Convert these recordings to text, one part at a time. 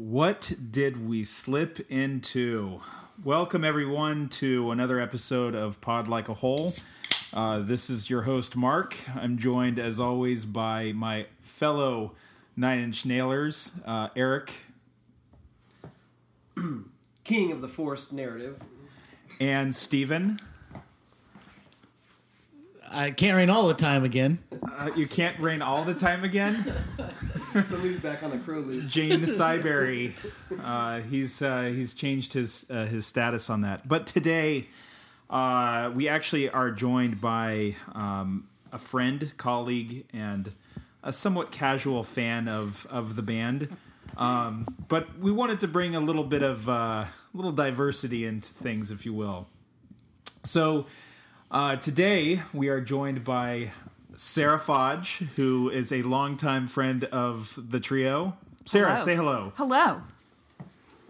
What did we slip into? Welcome, everyone, to another episode of Pod Like a Hole. Uh, this is your host, Mark. I'm joined, as always, by my fellow Nine Inch Nailers, uh, Eric king of the forced narrative. and Steven. I can't rain all the time again. Uh, you can't rain all the time again. Somebody's back on the crow loop. Jane Siberry. Uh, he's uh, he's changed his uh, his status on that. But today, uh, we actually are joined by um, a friend, colleague, and a somewhat casual fan of of the band. Um, but we wanted to bring a little bit of uh, little diversity into things, if you will. So uh, today we are joined by Sarah Fodge, who is a longtime friend of the trio. Sarah, Hello. say hello. Hello.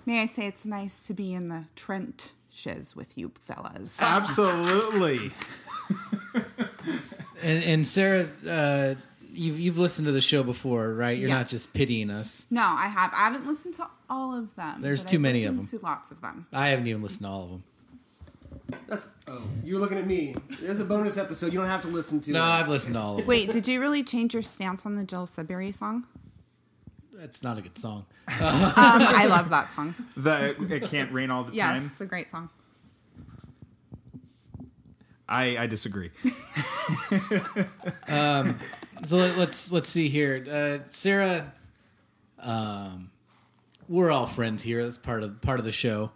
May I say it's nice to be in the trenches with you fellas. Absolutely. And, and Sarah, uh, you've you've listened to the show before, right? You're not Yes. just pitying us. No, I have. I haven't listened to all of them. There's but too I've many of listened To lots of them. I haven't even listened to all of them. That's oh, you're looking at me. It's a bonus episode. You don't have to listen to. No, it. I've listened to all of them. Wait, did you really change your stance on the Jill Sudbury song? That's not a good song. Um, I love that song. The, it can't rain all the Yes, time. it's a great song. I, I disagree. Um, so let, let's let's see here, uh, Sarah. Um, we're all friends here. That's part of part of the show.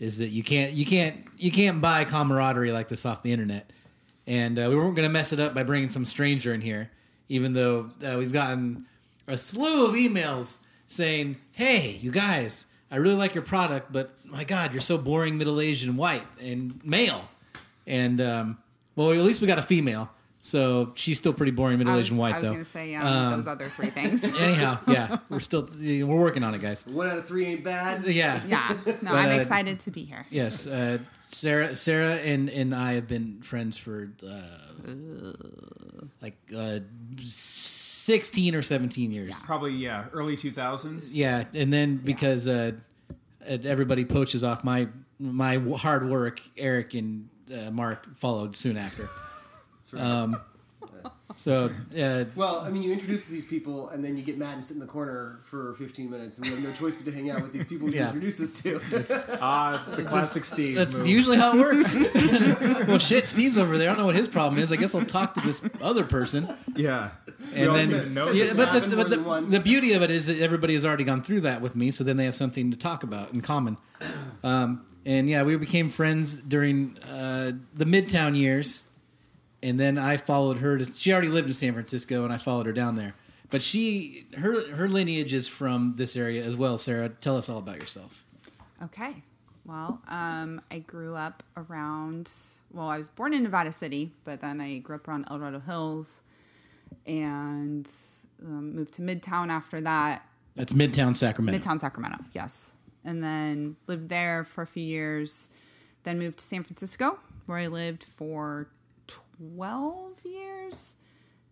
Is that you can't you can't you can't buy camaraderie like this off the internet, and uh, we weren't going to mess it up by bringing some stranger in here, even though uh, we've gotten a slew of emails saying, "Hey, you guys, I really like your product, but my God, you're so boring, middle aged and white and male." And um, well, at least we got a female, so she's still pretty boring, middle I was, aged and white I was though. going to say um, Um, those other three things. Anyhow, yeah, we're still we're working on it, guys. One out of three ain't bad. Yeah, yeah. No, But, I'm uh, excited to be here. Yes, uh, Sarah, Sarah, and and I have been friends for uh, like uh, sixteen or seventeen years. Probably, yeah, early 2000s. Yeah, and then because uh, uh, everybody poaches off my my w- hard work, Eric and uh, Mark followed soon after. That's right. Um, so yeah. well, I mean, you introduce these people, and then you get mad and sit in the corner for 15 minutes, and we have no choice but to hang out with these people you Yeah. introduce us to. Ah, the classic Steve. That's move. usually how it works. well, shit, Steve's over there. I don't know what his problem is. I guess I'll talk to this other person. Yeah. And then, said yeah, but, the, but the, the beauty of it is that everybody has already gone through that with me, so then they have something to talk about in common. Um, and yeah, we became friends during uh, the Midtown years, and then I followed her. To, she already lived in San Francisco, and I followed her down there. But she, her, her lineage is from this area as well. Sarah, tell us all about yourself. Okay. Well, um, I grew up around, well, I was born in Nevada City, but then I grew up around El Dorado Hills and um, moved to Midtown after that. That's Midtown Sacramento. Midtown Sacramento, yes. And then lived there for a few years. Then moved to San Francisco, where I lived for 12 years.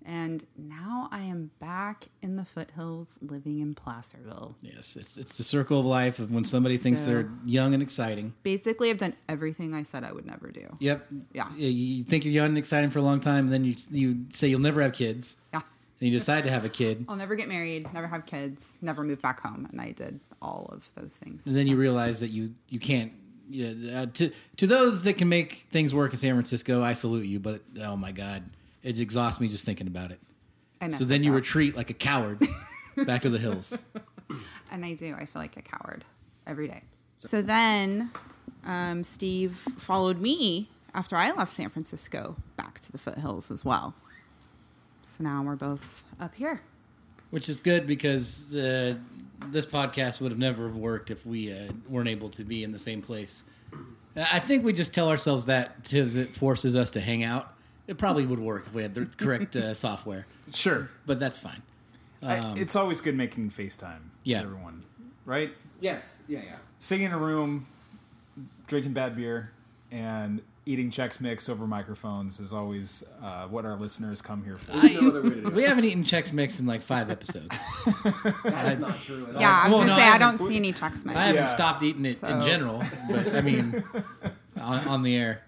And now I am back in the foothills living in Placerville. Yes, it's it's the circle of life of when somebody thinks they're young and exciting. Basically, I've done everything I said I would never do. Yep. Yeah. You- think you're young and exciting for a long time, and then you you say you'll never have kids, Yeah. and you decide to have a kid, I'll never get married, never have kids, never move back home. And I did all of those things. and then you realize that you you can't. Yeah, uh, to to those that can make things work in San Francisco, I salute you. But oh my god, it exhausts me just thinking about it. I So then you retreat like a coward back to the hills. And I do. I feel like a coward every day. So then um, Steve followed me after I left San Francisco back to the foothills as well. So now we're both up here. Which is good because uh, this podcast would have never worked if we uh, weren't able to be in the same place. I think we just tell ourselves that because it forces us to hang out. It probably would work if we had the correct uh, software, Sure. but that's fine. I- it's always good making FaceTime Yeah. with everyone, right? yes, yeah, yeah. Sitting in a room, drinking bad beer, and eating Chex Mix over microphones is always uh, what our listeners come here for. There's no other way to do We it. haven't eaten Chex Mix in like five episodes. That's not true at all. Yeah, I was well, gonna no, say I I, haven't- don't see any Chex Mix. I haven't Yeah. stopped eating it in So- general, but I mean, on, on the air.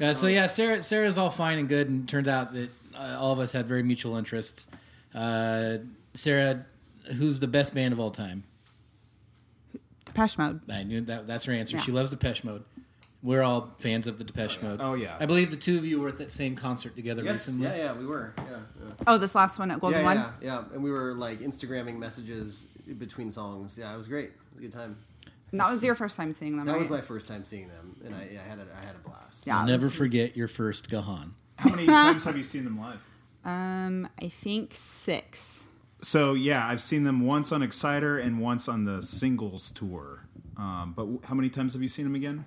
Uh, so yeah, Sarah Sarah's all fine and good, and turned out that uh, all of us had very mutual interests. Uh, Sarah, who's the best band of all time? Depeche Mode. I knew that. That's her answer. Yeah. She loves Depeche Mode. We're all fans of the Depeche Mode. Oh, yeah. I believe the two of you were at that same concert together Yes, recently. yeah, yeah, we were. Yeah, yeah. Oh, this last one at Golden yeah, One. yeah, yeah, and we were like Instagramming messages between songs. Yeah, it was great. It was a good time. And that was your first time seeing them, That right? was my first time seeing them, and I, yeah, I had a, I had a blast. Yeah. I'll never forget your first Gahan. How many times have you seen them live? Um, I think six. So yeah, I've seen them once on Exciter and once on the singles tour. Um, but w- how many times have you seen them again?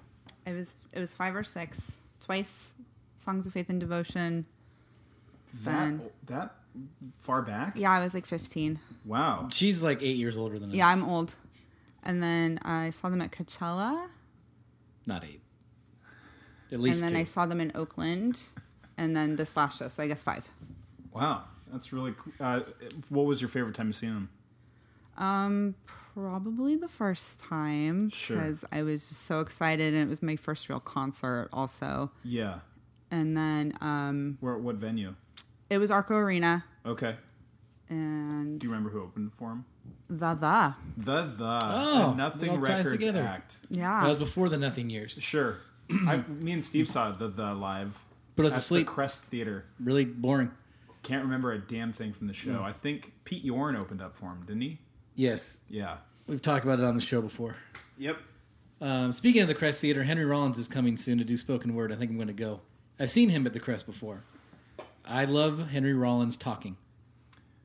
It was it was five or six. Twice, Songs of Faith and Devotion. That Then that far back? yeah, I was like fifteen. Wow. She's like eight years older than us. Yeah, I'm old. And then I saw them at Coachella, not eight. At least and then two. I saw them in Oakland, and then this last show. So I guess five. Wow. That's really cool. Uh, what was your favorite time to see them? Um, probably the first time Sure. because I was just so excited, and it was my first real concert also. Yeah. And then um, Where? What venue? it was Arco Arena, Okay. and Do you remember who opened for him? the the The the Oh, the Nothing it all ties Records together. Act. yeah. That was before the Nothing Years. Sure. I, me and Steve saw the the live. but us at asleep. The Crest Theater. Really boring. Can't remember a damn thing from the show. I think Pete Yorn opened up for him, didn't he? Yes, Yeah. We've talked about it on the show before. Yep. Um, speaking of the Crest Theater, Henry Rollins is coming soon to do spoken word. I think I'm going to go. I've seen him at the Crest before. I love Henry Rollins talking.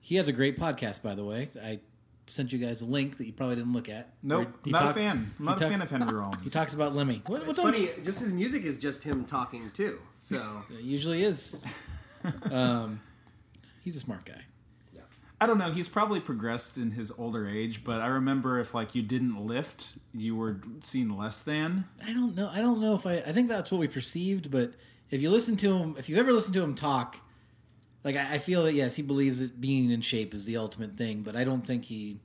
He has a great podcast, by the way. I sent you guys a link that you probably didn't look at. Nope. He not talks- a fan. I'm not a fan of Henry Rollins. He talks about Lemmy. What, what It's funny. you- Just his music is just him talking too. So It usually is. um, he's a smart guy. I don't know. He's probably progressed in his older age, but I remember if like you didn't lift, you were seen less than. I don't know. I don't know if I. I think that's what we perceived, but if you listen to him, if you ever listen to him talk, like I, I feel that yes, he believes that being in shape is the ultimate thing, but I don't think he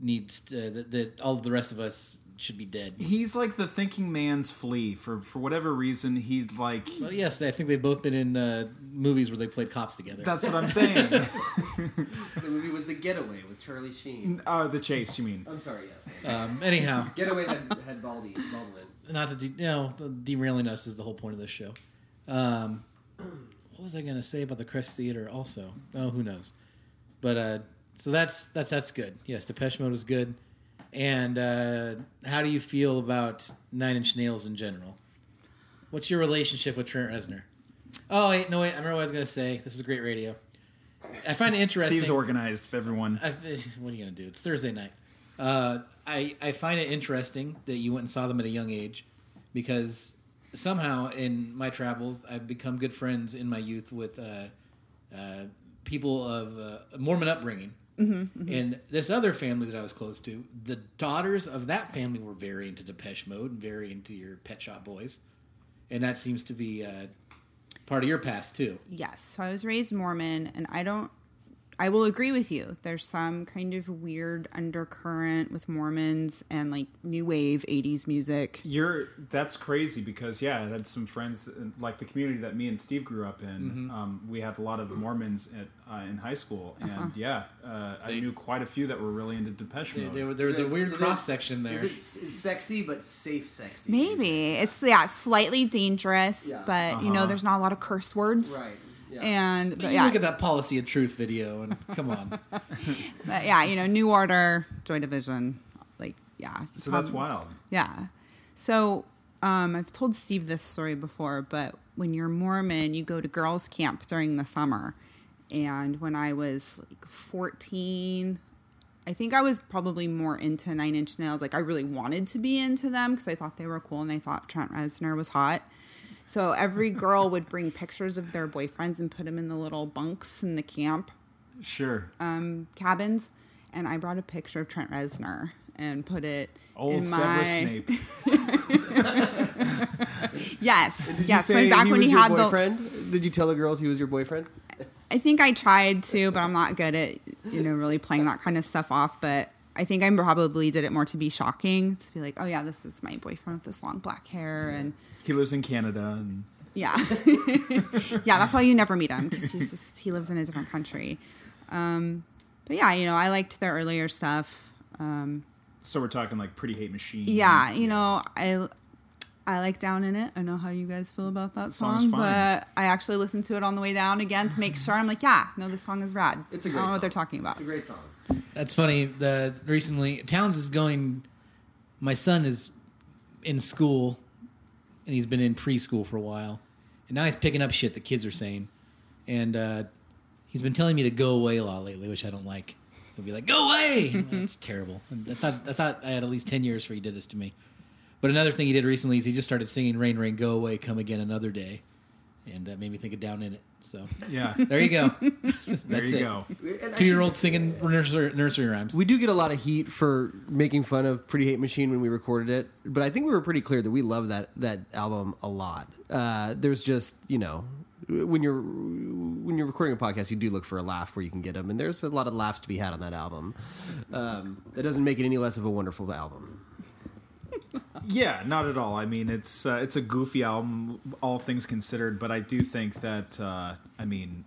needs to, that, that all the rest of us should be dead. He's like the thinking man's flea. For for whatever reason, he like. Well, yes, I think they've both been in uh, movies where they played cops together. That's what I'm saying. the movie was The Getaway with Charlie Sheen. uh, the chase, you mean? I'm sorry. Yes. Um, anyhow, Getaway had had Baldy Baldwin. not to de- you know the- derailing us is the whole point of this show. Um, what was I going to say about the Crest Theater? Also, oh, who knows? But uh, so that's that's that's good. Yes, Depeche Mode is good. And uh, how do you feel about Nine Inch Nails in general? What's your relationship with Trent Reznor? Oh wait, no wait. I remember what I was going to say. This is great radio. I find it interesting. Steve's organized. For everyone. I, what are you gonna do? It's Thursday night. Uh, I I find it interesting that you went and saw them at a young age, because somehow in my travels I've become good friends in my youth with uh, uh, people of uh, Mormon upbringing. And this other family that I was close to, the daughters of that family were very into Depeche Mode and very into your Pet Shop Boys, and that seems to be uh, part of your past too. Yes. So I was raised Mormon, and I don't. I will agree with you. There's some kind of weird undercurrent with Mormons and like new wave '80s music. You're that's crazy because yeah, I had some friends like the community that me and Steve grew up in. Mm-hmm. Um, we had a lot of Mormons at, uh, in high school, and Uh-huh. yeah, uh, I knew quite a few that were really into Depeche There, Mode. there, there was Is a weird cross section there. Is it it's sexy but safe sexy? Maybe it's yeah, slightly dangerous, Yeah. but you know, Uh-huh. there's not a lot of curse words. Right. Yeah. And but you yeah, look at that policy of truth video, and come on, but yeah, you know, New Order, Joy Division, like yeah. so that's Um, wild. Yeah. So um, I've told Steve this story before, but when you're Mormon, you go to girls' camp during the summer. And when I was like 14, I think I was probably more into Nine Inch Nails. Like I really wanted to be into them because I thought they were cool and I thought Trent Reznor was hot. So every girl would bring pictures of their boyfriends and put them in the little bunks in the camp Sure. um, cabins. And I brought a picture of Trent Reznor and put it Old in Severus my Snape. Yes, Did yes. you when say back he when was he your had the, boyfriend? Did you tell the girls he was your boyfriend? I think I tried to, but I'm not good at you know really playing that kind of stuff off. But I think I probably did it more to be shocking, to be like, oh yeah, this is my boyfriend with this long black hair, and He lives in Canada, and yeah, yeah. That's why you never meet him because he's just he lives in a different country. Um, but yeah, you know, I liked their earlier stuff. Um, so we're talking like Pretty Hate Machine. yeah, you know, I I like Down in It. I know how you guys feel about that song, but I actually listened to it on the way down again to make sure. I'm like, yeah, no, this song is rad. It's a great I don't know song. what they're talking about. It's a great song. That's funny. The recently Towns is going. My son is in school, and he's been in preschool for a while, and now he's picking up shit the kids are saying, and uh, he's been telling me to go away a lot lately, which I don't like. He'll be like, "Go away!" That's terrible. I thought I thought I had at least ten years before he did this to me. But another thing he did recently is he just started singing "Rain, Rain, Go Away, Come Again Another Day," and uh, made me think of "Down in It." So yeah. there you go. There That's you it. go. Two year old singing nursery, nursery rhymes. We do get a lot of heat for making fun of Pretty Hate Machine when we recorded it, but I think we were pretty clear that we love that that album a lot. Uh, there's just you know when you're when you're recording a podcast, you do look for a laugh where you can get them, and there's a lot of laughs to be had on that album. Um, that doesn't make it any less of a wonderful album. Yeah, not at all. I mean, it's uh, it's a goofy album, all things considered. But I do think that uh, I mean,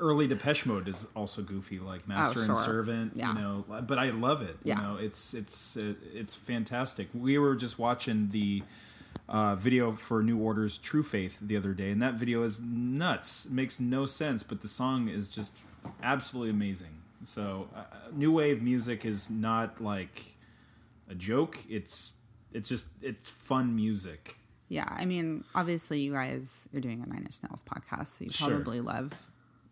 early Depeche Mode is also goofy, like Master and Oh, sure. Servant. Yeah. You know, but I love it. Yeah. You know, it's it's uh, it's fantastic. We were just watching the. Uh, video for New Order's True Faith the other day, and that video is nuts. It makes no sense, but the song is just absolutely amazing. So, uh, new wave music is not like a joke. It's it's just it's fun music. Yeah, I mean, obviously, you guys are doing a Nine Inch Nails podcast, so you Sure. probably love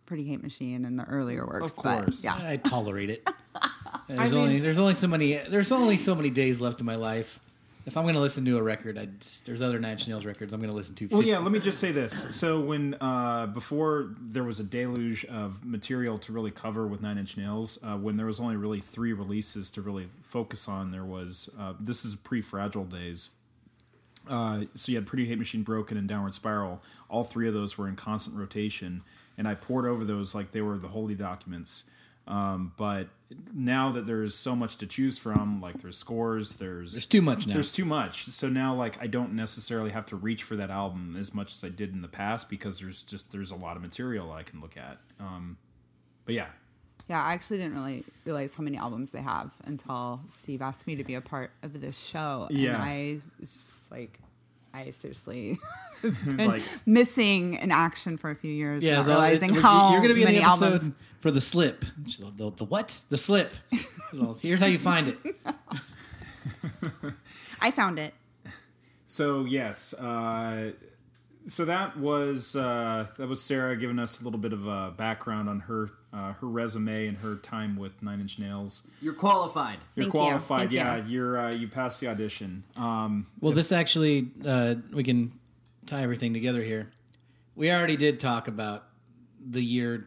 Pretty Hate Machine and the earlier works. Of course. but yeah, I tolerate it. There's mean- only there's only so many there's only so many days left in my life. If I'm going to listen to a record, I just, there's other Nine Inch Nails records I'm going to listen to. Well, yeah. Let me just say this. So when uh, before there was a deluge of material to really cover with Nine Inch Nails, uh, when there was only really three releases to really focus on, there was uh, this is pre-fragile days. Uh, so you had Pretty Hate Machine, Broken, and Downward Spiral. All three of those were in constant rotation, and I poured over those like they were the holy documents. Um, but now that there's so much to choose from, like there's scores, there's There's too much now. there's too much. So now, like, I don't necessarily have to reach for that album as much as I did in the past because there's just there's a lot of material I can look at. Um, but yeah, yeah. I actually didn't really realize how many albums they have until Steve asked me to be a part of this show, Yeah. and I was just like, I seriously like missing in action for a few years, yeah, not so it- realizing you're how going to be in many the episode albums. For the slip. She's like, The, the what? The slip. So here's how you find it. I found it. so yes. Uh, so that was uh, that was Sarah giving us a little bit of a background on her uh, her resume and her time with Nine Inch Nails. You're qualified. You're Thank qualified, you. yeah. You're uh, you passed the audition. Um, Well, this actually, uh, we can tie everything together here. We already did talk about the year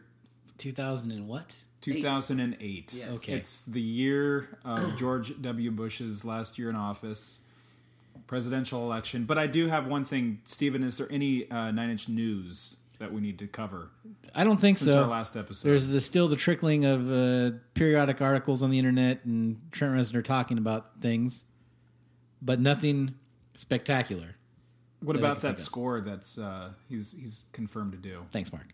2000 and what? 2008. Yes. Okay. It's the year of George W. Bush's last year in office, presidential election. But I do have one thing, Stephen. Is there any uh, Nine Inch news that we need to cover I don't think since so. our last episode? There's the, still the trickling of uh, periodic articles on the internet and Trent Reznor talking about things, but nothing spectacular. what that about that score that's uh, he's he's confirmed to do? Thanks, Mark.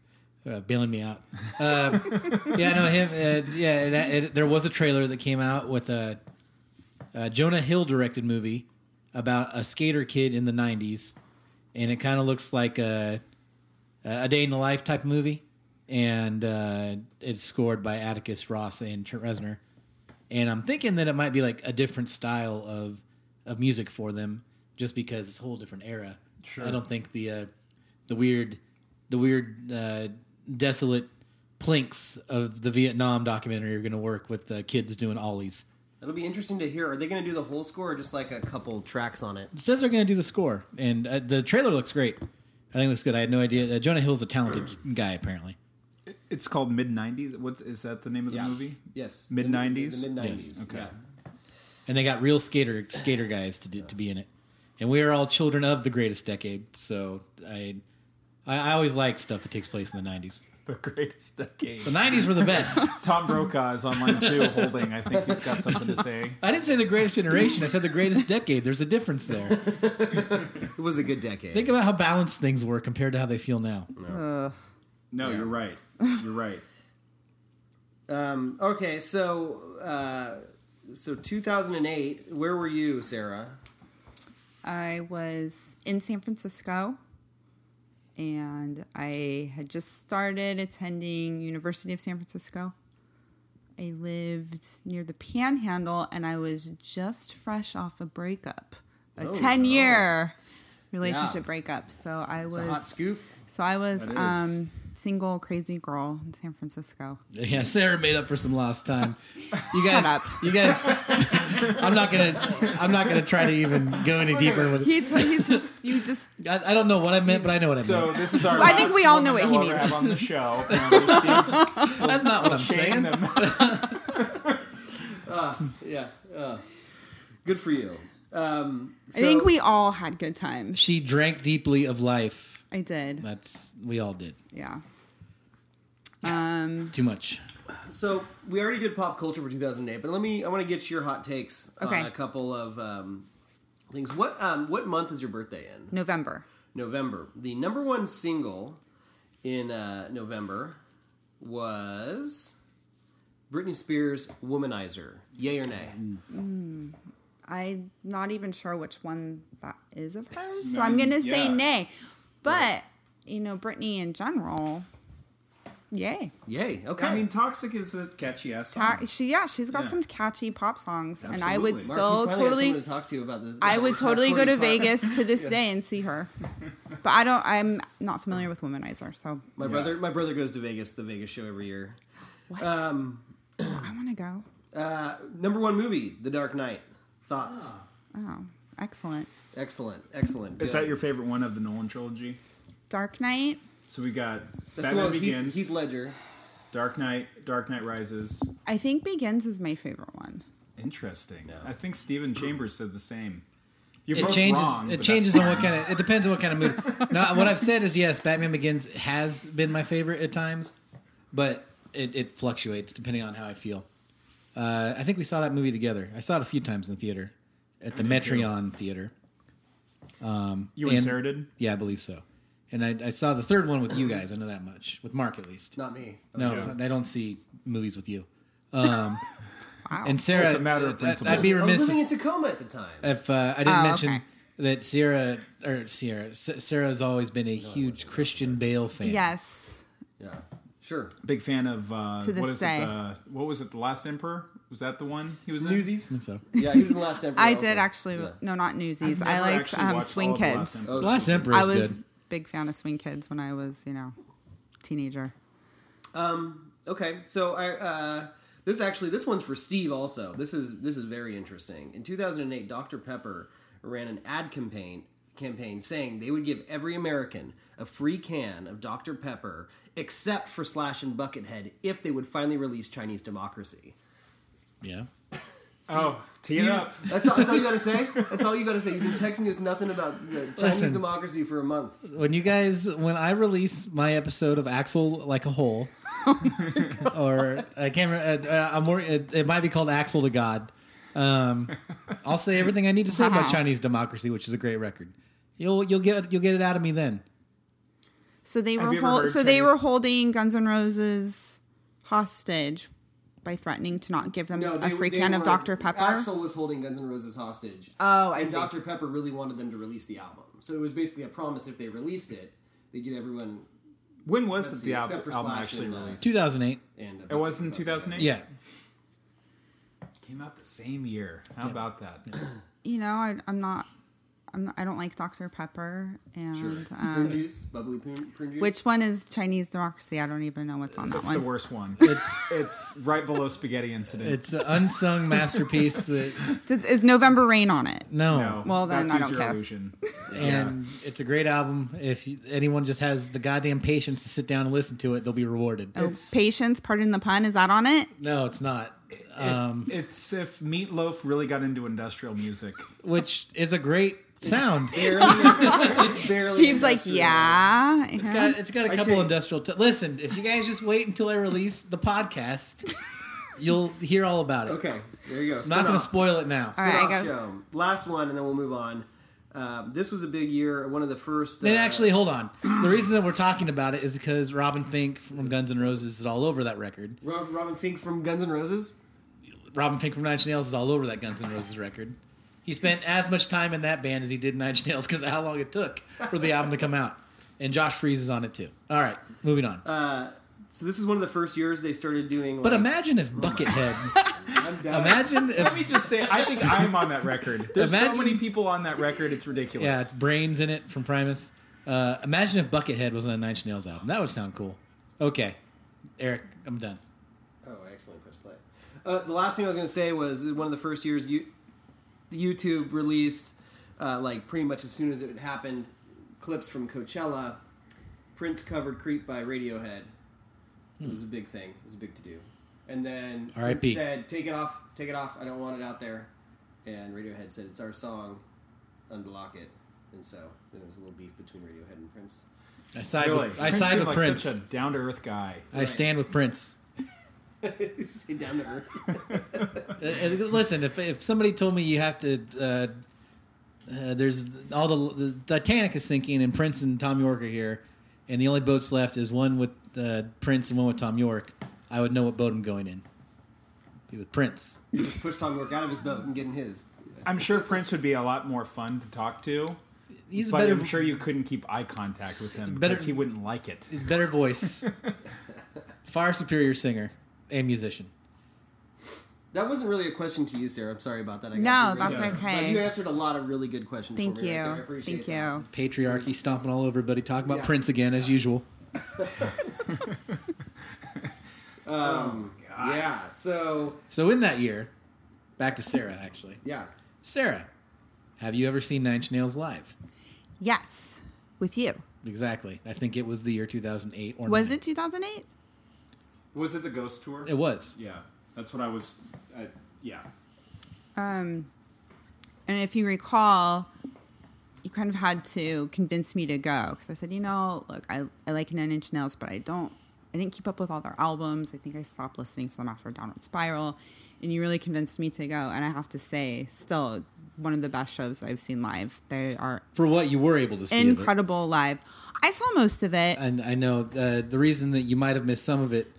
Uh, bailing me out. Uh, yeah, no, him. Uh, yeah, that, it, there was a trailer that came out with a, a Jonah Hill directed movie about a skater kid in the '90s, and it kind of looks like a a day in the life type movie, and uh, it's scored by Atticus Ross and Trent Reznor, and I'm thinking that it might be like a different style of of music for them, just because it's a whole different era. Sure. I don't think the uh, the weird the weird uh, desolate plinks of the Vietnam documentary are going to work with uh, kids doing ollies. It'll be interesting to hear. Are they going to do the whole score or just like a couple tracks on it? It says they're going to do the score, and uh, the trailer looks great. I think it looks good. I had no idea. Uh, Jonah Hill's a talented guy, apparently. It's called Mid '90s. What is that? The name of the movie? Yes. Mid-nineties? Mid nineties. Yes. Okay. Yeah. And they got real skater skater guys to do, to be in it. and we are all children of the greatest decade. So I, I, I always like stuff that takes place in the '90s. The greatest decade. The '90s were the best. Tom Brokaw is online too, holding. I think he's got something to say. I didn't say the greatest generation. I said the greatest decade. There's a difference there. It was a good decade. Think about how balanced things were compared to how they feel now. No, you're right. You're right. Um, okay, so uh, so 2008. Where were you, Sarah? I was in San Francisco and I had just started attending University of San Francisco. I lived near the Panhandle and I was just fresh off a breakup. A Oh, 10 no. year relationship Yeah. breakup. So I It's was a hot scoop. so I was um single crazy girl in San Francisco. Yeah, Sarah made up for some lost time. You guys, Shut up. you guys. I'm not gonna. I'm not gonna try to even go any deeper with it. He's he's just you just I, I don't know what I meant, but I know what I So meant. So this is our. Well, I think we all know what he that we'll ever means. Have on the show. Apparently, Steve That's not what I'm saying. them. Yeah. Uh, good for you. Um, I think we all had good times. She drank deeply of life. I did. That's we all did. Yeah. Um Too much. So we already did pop culture for 2008, but let me. I want to get your hot takes Okay. on a couple of um, things. What um, what month is your birthday in? November. November. The number one single in uh, November was Britney Spears' "Womanizer." Yay or nay? I'm not even sure which one that is of hers, so I'm gonna say yeah. nay. But you know, Britney in general, yay. Yay. Okay. I mean, Toxic is a catchy ass song. Ta- she yeah, she's got Yeah. some catchy pop songs, and I would Mark, still totally, someone to talk to about this. I would totally go to Vegas to this day and see her. But I don't. I'm not familiar with Womanizer, so My brother, my brother goes to Vegas, the Vegas show every year. what? Um, I want to go. uh, number one movie, The Dark Knight. Thoughts? Oh, excellent. Excellent, excellent. Is that your favorite one of the Nolan trilogy? Dark Knight. So we got That's the Batman one with Heath, Begins, Heath Ledger. Dark Knight, Dark Knight Rises. I think Begins is my favorite one. Interesting. I think Stephen Chambers said the same. You're It both changes. wrong, it changes on what kind of. It depends on what kind of mood. No, what I've said is yes. Batman Begins has been my favorite at times, but it, it fluctuates depending on how I feel. Uh, I think we saw that movie together. I saw it a few times in the theater, at the did too. Metreon Theater. Um, You and and- Sarah did? Yeah, I believe so. And I, I saw the third one with you guys. I know that much with Mark at least. Not me. No, Yeah. I don't see movies with you. Um, Wow. and Sarah, It's a matter of principle. I'd be remiss. I was remiss living if, in Tacoma at the time. if uh, I didn't Oh, mention okay. that Sierra or Sierra S- Sarah's always been a huge Christian Bale fan. yes. yeah, sure. Big fan of uh, To this what is day. it? Uh, what was it? The Last Emperor? Was that the one he was in? Newsies. I think so. Yeah, he was in the last Emperor. I also. did actually. Yeah. No, not Newsies. I've I never liked actually um, watched Swing all of The Last Kids. Emperor. Oh, The Last Emperor is I was good. big fan of Swing Kids when I was, you know, teenager. Um. Okay. So I. Uh, this actually, this one's for Steve. Also, this is this is very interesting. In 2008, Dr Pepper ran an ad campaign campaign saying they would give every American a free can of Dr Pepper, except for Slash and Buckethead, if they would finally release Chinese Democracy. Yeah. Oh, tee it up. That's all, that's all you got to say. That's all you got to say. You've been texting us nothing about the Chinese Listen. democracy for a month. When you guys, when I release my episode of Axel like a hole, or I can't remember, uh, uh, I'm more, it, it might be called Axel to God. Um, I'll say everything I need to say Wow. about Chinese democracy, which is a great record. You'll you'll get you'll get it out of me then. So they Have were hol- heard so they were holding Guns N' Roses hostage by threatening to not give them No, a they, free they can of Dr Pepper. Axl was holding Guns N' Roses hostage. Oh, I and see. Dr. Pepper really wanted them to release the album. So it was basically a promise if they released it, they'd get everyone When was Let's it see, the except album, for Slash actually and, uh, released? 2008. and. It was in 2008. Yeah. Came out the same year. How about that? You know, I, I'm not. I'm not, I don't like Dr Pepper, and Sure. prune um, juice, bubbly prune, prune juice. which one is Chinese democracy? I don't even know what's on that It's one. It's the worst one. It's it's right below Spaghetti Incident. It's an unsung masterpiece that Does, is November Rain on it? no, no, Well, then that's I don't care. Illusion. and it's a great album. If you, anyone just has the goddamn patience to sit down and listen to it, they'll be rewarded. Oh, It's- Patience, pardon the pun. Is that on it? No, it's not. Um, It's if Meatloaf really got into industrial music. which is a great sound. Barely, it's barely. Steve's like, yeah. It's yeah. got, it's got a I couple industrial. T- Listen, if you guys just wait until I release the podcast, you'll hear all about it. Okay, there you go. I'm not going to spoil it now. All right, I Spin-off go- show. Last one, and then we'll move on. Um, this was a big year. One of the first. Then uh, actually, hold on. The reason that we're talking about it is because Robin Finck from Guns N' Roses is all over that record. Ro- Robin Finck from Guns N' Roses. Robin Finck from Nine Inch Nails is all over that Guns N' Roses record. He spent as much time in that band as he did in Nine Inch Nails because of how long it took for the album to come out. And Josh Freese is on it too. All right, moving on. Uh, so this is one of the first years they started doing. But imagine if Buckethead. I'm done. imagine Let me just say, I think I'm on that record. There's so many people on that record, it's yeah, ridiculous. it's brains in it from Primus. Uh, imagine if Buckethead was on a Nine Inch Nails album. That would sound cool. Okay, Eric, I'm done. Oh, excellent. Press play. Uh, the last thing I was going to say was one of the first years you, YouTube released, uh, like pretty much as soon as it happened, clips from Coachella. Prince covered "Creep" by Radiohead. It was a big thing. It was a big to do. And then R.I.P.. Prince said, "Take it off, take it off. I don't want it out there." And Radiohead said, "It's our song. Unblock it." And so then there was a little beef between Radiohead and Prince. I side really, with I Prince side with like Prince. Such a down to earth guy. I stand with Prince. You say down to earth. Uh, uh, listen, if if somebody told me you have to, uh, uh, there's all the the Titanic is sinking and Prince and Thom Yorke are here, and the only boats left is one with uh, Prince and one with Thom Yorke, I would know what boat I'm going in. Be with Prince. You just push Thom Yorke out of his boat and get in his. I'm sure Prince would be a lot more fun to talk to, He's but better, I'm sure you couldn't keep eye contact with him Better- because he wouldn't like it. better voice, far superior singer and musician. That wasn't really a question to you, Sarah. I'm sorry about that. I No, that's right. okay. But you answered a lot of really good questions. Thank for me right there. I you. appreciate Thank that. you. Patriarchy stomping all over everybody. Talk about Yeah. Prince again as usual. Um, yeah. So So in that year, back to Sarah actually. yeah. Sarah, have you ever seen Nine Inch Nails live? Yes, with you. Exactly. I think it was the year 2008 or Was nine. it 2008? Was it the Ghost Tour? It was. yeah, that's what I was. I, yeah, Um, and if you recall, you kind of had to convince me to go because I said, you know, look, I, I like Nine Inch Nails, but I don't, I didn't keep up with all their albums. I think I stopped listening to them after Downward Spiral. And you really convinced me to go. And I have to say, still, one of the best shows I've seen live. They are For what you were able to see. incredible live. I saw most of it. And I know uh, the reason that you might have missed some of it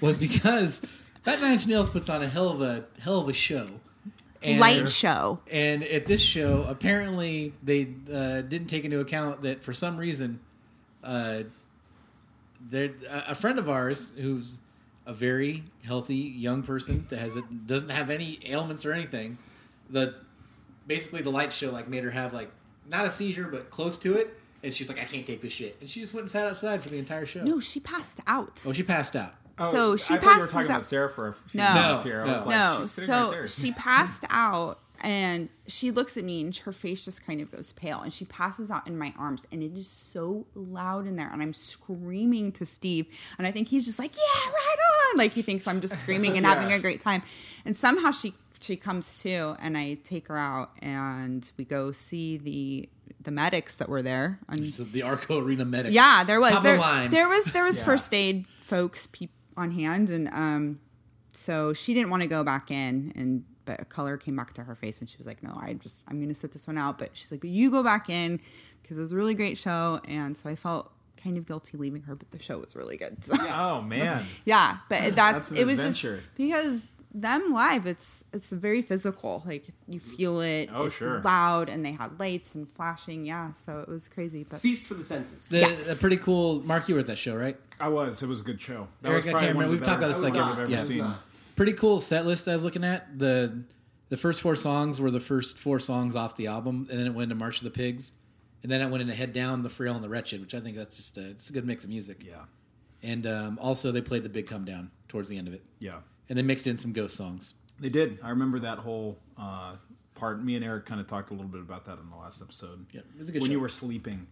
was because that Nine Inch Nails puts on a hell of a hell of a show. And, Light show. And at this show, apparently they uh, didn't take into account that for some reason, uh, there a a friend of ours who's a very healthy young person that has it doesn't have any ailments or anything. The basically the light show like made her have like not a seizure but close to it, and she's like, I can't take this shit, and she just went and sat outside for the entire show. No, she passed out. Oh, she passed out. Oh, so she passed out. I thought you were talking out- about Sarah for a few No. minutes here. I No, was no. like, no, she's so right there. she passed out and she looks at me and her face just kind of goes pale and she passes out in my arms and it is so loud in there and I'm screaming to Steve and I think he's just like, yeah, right on. Like he thinks I'm just screaming and having a great time. And somehow she she comes to and I take her out and we go see the the medics that were there. And So the Arco Arena medics. yeah, there was Top of there, the line. there was there was Yeah. first aid folks peop on hand, and um, so she didn't want to go back in, and but a color came back to her face, and she was like, "No, I just I'm going to sit this one out." But she's like, "But you go back in because it was a really great show," and so I felt kind of guilty leaving her, but the show was really good. So, yeah. oh man, yeah, but that's, That's an it was adventure. just because them live it's it's very physical like you feel it Oh, it's sure. loud and they had lights and flashing yeah so it was crazy but Feast for the senses. The, Yes. a pretty cool. Mark, you were at that show, right? I was. It was a good show. That Eric, was I probably can't one of the We've talked about this, like, shows yeah, I've ever yeah. Seen. Pretty cool set list I was looking at. The the first four songs were the first four songs off the album, and then it went into March of the Pigs, and then it went into Head Down, The Frail, and The Wretched, which I think that's just a, it's a good mix of music. Yeah, And um, also they played the Big Come Down towards the end of it, yeah, and they mixed in some ghost songs. they did. I remember that whole uh, part. Me and Eric kind of talked a little bit about that in the last episode. Yeah, it was a good when show. you were sleeping.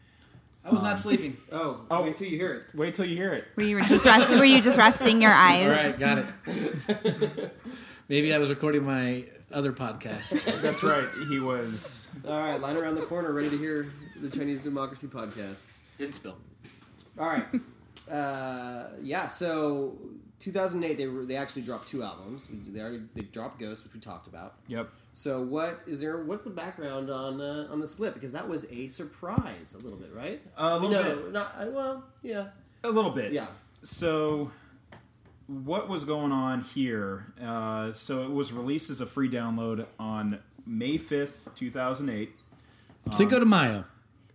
I was not sleeping. Oh, Oh. wait till you hear it. Wait till you hear it. Were you just resting? Were you just resting your eyes? All right, got it. Maybe I was recording my other podcast. That's right. He was. All right, line around the corner, ready to hear the Chinese Democracy podcast. Didn't spill. All right. Uh, yeah. So 2008, they were, they actually dropped two albums. They already they dropped Ghost, which we talked about. Yep. So what is there? What's the background on uh, on the slip? Because that was a surprise, a little bit, right? A I mean, little no, bit. Not uh, well. Yeah. A little bit. Yeah. So, what was going on here? Uh, so, it was released as a free download on May 5th, 2008. Cinco de Mayo.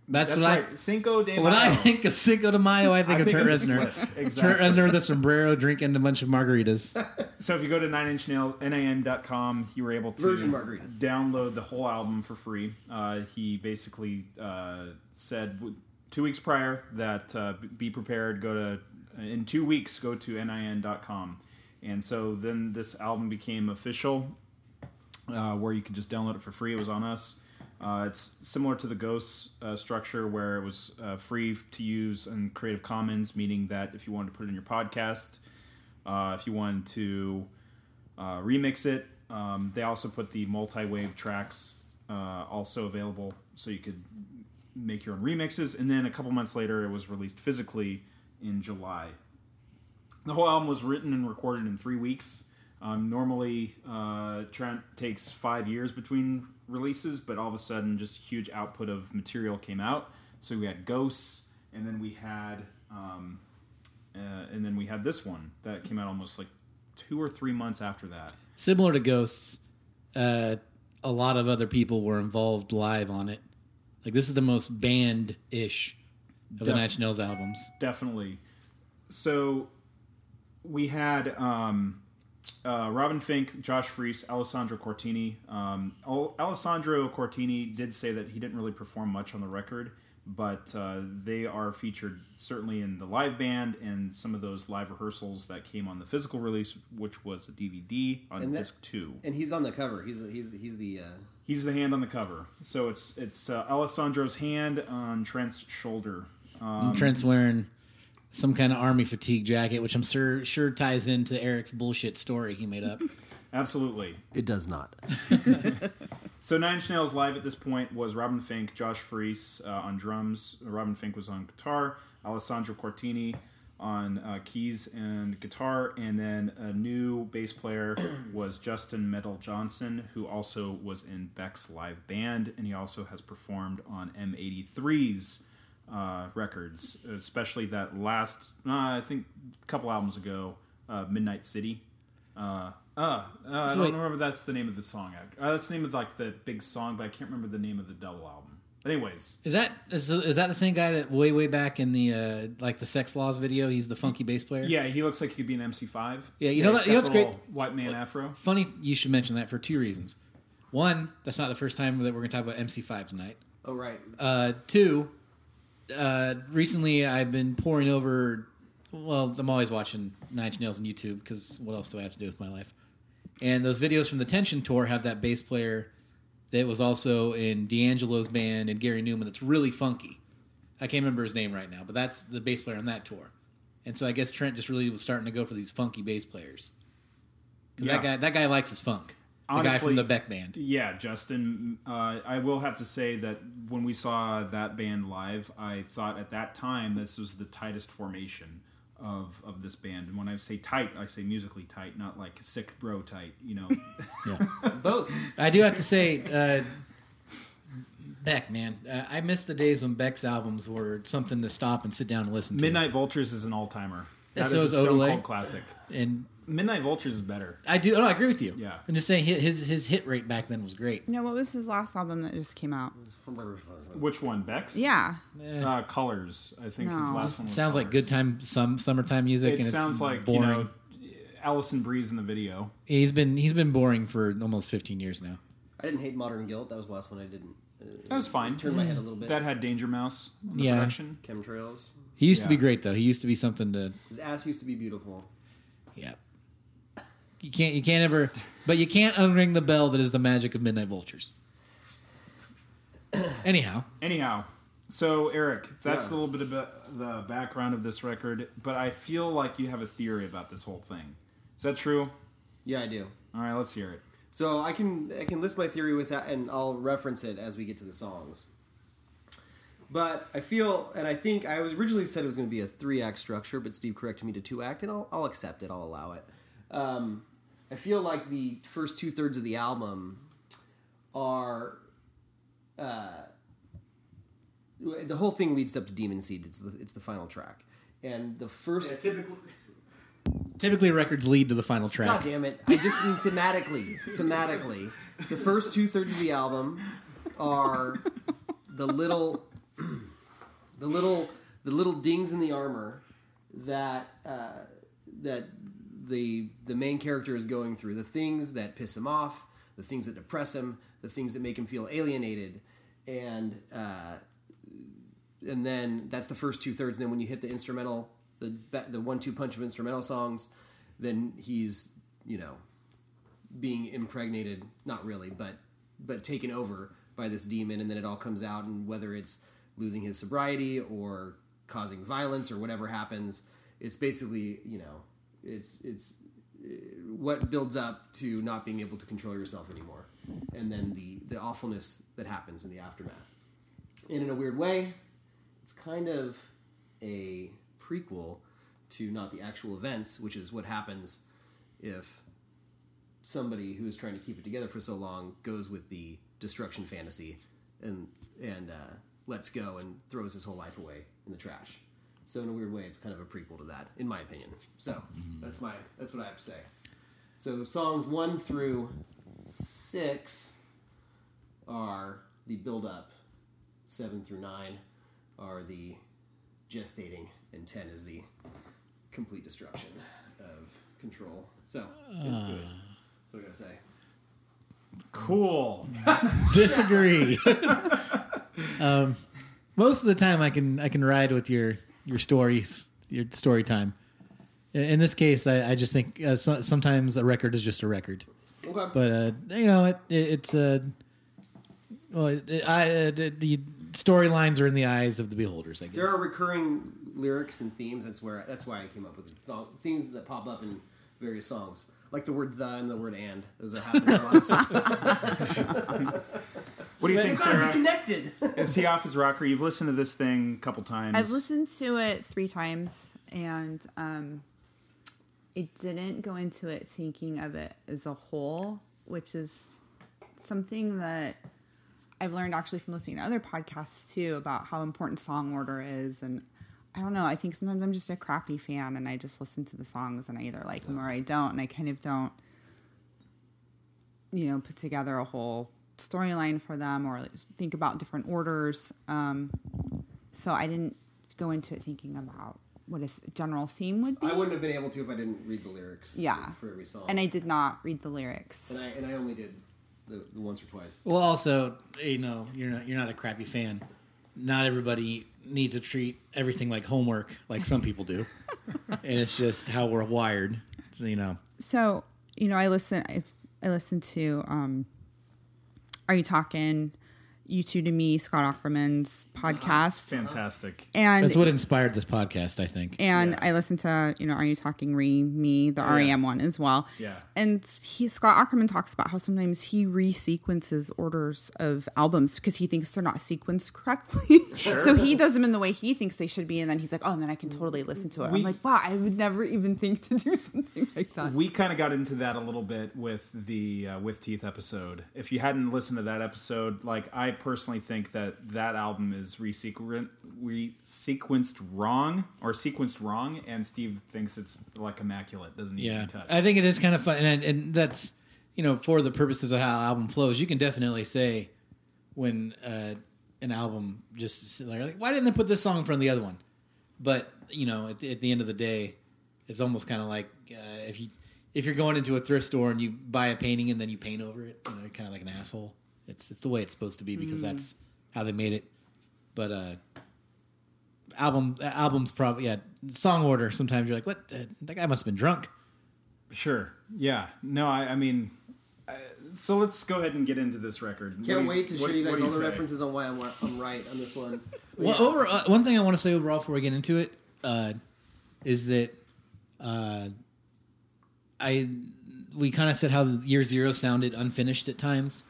That's, That's what right. Cinco de I. When I think of Cinco de Mayo, I think I of think Trent of the Reznor. slip. Trent Reznor with a sombrero, drinking a bunch of margaritas. So if you go to Nine Inch Nails, NIN.com, you were able to Virgin margaritas. download the whole album for free. Uh, he basically uh, said w- two weeks prior that uh, be prepared, go to, in two weeks, go to NIN.com. And so then this album became official, uh, where you could just download it for free. It was on us. Uh, it's similar to the Ghost uh, structure, where it was uh, free to use in Creative Commons, meaning that if you wanted to put it in your podcast, uh, if you wanted to uh, remix it, um, they also put the multi-wave tracks uh, also available, so you could make your own remixes. And then a couple months later, it was released physically in July. The whole album was written and recorded in three weeks. Um, normally, uh, Trent takes five years between releases, but all of a sudden, just huge output of material came out. So we had Ghosts, and then we had, um, uh, and then we had this one that came out almost like two or three months after that. Similar to Ghosts, uh, a lot of other people were involved live on it. Like this is the most band ish of the Def- Nine Inch Nails albums. definitely. So we had um, uh, Robin Finck, Josh Freese, Alessandro Cortini. Um, Alessandro Cortini did say that he didn't really perform much on the record, but uh, they are featured certainly in the live band and some of those live rehearsals that came on the physical release, which was a DVD on And that- disc two. And he's on the cover. He's he's he's the. Uh, He's the hand on the cover, so it's it's uh, Alessandro's hand on Trent's shoulder. Um, Trent's wearing some kind of army fatigue jacket, which I'm sure sure ties into Eric's bullshit story he made up. absolutely. it does not. So Nine Inch Nails live at this point was Robin Finck, Josh Freese uh, on drums. Robin Finck was on guitar. Alessandro Cortini on uh, keys and guitar, and then a new bass player was Justin Meldal-Johnsen, who also was in Beck's live band, and he also has performed on M83's uh, records, especially that last, uh, I think, a couple albums ago, uh, Midnight City. Uh, uh, uh, I So don't wait- remember that's the name of the song. Uh, that's the name of like the big song, but I can't remember the name of the double album. But anyways, Is that is, is that the same guy that way way back in the uh, like the Sexx Laws video? He's the funky bass player. yeah, he looks like he could be an MC5. Yeah, you know he's that- you know got what's great? little White man afro. Funny you should mention that for two reasons. One, that's not the first time that we're going to talk about MC5 tonight. Oh right. Uh, two, uh, recently I've been pouring over. Well, I'm always watching Nine Inch Nails on YouTube because what else do I have to do with my life? And those videos from the Tension tour have that bass player that was also in D'Angelo's band and Gary Numan. That's really funky. I can't remember his name right now, but that's the bass player on that tour. And so I guess Trent just really was starting to go for these funky bass players. 'Cause Yeah. that guy, that guy likes his funk. The guy Honestly- from the Beck band. Yeah, Justin. Uh, I will have to say that when we saw that band live, I thought at that time this was the tightest formation of of this band. And when I say tight, I say musically tight, not like sick bro tight. You know. Both. I do have to say, uh, Beck, man, uh, I miss the days when Beck's albums were something to stop and sit down and listen to. Midnight Vultures is an all timer. That So is is a Stone Cold classic. and Midnight Vultures is better. I do. Oh, I agree with you. Yeah. I'm just saying his his, his hit rate back then was great. No, what was his last album that just came out? Which one, Bex? Yeah. Uh, Colors. I think his last one. Was Sounds like good time, some summertime music. It and sounds it's like boring. you know, Alison Brie's in the video. He's been he's been boring for almost 15 years now. I didn't hate Modern Guilt. That was the last one I didn't. Uh, That was fine. Turned my head a little bit. That had Danger Mouse on the Yeah. production. Chemtrails. He used to be great though. He used to be something to His ass used to be beautiful. yeah. You can't you can't ever, but you can't unring the bell that is the magic of Midnight Vultures. Anyhow, Anyhow, so Eric, that's Yeah. a little bit about the background of this record, but I feel like you have a theory about this whole thing. Is that true? Yeah, I do. All right, let's hear it. So I can I can list my theory with that, and I'll reference it as we get to the songs. But I feel, and I think I was originally said it was going to be a three act structure, but Steve corrected me to two act, and I'll, I'll accept it. I'll allow it. Um, I feel like the first two thirds of the album are. Uh, the whole thing leads up to Demon Seed. It's the it's the final track, and the first. typically, typically records lead to the final track. God damn it! I just mean thematically. thematically, the first two thirds of the album are the little, the little, the little dings in the armor that uh, that the the main character is going through. The things that piss him off, the things that depress him, the things that make him feel alienated, and uh, and then that's the first two thirds. And then when you hit the instrumental, the the one two punch of instrumental songs, then he's you know being impregnated, not really, but but taken over by this demon, and then it all comes out, and whether it's losing his sobriety or causing violence or whatever happens, it's basically you know it's it's uh, what builds up to not being able to control yourself anymore, and then the the awfulness that happens in the aftermath. And in a weird way, it's kind of a prequel to not the actual events, which is what happens if somebody who is trying to keep it together for so long goes with the destruction fantasy and and uh, lets go and throws his whole life away in the trash. So in a weird way, it's kind of a prequel to that, in my opinion. So that's my that's what I have to say. So songs one through six are the build up. Seven through nine are the gestating, and ten is the complete destruction of control. So, anyways, that's what I gotta say. Cool. Disagree. um, most of the time, I can I can ride with your your stories, your story time. In, in this case, I, I just think uh, so, sometimes a record is just a record. Okay. But uh, you know, it, it, it's a well, it, it- I, uh, the, the storylines are in the eyes of the beholders. I guess. There are recurring lyrics and themes. That's where that's why I came up with the th- themes that pop up in various songs, like the word "the" and the word "and." Those are happening a lot of songs. What do you think, They've gotta be Sarah? connected. Is he off his rocker? You've listened to this thing a couple times. I've listened to it three times, and um, it didn't go into it thinking of it as a whole, which is something that I've learned actually from listening to other podcasts too about how important song order is. And I don't know, I think sometimes I'm just a crappy fan, and I just listen to the songs, and I either like them or I don't, and I kind of don't, you know, put together a whole storyline for them or think about different orders. Um, so I didn't go into it thinking about what a th- general theme would be. I wouldn't have been able to if I didn't read the lyrics. Yeah. For every song. and I did not read the lyrics. and I and I only did the, the once or twice. Well, also, you know, you're not you're not a crappy fan. Not everybody needs to treat everything like homework, like some people do, and it's just how we're wired. So, you know, So you know, I listen. I, I listen to. Um, Are you talking? U2 to me, Scott Aukerman's podcast, Fantastic. and that's what inspired this podcast. I think. and Yeah. I listened to you know Are You Talking Re Me the REM one as well. Yeah. And he Scott Ackerman talks about how sometimes he resequences orders of albums because he thinks they're not sequenced correctly. so he does them in the way he thinks they should be, and then he's like, oh, and then I can totally listen to it. We- I'm like, wow, I would never even think to do something like that. We kind of got into that a little bit with the uh, with teeth episode. If you hadn't listened to that episode, like I personally think that that album is resequen- resequenced wrong or sequenced wrong, and Steve thinks it's like immaculate, doesn't need Yeah, to be touched. I think it is kind of fun, and, and that's you know for the purposes of how album flows, you can definitely say when uh, an album just like, like, why didn't they put this song in front of the other one? But you know, at the, at the end of the day, it's almost kind of like uh, if you if you're going into a thrift store and you buy a painting and then you paint over it, you know, kind of like an asshole. It's it's the way it's supposed to be because that's how they made it. But uh, album albums probably yeah song order. Sometimes you're like, what? Uh, that guy must have been drunk. Sure. Yeah. No, I, I mean, uh, so let's go ahead and get into this record. What Can't you- wait to what- show you guys do all the say? references on why I'm, I'm right on this one. Well, over uh, one thing I want to say overall before we get into it uh, is that uh, I we kind of said how Year Zero sounded unfinished at times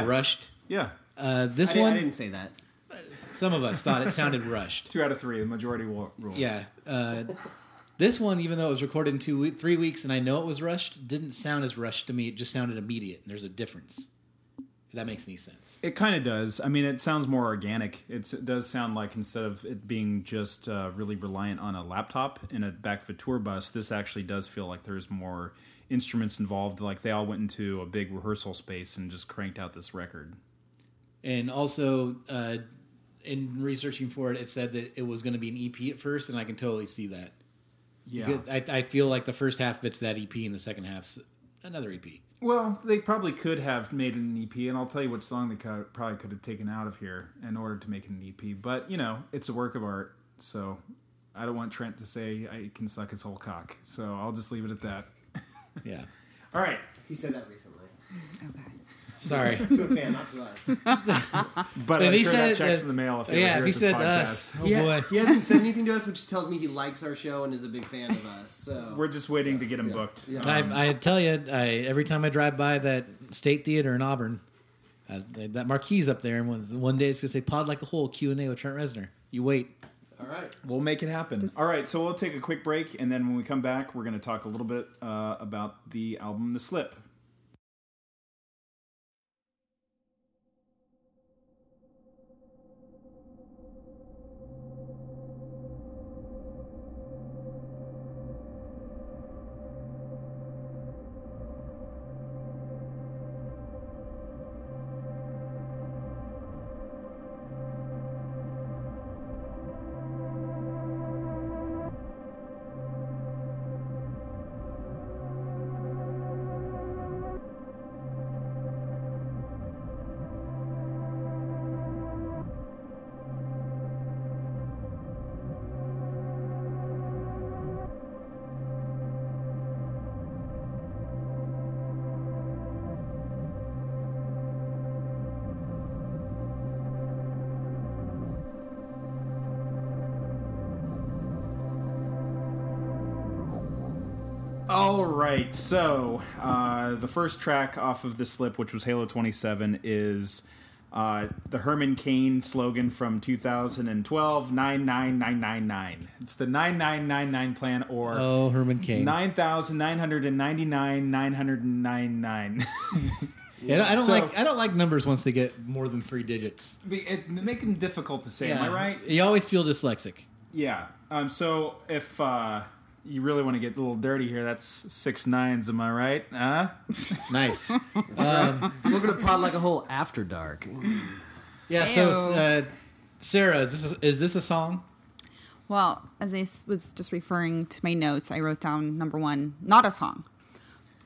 or rushed. Yeah, Uh, this I, one, I didn't say that. some of us thought it sounded rushed. two out of three. The majority wa- rules. Yeah. Uh, this one, even though it was recorded in two, we- three weeks, and I know it was rushed, didn't sound as rushed to me. It just sounded immediate. And there's a difference. If that makes any sense. It kind of does. I mean, it sounds more organic. It's, it does sound like instead of it being just uh, really reliant on a laptop in a back of a tour bus, this actually does feel like there's more instruments involved. Like they all went into a big rehearsal space and just cranked out this record. And also, uh, in researching for it, it said that it was going to be an EP at first, and I can totally see that. Yeah. I, I feel like the first half fits that EP, and the second half's another EP. Well, they probably could have made an EP, and I'll tell you which song they probably could have taken out of here in order to make an EP. But you know, it's a work of art, so I don't want Trent to say I can suck his whole cock. So I'll just leave it at that. Yeah. All right. He said that recently Okay. Sorry. to a fan, not to us. But I'm he sure said that checks that- in the mail if he yeah, ever if he hears this said to podcast. us, oh he, ha- boy. he hasn't said anything to us, which tells me he likes our show and is a big fan of us. So We're just waiting to get him booked. Yeah. I, I tell you, I, every time I drive by that State Theater in Auburn, uh, that marquee's up there, and one, one day it's going to say "Pod Like a Hole" Q and A with Trent Reznor. You wait. All right. We'll make it happen. All right, so we'll take a quick break, and then when we come back, we're going to talk a little bit uh, about the album "The Slip." Right, so uh, the first track off of the slip, which was Halo 27, is uh, the Herman Cain slogan from 2012 99999. It's the 9999 plan or Oh, Herman Cain. 9,999 999. Yeah, I don't So- like I don't like numbers once they get more than three digits. it make them difficult to say, am I right? You always feel dyslexic. Yeah. Um, so if uh, you really want to get a little dirty here, that's six nines, am I right? Huh? Nice. We're gonna Pod Like a Hole After Dark. yeah. So, uh, Sarah, is this a, is this a song? Well, as I was just referring to my notes, I wrote down number one, not a song.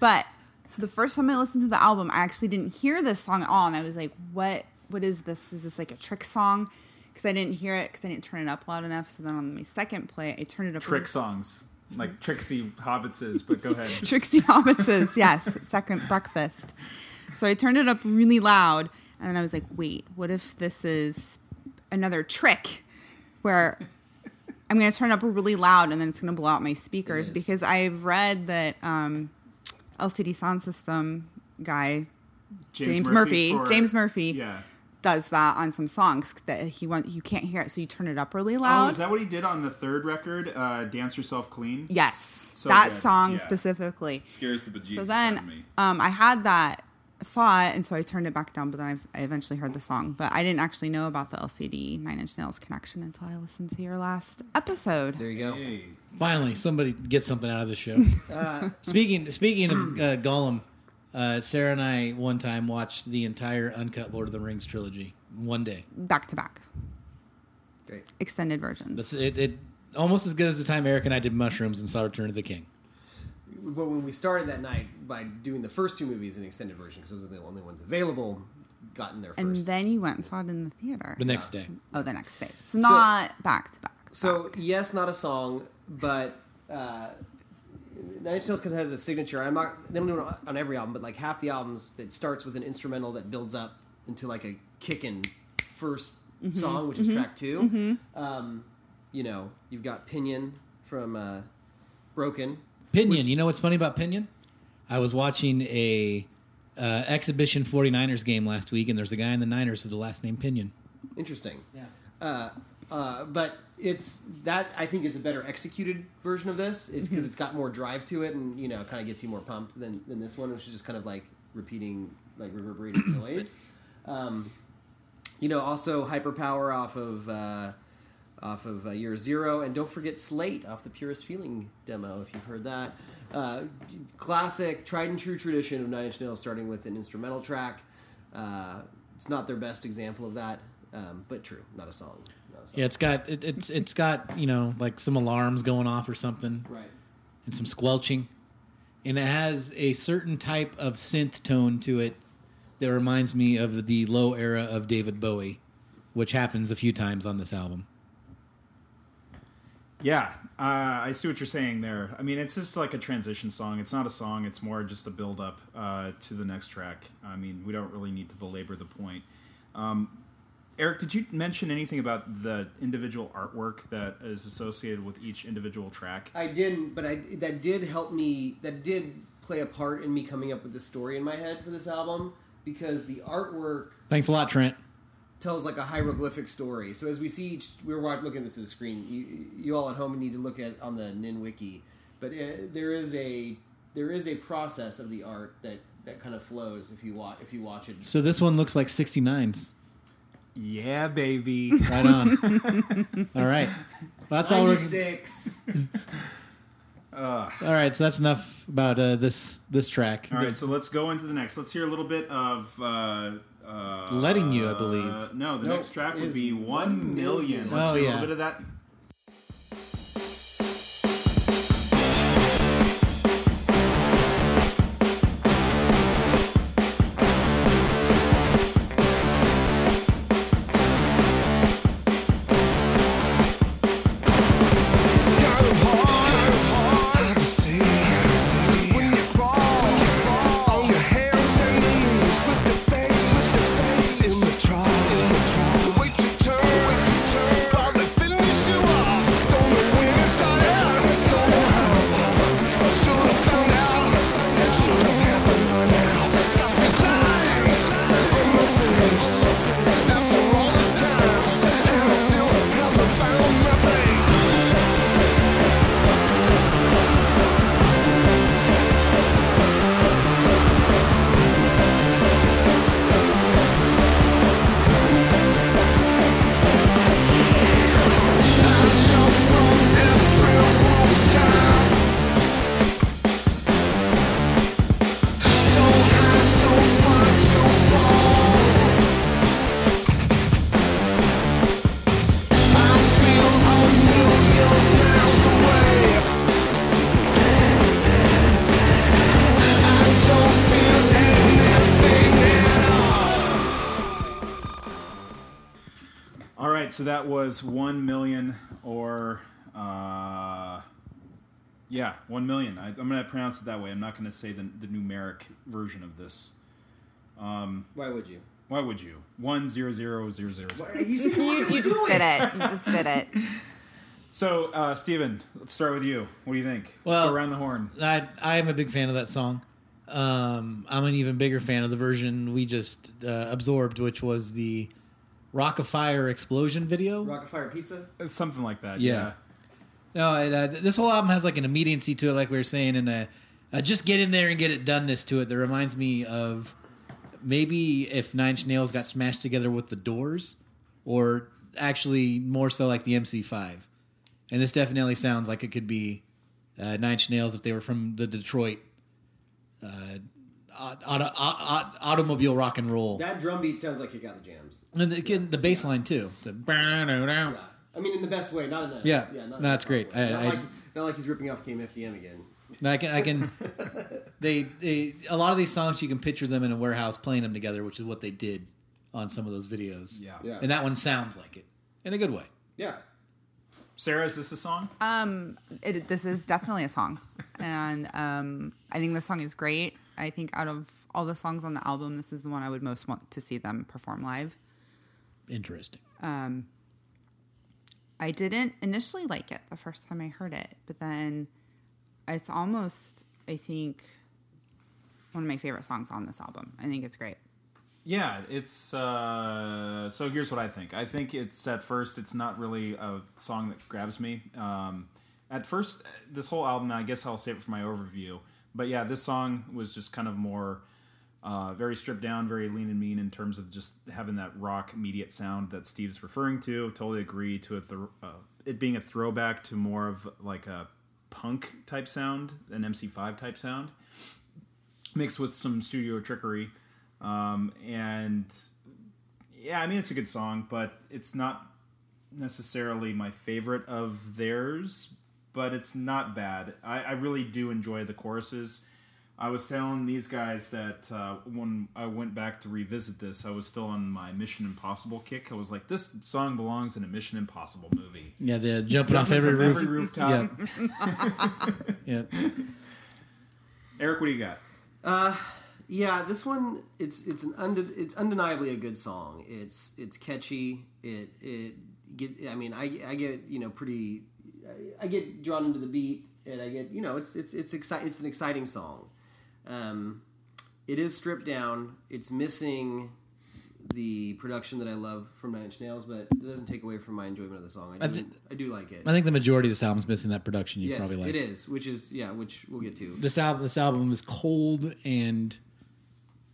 But so the first time I listened to the album, I actually didn't hear this song at all, and I was like, "What? What is this? Is this like a trick song?" Because I didn't hear it because I didn't turn it up loud enough. So then on my second play, I turned it up. Trick songs. Like Trixie Hobbitses, but go ahead. Trixie Hobbitses, yes, second breakfast. So I turned it up really loud, and then I was like, "Wait, what if this is another trick where I'm going to turn it up really loud and then it's going to blow out my speakers?" Because I've read that um, LCD Soundsystem guy James Murphy, for- James Murphy Yeah. Does that on some songs that he want you can't hear it, so you turn it up really Oh, loud. is that what he did on the third record, uh, "Dance Yourself Clean"? yes, So that good, song yeah. specifically. Scares the bejesus So out of then me. um, I had that thought, and so I turned it back down. But then I, I eventually heard the song, but I didn't actually know about the LCD Nine Inch Nails connection until I listened to your last episode. There you go. Hey. Finally, somebody gets something out of the show. speaking speaking of uh, Gollum, uh, Sarah and I one time watched the entire uncut Lord of the Rings trilogy one day. Back to back, Great. extended versions. That's it, it. Almost as good as the time Eric and I did mushrooms and saw Return of the King. But when we started that night by doing the first two movies in extended version, because those are the only ones available, got in there and then you went and saw it in the theater. The next day, oh, the next day. So not back to back. So yes, not a song, but uh, Nine Inch Nails kind of has a signature. I'm not they don't do it on every album, but like half the albums, it starts with an instrumental that builds up into like a kicking 1st song, which is track 2 Um, you know, you've got Pinion from uh, Broken. Pinion. You know what's funny about Pinion? I was watching a uh, exhibition 49ers game last week, and there's a guy in the Niners with the last name Pinion. Interesting. Yeah. Uh, uh, but it's that I think is a better executed version of this. It's because it's got more drive to it, and you know, kind of gets you more pumped than, than this one, which is just kind of like repeating, like reverberating noise. Um, you know, also hyperpower off of uh, off of uh, Year Zero, and don't forget Slate off the Purest Feeling demo if you've heard that. Uh, classic, tried and true tradition of Nine Inch Nails, starting with an instrumental track. Uh, it's not their best example of that, um, but true, not a song. Yeah, it's got it, it's it's got you know like some alarms going off or something, Right. and some squelching, and it has a certain type of synth tone to it that reminds me of the low era of David Bowie, which happens a few times on this album. Yeah, uh, I see what you're saying there. I mean, it's just like a transition song. It's not a song. It's more just a build up uh, to the next track. I mean, we don't really need to belabor the point. Um, Eric, did you mention anything about the individual artwork that is associated with each individual track? I didn't, but I that did help me. That did play a part in me coming up with the story in my head for this album because the artwork Thanks a lot, Trent. tells like a hieroglyphic story. So as we see each, we were wa- looking at this at the screen. You, you all at home need to look at on the Nin Wiki, but uh, there is a there is a process of the art that that kind of flows if you watch if you watch it. So this one looks like 69s. Yeah, baby. Right on. all right. Well, that's all we're. Ninety six. All right, so that's enough about uh, this this track. All right, so let's go into the next. Let's hear a little bit of. Uh, uh, Letting You, I believe. Uh, no, the No, next track would be One One Million. Million. Let's Oh, hear a little bit of that. That was one million, or uh, yeah, one million. I, I'm going to pronounce it that way. I'm not going to say the, the numeric version of this. Why would you? Why would you? One zero zero zero zero. zero. You, said You, you just did it. You just did it. So, uh, Steven, let's start with you. What do you think? let's Well- go around the horn. I I am a big fan of that song. Um, I'm an even bigger fan of the version we just uh, absorbed, which was the Rock of Fire explosion video. Rock of Fire Pizza. It's something like that. Yeah. No, it, uh, this whole album has like an immediacy to it, like we were saying, and a, a just get in there and get it done. This to it that reminds me of maybe if Nine Inch Nails got smashed together with the Doors, or actually more so like the MC5. And this definitely sounds like it could be uh, Nine Inch Nails if they were from the Detroit uh, auto, auto, automobile rock and roll. That drum beat sounds like you got the jams. And the, the bass line too. The Yeah. I mean, in the best way, not in a Yeah. yeah. Not No, that's great. I- not, I- like, not like he's ripping off KMFDM again. No, I can, I can. they, they, a lot of these songs you can picture them in a warehouse playing them together, which is what they did on some of those videos. Yeah. Yeah. and that one sounds like it in a good way. Yeah. Sarah, is this a song? Um, it, this is definitely a song, and um, I think this song is great. I think out of all the songs on the album, this is the one I would most want to see them perform live. Interesting. Um, I didn't initially like it the first time I heard it, but then it's almost, I think, one of my favorite songs on this album. I think it's great. Yeah, it's uh, so. Here's what I think. I think it's at first, it's not really a song that grabs me. Um, at first, this whole album, I guess I'll save it for my overview. But yeah, this song was just kind of more uh, very stripped down, very lean and mean in terms of just having that rock immediate sound that Steve's referring to. Totally agree to it. Uh, it being a throwback to more of like a punk type sound, an MC5 type sound, mixed with some studio trickery. Um, and yeah, I mean, it's a good song, but it's not necessarily my favorite of theirs, but it's not bad. I, I really do enjoy the choruses. I was telling these guys that uh, when I went back to revisit this, I was still on my Mission Impossible kick. I was like, this song belongs in a Mission Impossible movie. Yeah, the jumping off every roof. every rooftop. Yeah. yeah. Eric, what do you got? Yeah, this one it's it's an unde- it's undeniably a good song. It's it's catchy. It it get I mean I I get you know pretty I, I get drawn into the beat and I get you know it's it's it's exci- it's an exciting song. Um, it is stripped down. It's missing the production that I love from Nine Inch Nails, but it doesn't take away from my enjoyment of the song. I do, I, thi- do like it. I think the majority of this album's missing that production you yes, probably like. it is, which is yeah, which we'll get to. This album this album is cold and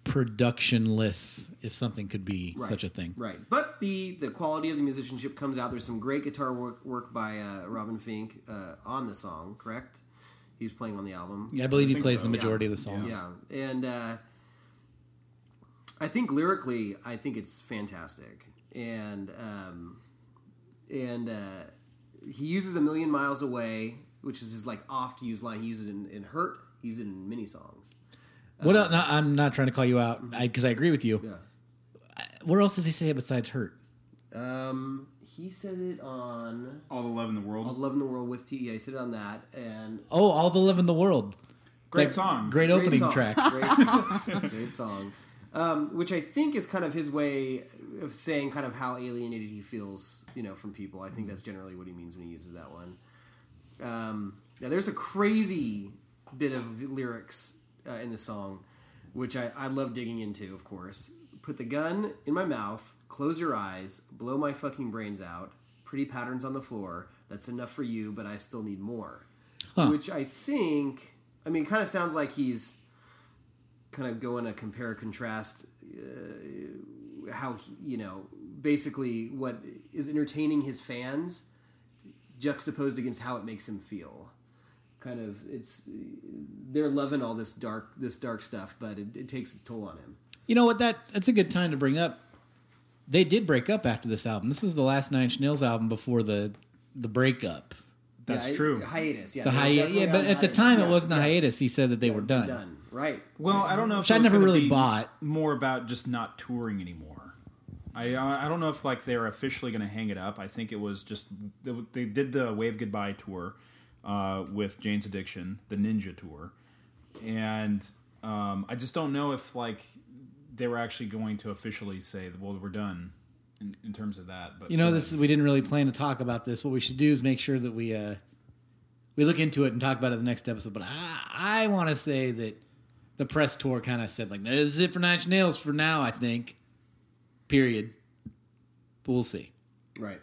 productionless, if something could be Right. such a thing. Right, but the the quality of the musicianship comes out. There's some great guitar work work by uh, Robin Finck uh, on the song. Correct, he was playing on the album. Yeah, I believe he plays so. the majority Yeah. of the songs. Yeah, and uh, I think lyrically, I think it's fantastic, and um, and uh, he uses a million miles away, which is his like oft used line. He uses it in, in Hurt. He uses it in many songs. What else? No, I'm not trying to call you out because I, agree with you. Yeah. Where else does he say it besides hurt? Um, he said it on All the love in the world. All the Love in the World with T. Yeah, he said it on that, and Oh, all the love in the world. Great That song. Great Great opening song. track. Great song. Great song. Um, which I think is kind of his way of saying kind of how alienated he feels, you know, from people. I think that's generally what he means when he uses that one. Um, now, there's a crazy bit of lyrics uh, in the song, which I, I love digging into, of course. Put the gun in my mouth, close your eyes, blow my fucking brains out. Pretty patterns on the floor. That's enough for you, but I still need more. Which I think, I mean, kind of sounds like he's kind of going to compare contrast uh, how he, you know basically what is entertaining his fans juxtaposed against how it makes him feel kind of it's they're loving all this dark this dark stuff but it, it takes its toll on him You know what? That that's a good time to bring up. They did break up after this album. This is the last Nine Inch Nails album before the the breakup. That's Yeah, I- true. hiatus yeah The they were hiatus, yeah, but on at the hiatus. time Yeah, it wasn't a yeah. hiatus. He said that they were done. done right Well, I don't know if Which I never really bought. More about just not touring anymore. I uh, I don't know if like they're officially going to hang it up. I think it was just they, they did the Wave Goodbye tour uh, with Jane's Addiction, the Ninja tour, and um, I just don't know if like they were actually going to officially say, "Well, we're done." In, in terms of that, but You know, this we didn't really plan to talk about this. What we should do is make sure that we uh, we look into it and talk about it the next episode. But I I want to say that the press tour kind of said like, "This is it for Nine Inch Nails for now." I think. Period. But we'll see. right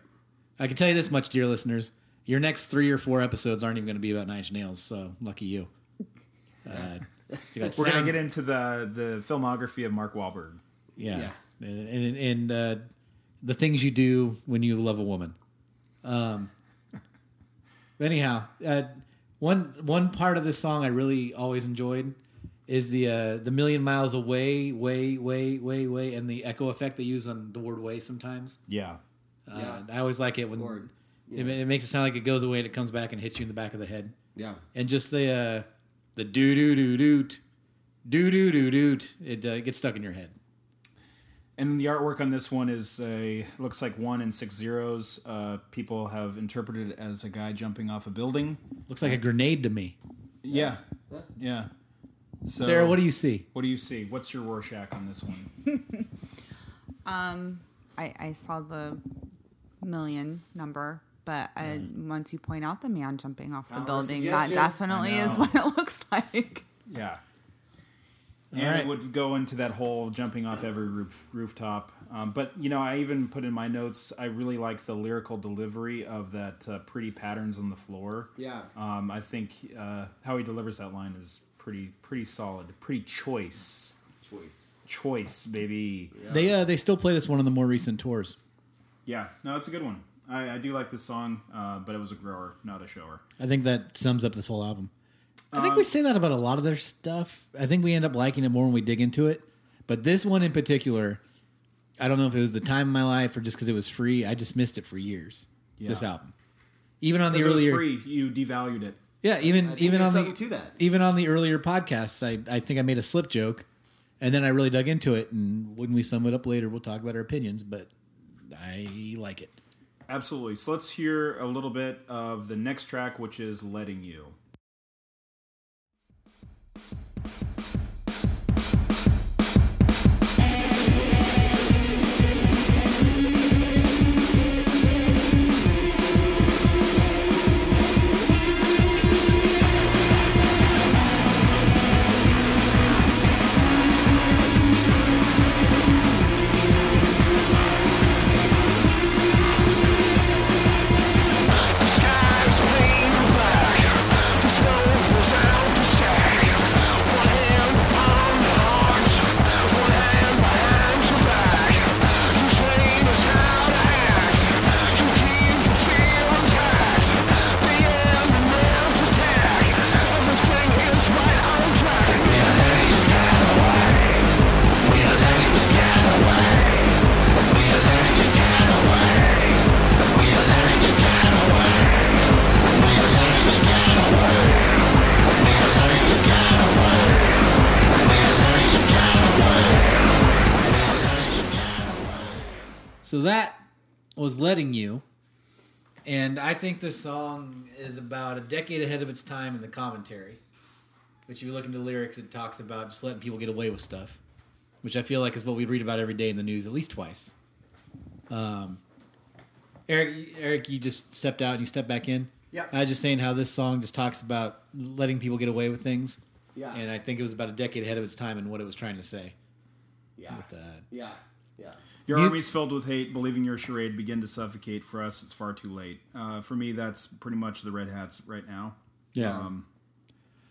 I can tell you this much, dear listeners: your next three or four episodes aren't even going to be about Nine Inch Nails. So lucky you. Uh, you got we're gonna get into the the filmography of Mark Wahlberg. Yeah. Yeah. And and, and uh, the things you do when you love a woman. Um, but anyhow, uh, one one part of this song I really always enjoyed is the uh, the million miles away, way, way, way, way, and the echo effect they use on the word "way" sometimes. Yeah, Uh, Yeah. I always like it when Or, it, it makes it sound like it goes away and it comes back and hits you in the back of the head. yeah And just the uh, the doo doo doo doot, doo doo doo doot, it uh, gets stuck in your head. And the artwork on this one is a looks like one and six zeros. Uh, people have interpreted it as a guy jumping off a building. Looks like a grenade to me. Yeah, yeah. So, Sarah, what do you see? what do you see? What's your Rorschach on this one? Um, I, I saw the million number, but uh, once you point out the man jumping off the Power building, that definitely is what it looks like. yeah. and right. it would go into that whole jumping off every roof, rooftop. Um, but you know, I even put in my notes. I really like the lyrical delivery of that uh, "pretty patterns on the floor." Yeah. um, I think uh, how he delivers that line is pretty pretty solid, pretty choice, Choice. choice, baby. They uh, they still play this one on the more recent tours. Yeah, no, it's a good one. I, I do like this song, uh, but it was a grower, not a shower. I think that sums up this whole album. I think we say that about a lot of their stuff. I think we end up liking it more when we dig into it. But this one in particular, I don't know if it was the time of my life or just because it was free. I just missed it for years. This album, even on the Because it was earlier, free, you devalued it. yeah, even think even on the to that. even on the earlier podcasts, I I think I made a slip joke, and then I really dug into it. And when we sum it up later, we'll talk about our opinions. But I like it. Absolutely. So let's hear a little bit of the next track, which is "Letting You." So that was letting you. And I think this song is about a decade ahead of its time in the commentary. Which, if you look into the lyrics, it talks about just letting people get away with stuff, which I feel like is what we read about every day in the news, at least twice. Um, Eric, Eric, you just stepped out and you stepped back in. Yeah. I was just saying how this song just talks about letting people get away with things, Yeah. and I think it was about a decade ahead of its time in what it was trying to say. Yeah. With that. Yeah. Yeah. Your You- army's filled with hate, believing your charade begin to suffocate. For us, it's far too late. Uh, for me, that's pretty much the Red Hats right now. Yeah. Um,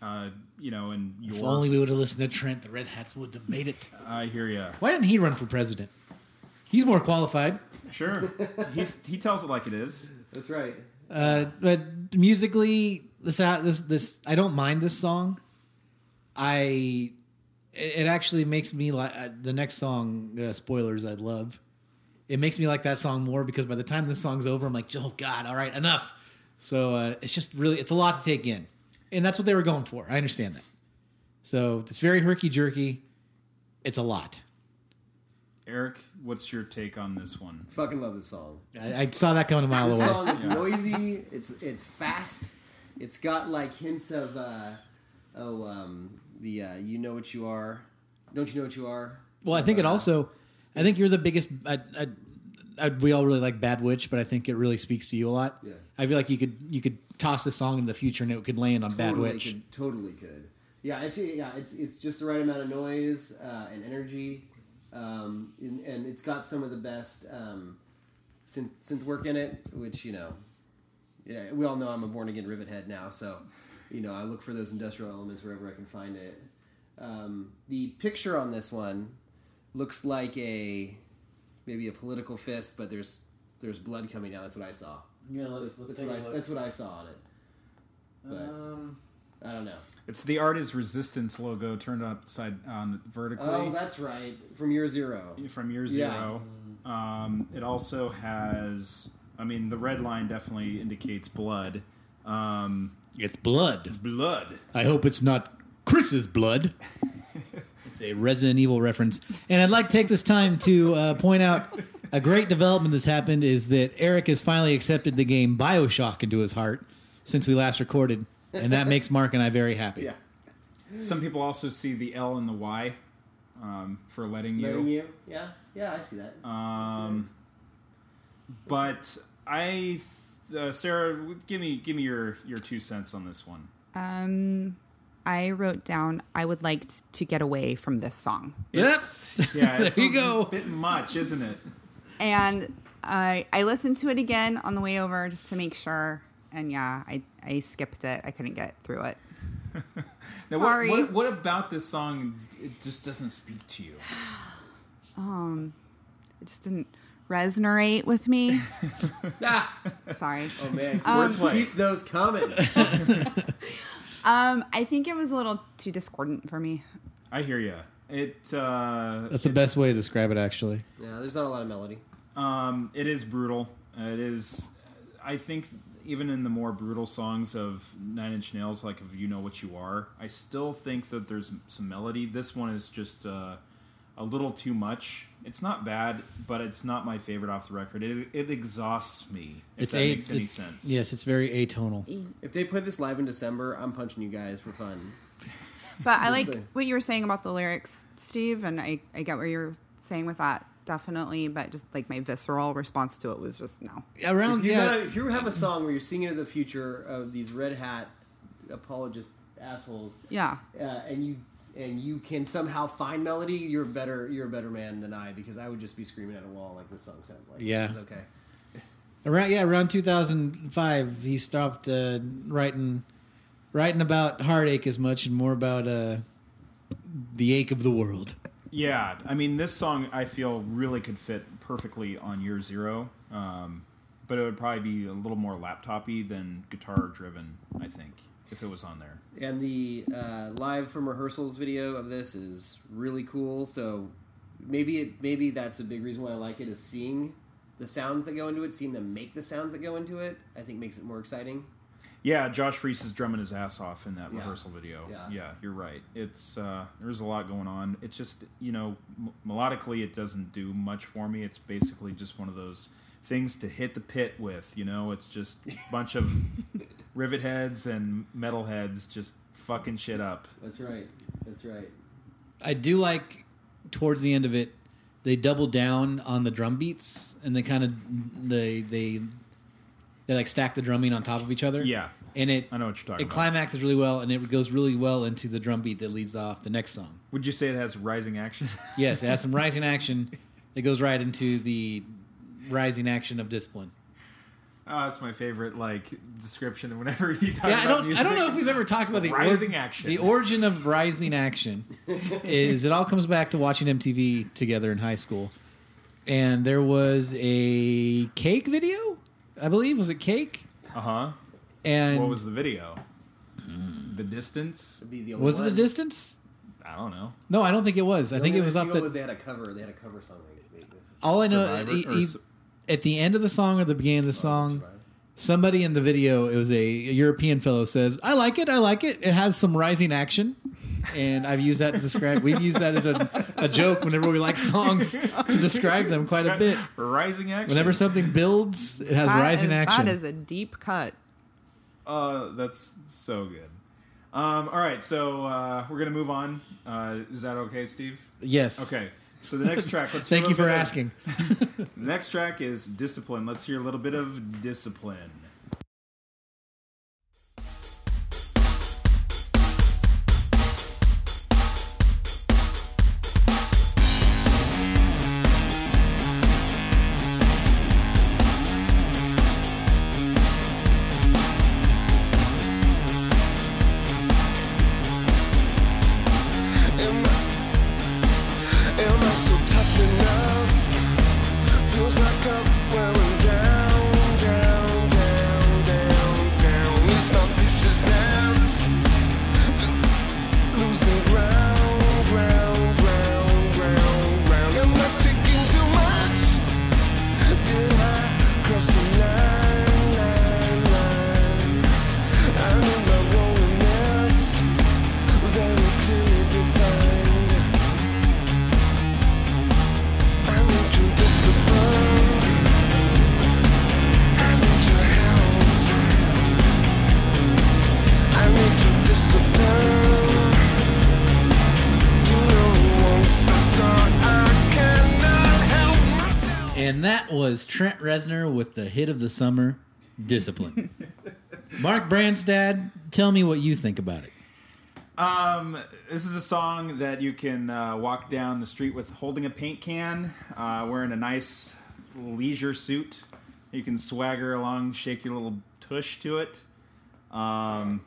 uh, you know, and your, If only we would have listened to Trent, the Red Hats would have made it. I hear you. Why didn't he run for president? He's more qualified. Sure, he's he tells it like it is. That's right. Uh, but musically, this this this I don't mind this song. I it, it actually makes me like uh, the next song. Uh, spoilers, I love. It makes me like that song more because by the time this song's over, I'm like, oh god, all right, enough. So uh, it's just really it's a lot to take in, and that's what they were going for. I understand that. So it's very herky jerky. It's a lot. Eric, what's your take on this one? Fucking love this song. I, I saw that coming a mile This away. song is noisy. It's it's fast. It's got like hints of uh, oh um, the uh, you know what you are. Don't you know what you are? Well, I think it Uh, also. I think you're the biggest. I, I, I, we all really like Bad Witch, but I think it really speaks to you a lot. Yeah. I feel like you could you could toss this song in the future and it could land on Bad Witch. Could, totally could. Yeah, it's yeah, it's it's just the right amount of noise uh, and energy, um, and, and it's got some of the best um, synth, synth work in it, which you know, yeah, we all know I'm a born again rivet head now, so you know I look for those industrial elements wherever I can find it. Um, the picture on this one looks like a maybe a political fist, but there's there's blood coming down. That's what I saw. Yeah, That's, that's what I, that's what I saw on it. But I don't know. It's the art is resistance logo turned upside on vertically Oh, that's right. From year zero. from year Yeah. zero. Um, it also has, I mean, the red line definitely indicates blood. Um, It's blood. blood. I hope it's not Chris's blood. it's a Resident Evil reference, and I'd like to take this time to uh, point out a great development that's happened is that Eric has finally accepted the game Bioshock into his heart since we last recorded, and that makes Mark and I very happy. Yeah. Some people also see the L and the Y um, for letting you. Letting you. Yeah. Yeah, I see that. Um, but I, uh, Sarah, give me give me your your two cents on this one. Um, I wrote down I would like to get away from this song. It's, yeah, There it's you a go. bit much, isn't it? And I I listened to it again on the way over just to make sure. And yeah, I I skipped it. I couldn't get through it. Now, Sorry. What, what, about this song? It just doesn't speak to you. um, It just didn't resonate with me. ah. Sorry. Oh man, Wordplay. keep those coming. Um, I think it was a little too discordant for me. I hear you. It uh, That's the best way to describe it, actually. yeah, there's not a lot of melody. um, it is brutal. Uh, It is. I think even in the more brutal songs of Nine Inch Nails, like if "You Know What You Are," I still think that there's some melody. This one is just uh, a little too much. It's not bad, but it's not my favorite off the record. It, it exhausts me. If It's that a- makes any it's- sense. Yes, it's very atonal. If they play this live in December, I'm punching you guys for fun. But I like what you were saying about the lyrics, Steve, and I, I get what you're saying with that, definitely. But just like my visceral response to it was just no. Around If you, yeah, gotta, if you have a song where you're singing to the future of these red hat apologist assholes, Yeah. uh, and you and you can somehow find melody, you're better. You're a better man than I because I would just be screaming at a wall like this song sounds like. Yeah. This is okay. around yeah around 2005 he stopped uh, writing writing about heartache as much and more about uh, the ache of the world. Yeah, I mean, this song I feel really could fit perfectly on Year Zero, um, but it would probably be a little more laptopy than guitar driven. I think if it was on there. And the uh, live from rehearsals video of this is really cool. So maybe it maybe that's a big reason why I like it is seeing the sounds that go into it, seeing them make the sounds that go into it. I think makes it more exciting. Yeah, Josh Freese is drumming his ass off in that Yeah. rehearsal video. Yeah. yeah. you're right. It's uh, there's a lot going on. It's just you know m- melodically it doesn't do much for me. It's basically just one of those things to hit the pit with. You know, it's just a bunch of rivet heads and metal heads just fucking shit up. That's right. That's right. I do like towards the end of it, they double down on the drum beats and they kind of they they they like stack the drumming on top of each other. Yeah. and it I know what you're talking it about. climaxes really well and it goes really well into the drum beat that leads off the next song. Would you say it has rising action? Yes, it has some rising action. It goes right into the rising action of discipline. Oh, it's my favorite like description. Whenever you talk Yeah, I about don't. music, I don't know if we've ever talked about the Rising action. The origin of rising action is it all comes back to watching MTV together in high school, and there was a cake video, I believe. Was it cake? Uh huh. And What was the video? The distance? Be the only was it the distance? I don't know. No, I don't think it was. I think it was other off the. was they had a cover. They had a cover song. They- they- all I know, Survivor he- or he- s- at the end of the song or the beginning of the song, somebody in the video, it was a, a European fellow says, "I like it. I like it. It has some rising action." And I've used that to describe. We've used that as a, a joke whenever we like songs to describe them quite a bit. Rising action. Whenever something builds, it has That rising is- action. That is a deep cut. Uh, that's so good. Um, all right, so uh, we're gonna move on. Uh, is that okay, Steve? yes. Okay. So the next track. Let's Thank you for little bit of- asking. The next track is Discipline. Let's hear a little bit of Discipline. Trent Reznor with the hit of the summer, Discipline. Mark Branstad, tell me what you think about it. Um, this is a song that you can uh, walk down the street with holding a paint can, uh, wearing a nice leisure suit. You can swagger along, shake your little tush to it. Um,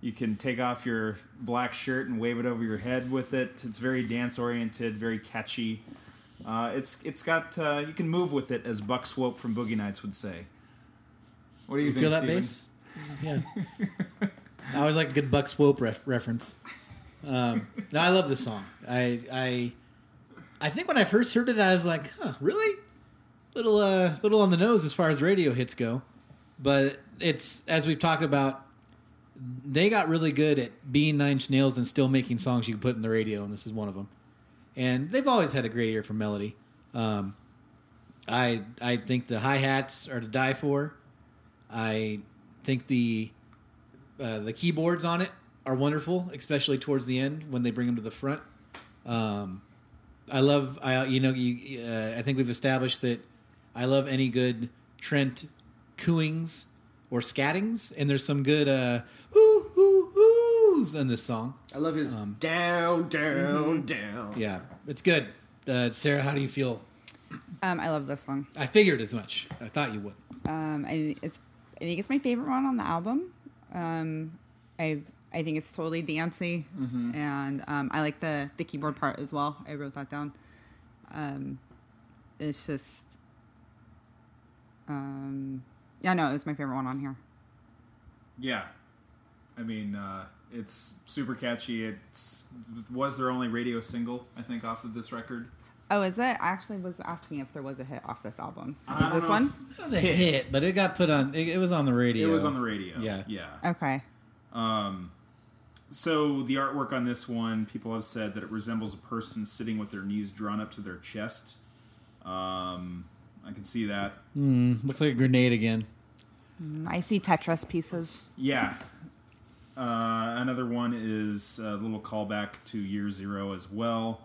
you can take off your black shirt and wave it over your head with it. It's very dance oriented, very catchy. Uh, it's it's got uh, you can move with it, as Buck Swope from Boogie Nights would say. What do you, You think, feel that Steven? bass? Yeah. I always like a good Buck Swope ref- reference. Um, no, I love this song. I, I, I think when I first heard it, I was like, "Huh, really? Little, uh, little on the nose as far as radio hits go." But it's as we've talked about, they got really good at being Nine Inch Nails and still making songs you can put in the radio, and this is one of them. And they've always had a great ear for melody. Um, I, I think the hi hats are to die for. I think the uh, the keyboards on it are wonderful, especially towards the end when they bring them to the front. Um, I love, I you know, you, uh, I think we've established that I love any good Trent cooings or scattings, and there's some good uh, ooh ooh oohs in this song. I love his Um, down, down, down. Yeah, it's good. Uh, Sarah, how do you feel? Um, I love this song. I figured as much. I thought you would. Um, I it's I think it's my favorite one on the album. Um, I I think it's totally dancey, and um, I like the the keyboard part as well. I wrote that down. Um, it's just, um, yeah, no, it's my favorite one on here. Yeah, I mean, uh, it's super catchy. It's was their only radio single, I think, off of this record. Oh, is it? I actually was asking if there was a hit off this album. I don't this know one? if- It was a hit, but it got put on. It, it was on the radio. It was on the radio. Yeah. yeah. Okay. Um, so the artwork on this one, people have said that it resembles a person sitting with their knees drawn up to their chest. Um, I can see that. Mm, looks like a grenade again. I see Tetris pieces. Yeah. Uh, another one is a little callback to Year Zero as well.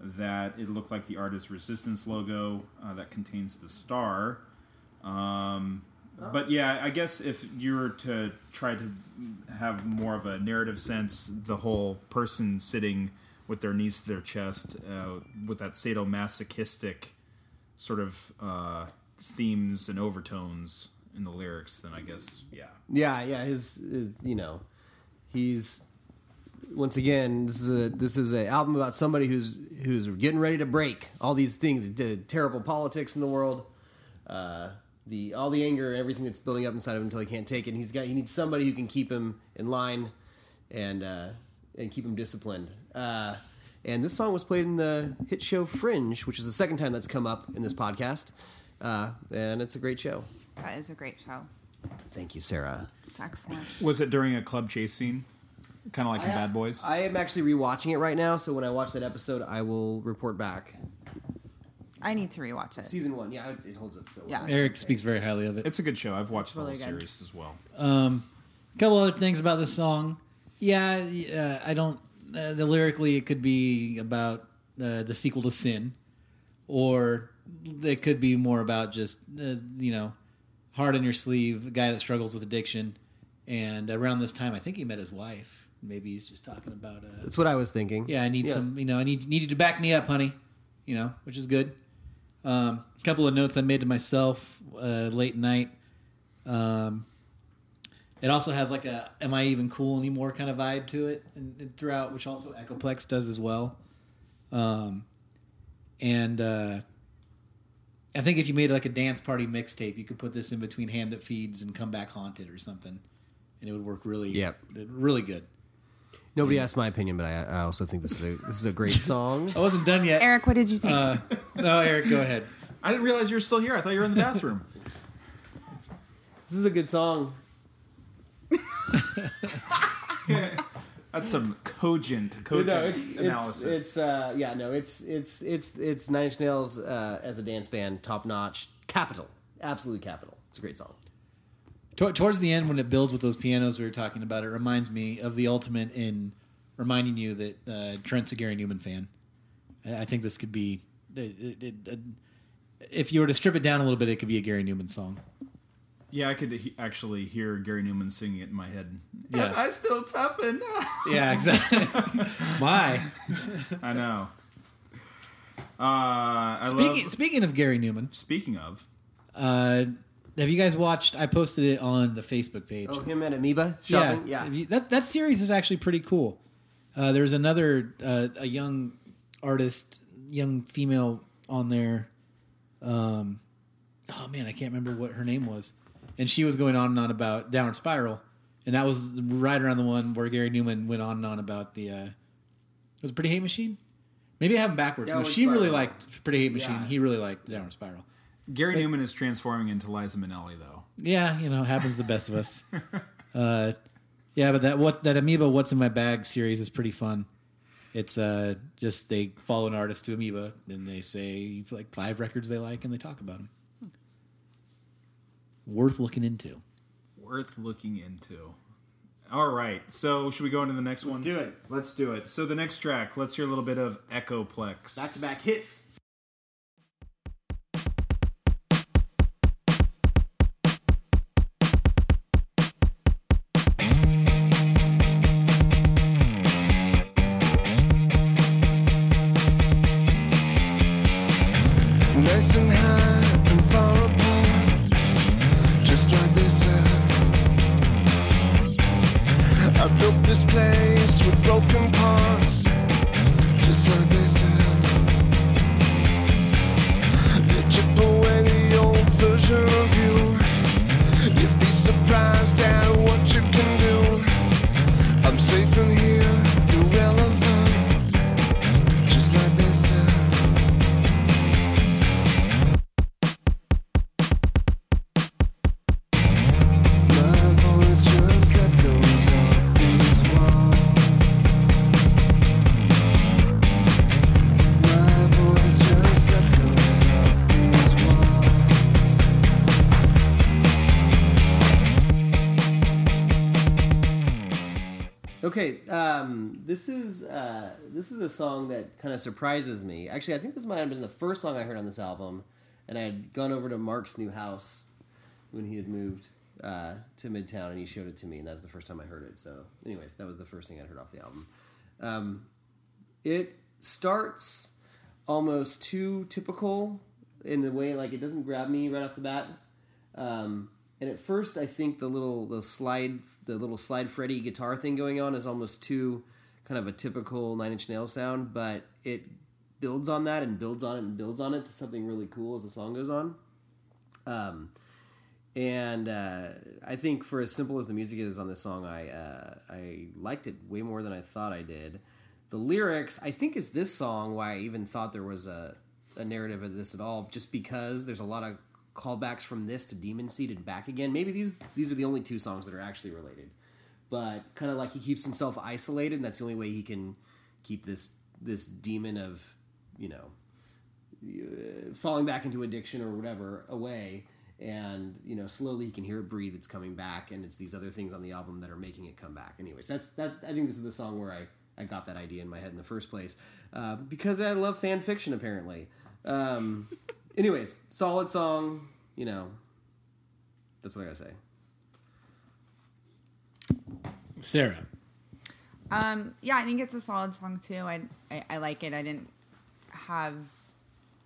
That it looked like the Art is Resistance logo uh, that contains the star. Um, But yeah, I guess if you were to try to have more of a narrative sense, the whole person sitting with their knees to their chest, uh, with that sadomasochistic sort of uh, themes and overtones in the lyrics, then I guess yeah. Yeah, yeah. His, uh, you know, he's once again. This is a this is an album about somebody who's who's getting ready to break all these things, the terrible politics in the world, uh, the all the anger and everything that's building up inside of him until he can't take it. And he's got he needs somebody who can keep him in line and uh, and keep him disciplined. Uh, and this song was played in the hit show Fringe, which is the second time that's come up in this podcast. Uh, and it's a great show. That is a great show. Thank you, Sarah. It's excellent. Was it during a club chase scene, kind of like in Bad Boys? I am actually rewatching it right now, so when I watch that episode, I will report back. I need to rewatch it. Season one, yeah, it- it holds up so well. Yeah. Eric speaks very highly of it. it's a good show. I've watched the really whole good. series as well. Um, a couple other things about this song. Yeah, uh, I don't. Uh, the lyrically, it could be about uh, the sequel to Sin, or it could be more about just uh, you know, heart on your sleeve, a guy that struggles with addiction. And around this time, I think he met his wife. Maybe he's just talking about. Uh, That's what I was thinking. yeah, I need Yeah. some. You know, I need need you to back me up, honey. You know, which is good. Um, a couple of notes I made to myself uh, late night. Um, it also has like a "Am I even cool anymore?" kind of vibe to it, and, and throughout, which also Echoplex does as well. Um, and uh, I think if you made like a dance party mixtape, you could put this in between "Hand That Feeds" and "Come Back Haunted" or something, and it would work really, Yep. really good. Nobody asked my opinion, but I, I also think this is a this is a great song. I wasn't done yet. Eric, what did you think? Uh, no, Eric, go ahead. I didn't realize you were still here. I thought you were in the bathroom. This is a good song. That's some cogent, cogent no, it's analysis. it's it's uh, yeah, no, it's it's it's it's Nine Inch Nails uh, as a dance band, top notch, capital, absolute capital. It's a great song. Tor- towards the end, when it builds with those pianos we were talking about, it reminds me of the ultimate in reminding you that uh, Trent's a Gary Numan fan. I, I think this could be, it, it, it, if you were to strip it down a little bit, it could be a Gary Numan song. Yeah, I could he- actually hear Gary Numan singing it in my head. Yeah. I, I still toughen. Yeah, exactly. My. I know. Uh, I Speaking, love. speaking of Gary Numan, Speaking of, uh, have you guys watched? I posted it on the Facebook page. Oh, him and Amoeba shopping. Yeah. Have you- that that series is actually pretty cool. Uh, there's another uh, a young artist, young female on there. Um, oh man, I can't remember what her name was, and she was going on and on about Downward Spiral, and that was right around the one where Gary Numan went on and on about the. Uh, was it Pretty Hate Machine? Maybe I have them backwards. No, she really liked Pretty Hate Machine. Yeah. He really liked Downward Spiral. Gary Numan is transforming into Liza Minnelli, though. Yeah, you know, happens to the best of us. uh, yeah, but that what that Amoeba What's in My Bag series is pretty fun. It's uh, just they follow an artist to Amoeba and they say like five records they like and they talk about them. Worth looking into. Worth looking into. All right, so should we go into the next one? do it. Let's do it. So the next track, let's hear a little bit of Echoplex. Back to back hits. This is a song that kind of surprises me. Actually, I think this might have been the first song I heard on this album, and I had gone over to Mark's new house when he had moved uh, to Midtown, and he showed it to me, and that was the first time I heard it. So, anyways, that was the first thing I heard off the album. Um, it starts almost too typical in the way like it doesn't grab me right off the bat. Um, and at first, I think the little the slide the little slide Freddy guitar thing going on is almost too kind of a typical Nine Inch Nails sound, but it builds on that and builds on it and builds on it to something really cool as the song goes on. Um, and uh, I think for as simple as the music is on this song, I uh, I liked it way more than I thought I did. The lyrics, I think, is this song why I even thought there was a, a narrative of this at all, just because there's a lot of callbacks from this to Demon Seed and back again. Maybe these these are the only two songs that are actually related, but kind of like he keeps himself isolated, and that's the only way he can keep this this demon of you know uh, falling back into addiction or whatever away. And you know slowly you can hear it breathe it's coming back and it's these other things on the album that are making it come back. Anyways that's that i think this is the song where i i got that idea in my head in the first place uh, because i love fan fiction apparently. Um anyways solid song you know that's what i gotta say Sarah. Um, yeah, I think it's a solid song too. I, I I like it. I didn't have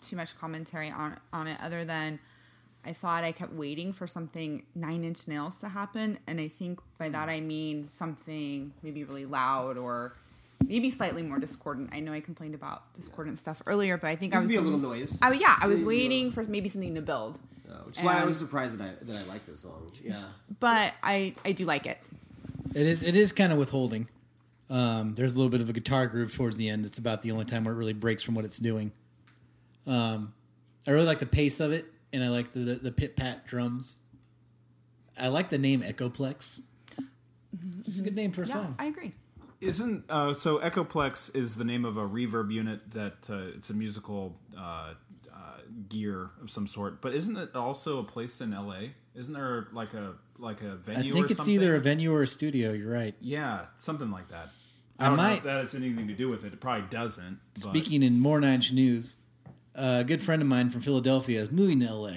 too much commentary on on it other than I thought I kept waiting for something Nine Inch Nails to happen, and I think by that I mean something maybe really loud or maybe slightly more discordant. I know I complained about discordant stuff earlier, but I think I was be a little noise. I, yeah, I was Needs to be a waiting for maybe something to build, uh, which is why i was surprised that i that i like this song yeah but I I do like it. It is it is kind of withholding. Um, there's a little bit of a guitar groove towards the end. It's about the only time where it really breaks from what it's doing. Um, I really like the pace of it, and I like the the, the pit pat drums. I like the name Echoplex. It's a good name for a Yeah, song. I agree. Isn't uh, so? Echoplex is the name of a reverb unit that uh, it's a musical uh, uh, gear of some sort. But isn't it also a place in L.A.? Isn't there like a like a I venue? I think or it's something? either a venue or a studio. You're right. yeah, something like that. I I don't know might- if that has anything to do with it. It probably doesn't. But Speaking in more Nine news, a good friend of mine from Philadelphia is moving to LA,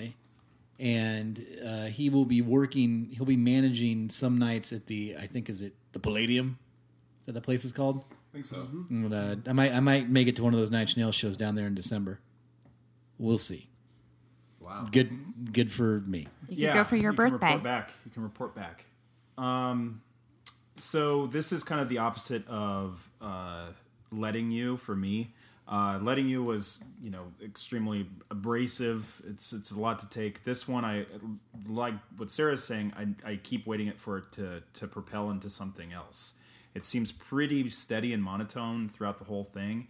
and uh, he will be working. He'll be managing some nights at the I think is it the Palladium that the place is called. I think so. And, uh, I might I might make it to one of those Nine Inch Nails shows down there in December. We'll see. Wow. Good good for me. You can go for your you Can birthday. report back. You can report back. Um, so this is kind of the opposite of uh, letting you for me. Uh, letting you was you know extremely abrasive. It's it's a lot to take. This one I like what Sarah's saying. I, I keep waiting it for it to to propel into something else. It seems pretty steady and monotone throughout the whole thing.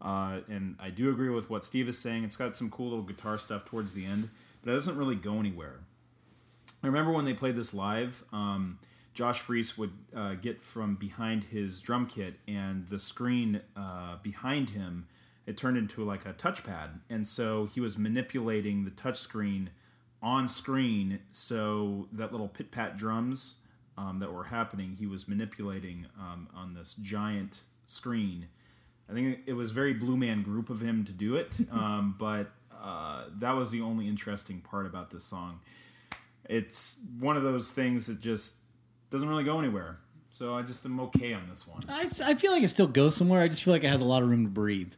Uh, and I do agree with what Steve is saying. It's got some cool little guitar stuff towards the end, but it doesn't really go anywhere. I remember when they played this live, um, Josh Freese would uh, get from behind his drum kit, and the screen uh, behind him it turned into like a touchpad, and so he was manipulating the touch screen on screen. So that little pit pat drums um, that were happening, he was manipulating um, on this giant screen. I think it was very Blue Man Group of him to do it, um, but uh, that was the only interesting part about this song it's one of those things that just doesn't really go anywhere. So I just am okay on this one. I, I feel like it still goes somewhere. I just feel like it has a lot of room to breathe.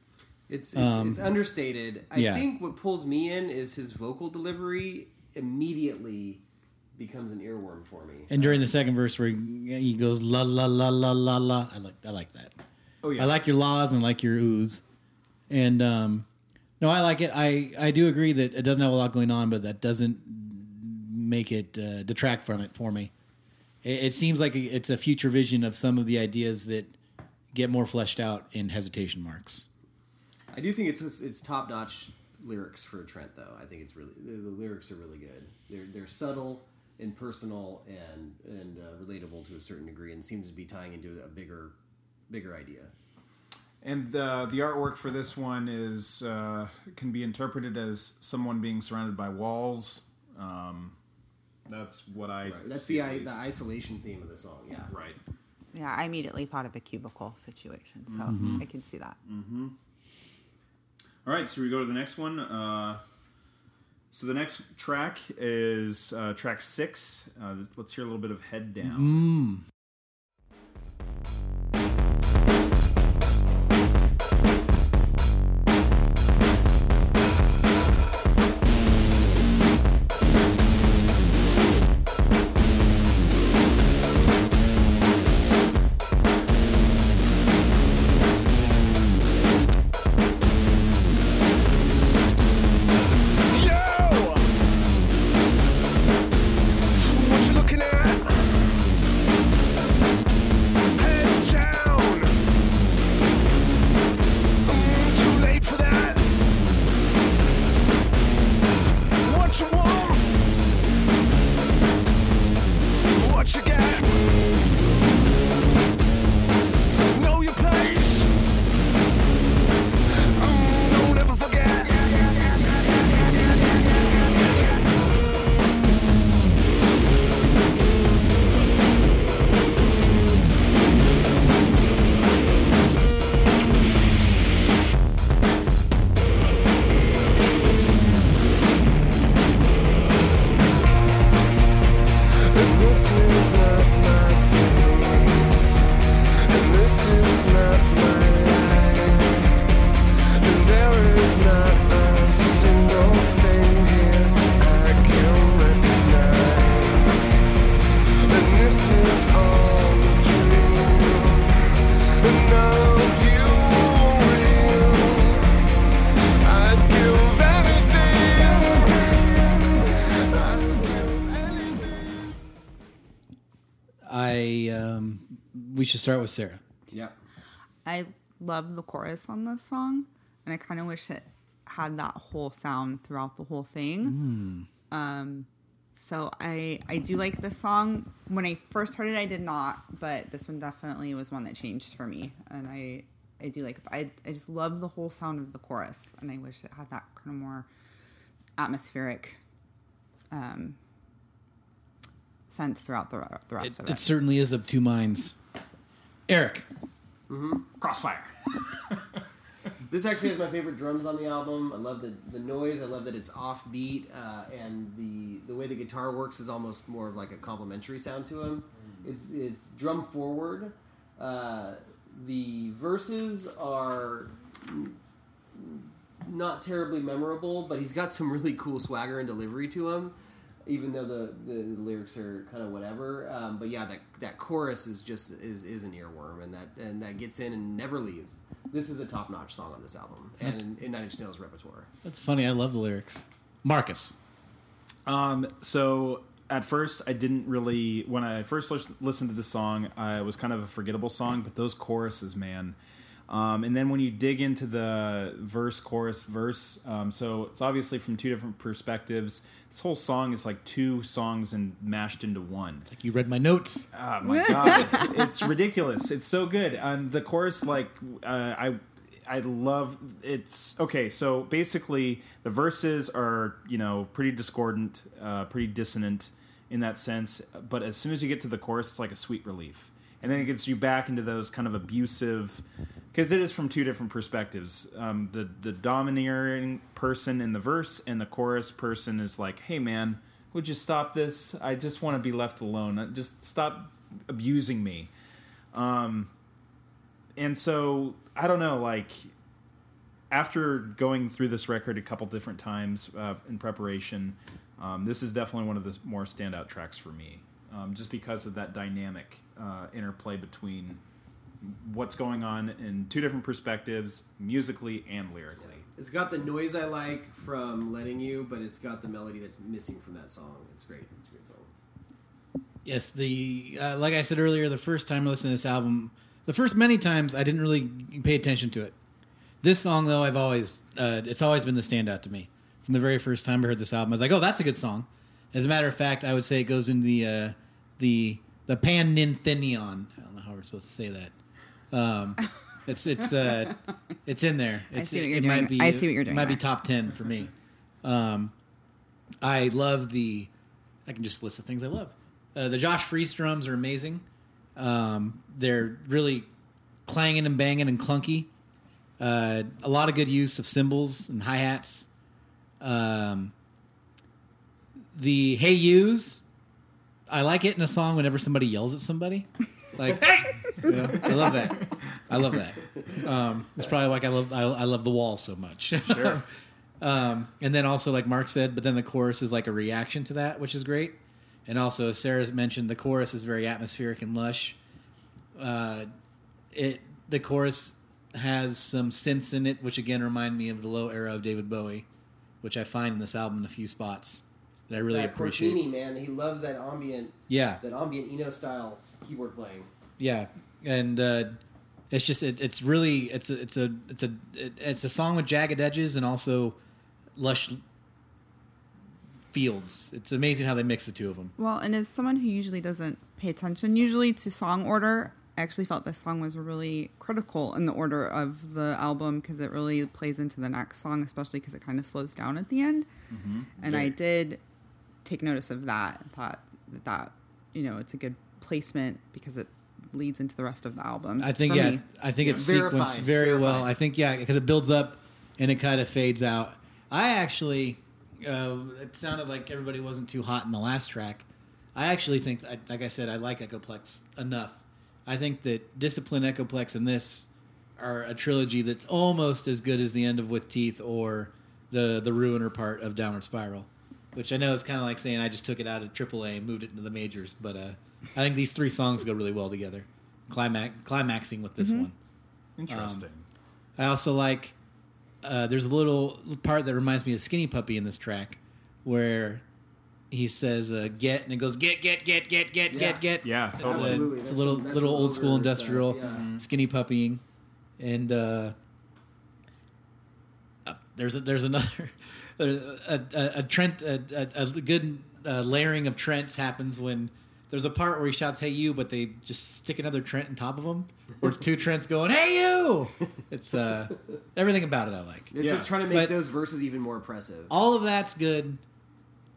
It's it's, Um, it's understated. I yeah. think what pulls me in is his vocal delivery immediately becomes an earworm for me. And during the second verse where he he goes la la la la la la, I like I like that. Oh yeah, I like your laws and I like your oohs. And um, no, I like it. I I do agree that it doesn't have a lot going on, but that doesn't make it uh, detract from it for me. It, it seems like it's a future vision of some of the ideas that get more fleshed out in hesitation marks. I do think it's it's top notch lyrics for Trent though. I think it's really the, the lyrics are really good. They're they're subtle and personal and and uh, relatable to a certain degree, and seems to be tying into a bigger bigger idea. and uh, the artwork for this one is uh, can be interpreted as someone being surrounded by walls. Um, that's what I. Right. That's see the i- the isolation theme of the song. Yeah. right. Yeah, I immediately thought of a cubicle situation, so I can see that. All right, so we go to the next one. Uh, so the next track is uh, track six. Uh, let's hear a little bit of "Head Down." Yo! Should start with Sarah. Yeah. I love the chorus on this song, and I kind of wish it had that whole sound throughout the whole thing. Um, so I I do like this song. When I first heard it, I did not, but this one definitely was one that changed for me, and I I do like. it. I I just love the whole sound of the chorus, and I wish it had that kind of more atmospheric um, sense throughout the, the rest It, of it. it certainly is of two minds. Eric, Crossfire. This actually has my favorite drums on the album. I love the the noise. I love that it's offbeat, uh, and the the way the guitar works is almost more of like a complementary sound to him. It's it's drum forward. Uh, the verses are not terribly memorable, but he's got some really cool swagger and delivery to him. Even though the, the lyrics are kind of whatever, um, but yeah, that that chorus is just is is an earworm, and that and that gets in and never leaves. This is a top notch song on this album, and in, in Nine Inch Nails repertoire. That's funny. I love the lyrics. Marcus. Um, so at first, I didn't really. When I first listened to the song, I was kind of a forgettable song. But those choruses, man. Um, and then when you dig into the verse, chorus, verse, um, so it's obviously from two different perspectives. This whole song is like two songs and mashed into one. Like you read my notes. Oh my god, it's ridiculous. It's so good. And the chorus, like, uh, I, I love. It's okay. So basically, the verses are you know pretty discordant, uh, pretty dissonant in that sense. But as soon as you get to the chorus, it's like a sweet relief, and then it gets you back into those kind of abusive. Because it is from two different perspectives. Um, the the domineering person in the verse and the chorus person is like, "Hey man, would you stop this? I just want to be left alone. Just stop abusing me." Um, and so I don't know, like after going through this record a couple different times uh, in preparation, um, this is definitely one of the more standout tracks for me, um, just because of that dynamic uh, interplay between what's going on in two different perspectives, musically and lyrically. It's got the noise I like from Letting You, but it's got the melody that's missing from that song. It's great. It's a great song. Yes, the uh, like I said earlier, the first time I listened to this album, the first many times I didn't really pay attention to it. This song, though, I've always uh, it's always been the standout to me. From the very first time I heard this album, I was like, "Oh, that's a good song." As a matter of fact, I would say it goes in the uh, the the Panninthenion. I don't know how we're supposed to say that. Um, it's it's uh, it's in there. I It's, see what it, you're it doing. Might be, I see what you're It doing might be top ten for me. Um, I love the. I can just list the things I love. Uh, the Josh Freese drums are amazing. Um, they're really clanging and banging and clunky. Uh, a lot of good use of cymbals and hi hats. Um, the hey yous, I like it in a song whenever somebody yells at somebody. Like, you know, I love that. I love that. Um, it's probably like I love I, I love the wall so much. Sure. Um, and then also, like Mark said, but then the chorus is like a reaction to that, which is great. And also, as Sarah's mentioned, the chorus is very atmospheric and lush. Uh, it the chorus has some synths in it, which again remind me of the low era of David Bowie, which I find in this album in a few spots that I really that appreciate. Cortini, man, he loves that ambient, Yeah, that ambient Eno style keyboard playing. yeah, and uh, it's just it, it's really it's a it's a it's a it, it's a song with jagged edges and also lush fields. It's amazing how they mix the two of them. Well, and as someone who usually doesn't pay attention usually to song order, I actually felt this song was really critical in the order of the album because it really plays into the next song, especially because it kind of slows down at the end. And I did take notice of that and thought that, that you know it's a good placement because it leads into the rest of the album. I think for yeah, me. I think it's Verified, sequenced very well. I think yeah, because it builds up and it kind of fades out. I actually, uh, it sounded like everybody wasn't too hot in the last track. I actually think, like I said, I like Echoplex enough. I think that Discipline, Echoplex, and this are a trilogy that's almost as good as the end of With Teeth or the the Ruiner part of Downward Spiral. Which I know is kind of like saying I just took it out of AAA and moved it into the majors, but uh, I think these three songs go really well together. Climax, climaxing with this one. Interesting. I also like. Uh, there's a little part that reminds me of Skinny Puppy in this track, where he says uh, "get" and it goes "get, get, get, get, get, Yeah. get, get." yeah, It's a- totally. Absolutely. It's a little some- little old school older stuff, industrial yeah. Mm-hmm. skinny puppying, and uh, uh, there's a, there's another a, a, a Trent a, a, a good uh, layering of Trents happens when there's a part where he shouts "Hey you," but they just stick another Trent on top of him, or it's two Trents going "Hey you." It's uh, everything about it I like. It's Yeah. just trying to make But- those verses even more impressive. All of that's good,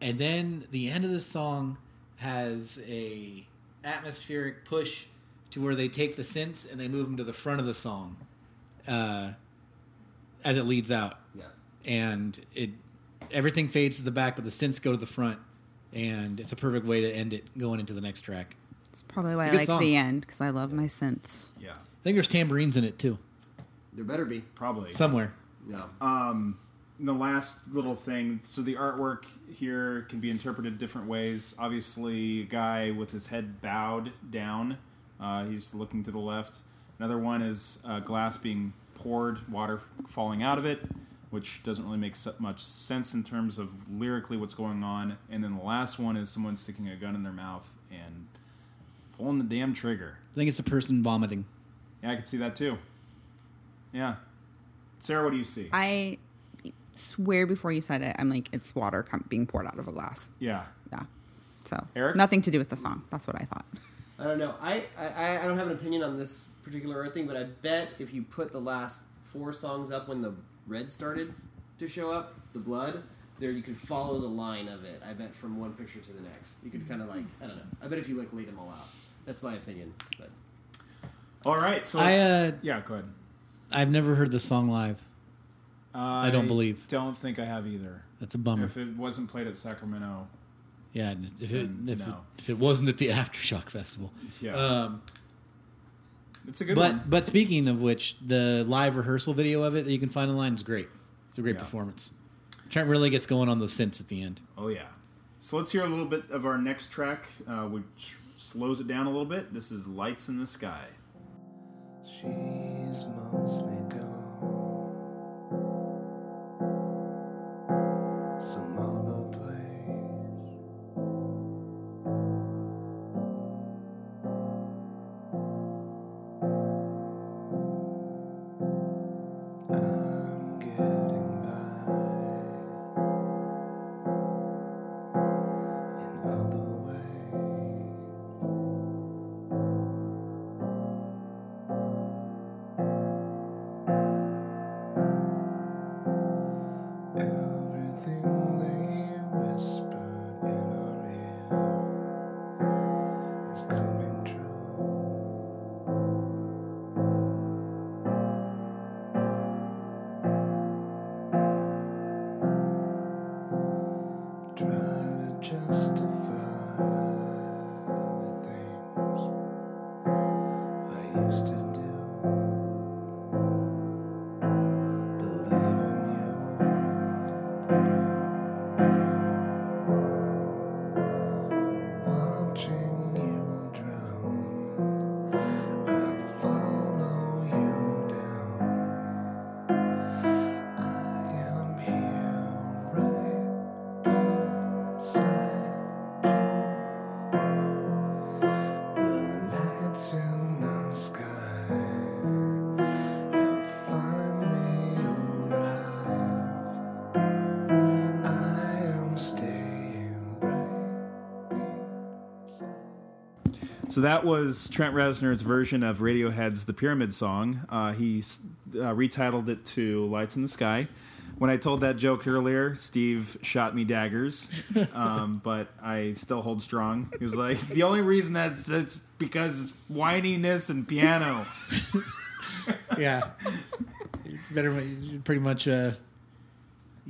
and then the end of the song has a atmospheric push to where they take the synths and they move them to the front of the song. Uh, as it leads out, Yeah. and it everything fades to the back, but the synths go to the front, and it's a perfect way to end it going into the next track. It's probably why It's a I good like song. the end because I love my synths. Yeah, I think there's tambourines in it too, There better be. probably. somewhere. Yeah. Um, the last little thing. So the artwork here can be interpreted different ways. Obviously, a guy with his head bowed down. Uh, he's looking to the left. Another one is uh, glass being poured, water falling out of it, which doesn't really make much sense in terms of lyrically what's going on. And then the last one is someone sticking a gun in their mouth and pulling the damn trigger. I think it's a person vomiting. Yeah, I can see that too. Yeah. Sarah, what do you see? I swear before you said it, I'm like, it's water com- being poured out of a glass. yeah. Yeah. So Eric? nothing to do with the song. That's what I thought. I don't know. I, I I don't have an opinion on this particular thing, but I bet if you put the last four songs up when the red started to show up, the blood, there you could follow the line of it. I bet from one picture to the next, you could kind of like I don't know. I bet if you like laid them all out. That's my opinion. But All right. So I let's- uh, yeah, go ahead. I've never heard the song live. I don't believe. Don't think I have either. That's a bummer. If it wasn't played at Sacramento, yeah, if it, Then if, it, if it wasn't at the Aftershock Festival. yeah, Um, it's a good but one. but speaking of which, the live rehearsal video of it that you can find online is great. It's a great Yeah. performance. Trent really gets going on those synths at the end. Oh yeah. So let's hear a little bit of our next track, uh, which slows it down a little bit. This is "Lights in the Sky." She's mostly that was Trent Reznor's version of Radiohead's "The Pyramid Song." Uh, he uh, retitled it to "Lights in the Sky." When I told that joke earlier, Steve shot me daggers, um, but I still hold strong. He was like, "The only reason that's it's because whininess and piano." Yeah, better pretty much. Uh,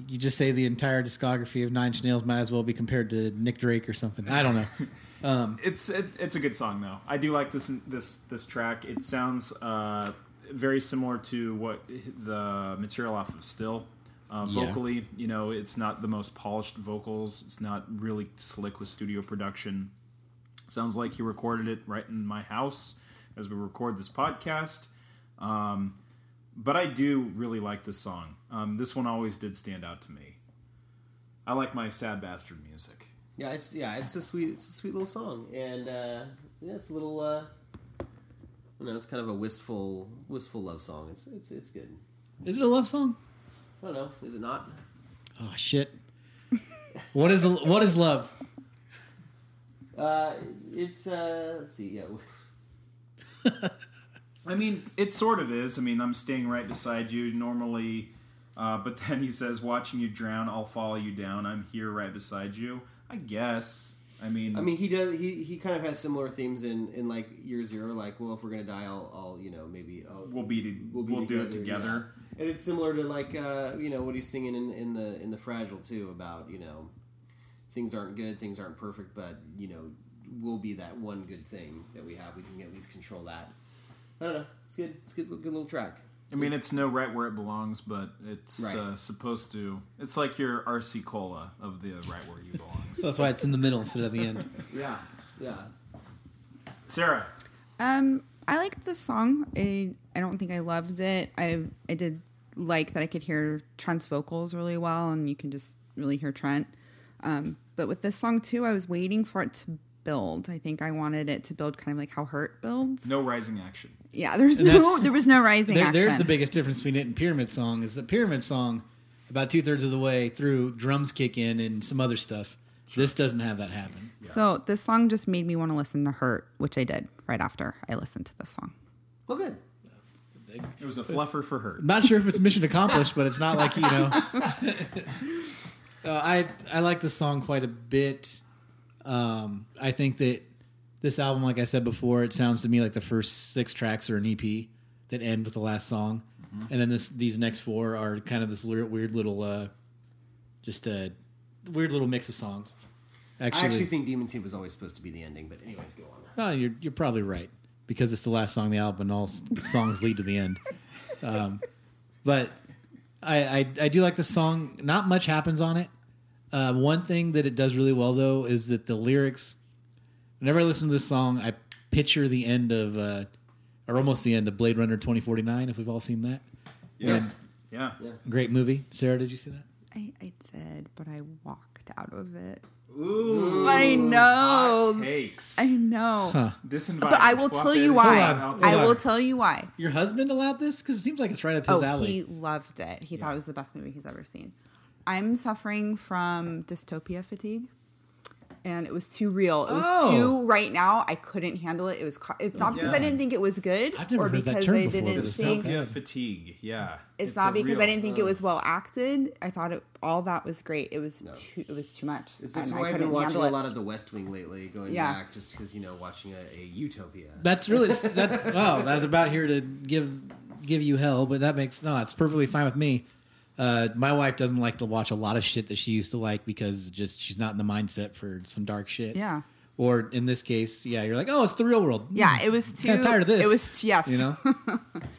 you just say the entire discography of Nine Inch Nails might as well be compared to Nick Drake or something. I don't know. Um, It's it, it's a good song though. I do like this this this track. It sounds uh, very similar to what the material off of Still. Yeah. Vocally, you know, it's not the most polished vocals. It's not really slick with studio production. Sounds like he recorded it right in my house as we record this podcast. Um, but I do really like this song. Um, this one always did stand out to me. I like my sad bastard music. Yeah, it's yeah, it's a sweet it's a sweet little song, and uh, yeah, it's a little. Uh, you know, it's kind of a wistful wistful love song. It's it's it's good. is it a love song? I don't know. Is it not? Oh shit! What is what is love? Uh, it's uh, let's see. Yeah, I mean, it sort of is. I mean, I'm staying right beside you normally, uh, but then he says, "Watching you drown, I'll follow you down. I'm here right beside you." I guess. I mean, I mean, he does. He, he kind of has similar themes in, in like year zero. Like, well, if we're gonna die, I'll, I'll you know maybe I'll, we'll be we'll, be do it together. yeah. And it's similar to like uh, you know what he's singing in, in the in the Fragile too about you know things aren't good, things aren't perfect, but you know we'll be that one good thing that we have. We can at least control that. I don't know. It's good. It's a good. Good little track. I mean, it's no right where it belongs, but it's Right. uh, supposed to. It's like your RC Cola of the right where you belong. So that's why it's in the middle instead of the end. Yeah. Yeah. Sarah, Um, I liked the song. I I don't think I loved it. I I did like that I could hear Trent's vocals really well, and you can just really hear Trent. Um, but with this song too, I was waiting for it to build. I think I wanted it to build kind of like how Hurt builds. no rising action. Yeah, there's And no there was no rising There, action. there's the biggest difference between it and Pyramid Song is the Pyramid Song, about two thirds of the way through, drums kick in and some other stuff. This doesn't have that happen. So this song just made me want to listen to Hurt, which I did right after I listened to this song. Well, good. It was a fluffer for her. Not sure if it's mission accomplished, but it's not like you know. Uh, I I like the song quite a bit. Um, I think that this album, like I said before, it sounds to me like the first six tracks are an EP that end with the last song, and then this these next four are kind of this weird little, uh, just a weird little mix of songs. Actually, I actually think Demon Seed was always supposed to be the ending, but anyways, go on. Oh, you're you're probably right because it's the last song of the album, and all songs lead to the end. Um, but I, I I do like the song. Not much happens on it. Uh, one thing that it does really well though is that the lyrics. Whenever I listen to this song, I picture the end of, uh, or almost the end of Blade Runner 2049. If we've all seen that, Yes. Yeah. yeah. great movie. Sarah, did you see that? I, I did, but I walked out of it. Ooh. I know. Takes. I know. Disinvited. But I will Swap tell you why. Hold on, hold I will tell you why. Your husband allowed this because it seems like it's right up his Oh, alley. he loved it. He thought it was the best movie he's ever seen. I'm suffering from dystopia fatigue. And it was too real. It was Oh. too right now. I couldn't handle it. It was. co- It's not because I didn't think it was good, I've never or heard that because term I didn't but think Yeah, fatigue. Yeah. it's, a not because I didn't think it was well acted. I thought it all that was great. It was too. It was too much. This is and I why I've been watching a lot of The West Wing lately, going Yeah. back just because you know watching a, a Utopia. That's really that. Oh, I was about here to give give you hell, but that makes no. It's perfectly fine with me. Uh, my wife doesn't like to watch a lot of shit that she used to like because just she's not in the mindset for some dark shit. Yeah. Or in this case, yeah, you're like, oh, it's the real world. Yeah, it was too. kind tired of this. It was t- yes. You know, uh,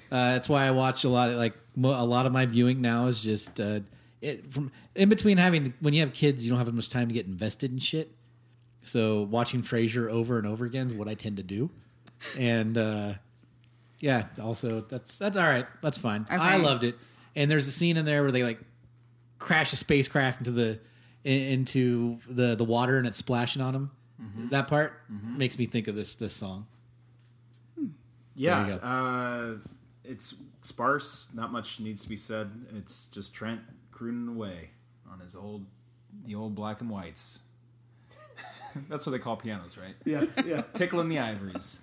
that's why I watch a lot. Of, like mo- a lot of my viewing now is just uh, it from in between having when you have kids, you don't have as much time to get invested in shit. So watching Frasier over and over again is what I tend to do, and uh, yeah, also that's that's all right. That's fine. I loved it. And there's a scene in there where they like crash a spacecraft into the into the the water and it's splashing on them. That part makes me think of this this song. Yeah, There you go. uh, it's sparse. Not much needs to be said. It's just Trent crooning away on his old, the old black and whites. That's what they call pianos, right? Yeah, yeah. Tickling the ivories.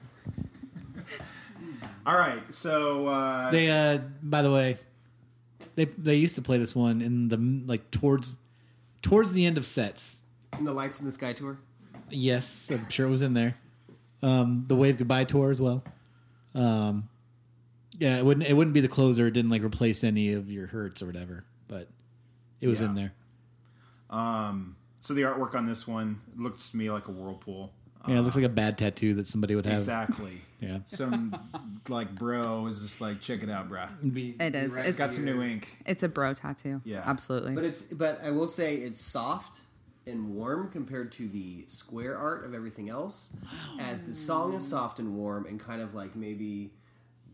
All right, so uh, They, uh, by the way, they they used to play this one in the like towards towards the end of sets. In the Lights in the Sky tour. Yes, I'm sure it was in there. Um, the Wave Goodbye tour as well. Um, yeah, it wouldn't it wouldn't be the closer. It didn't like replace any of your hurts or whatever, but it was Yeah. in there. um, so the artwork on this one looks to me like a whirlpool. Yeah, it looks like a bad tattoo that somebody would have. Exactly. Yeah. Some like bro is just like, check it out, bruh. It is. It's, Got some new ink. it's a bro tattoo. Yeah. absolutely. But it's but I will say it's soft and warm compared to the square art of everything else. As the song is soft and warm and kind of like maybe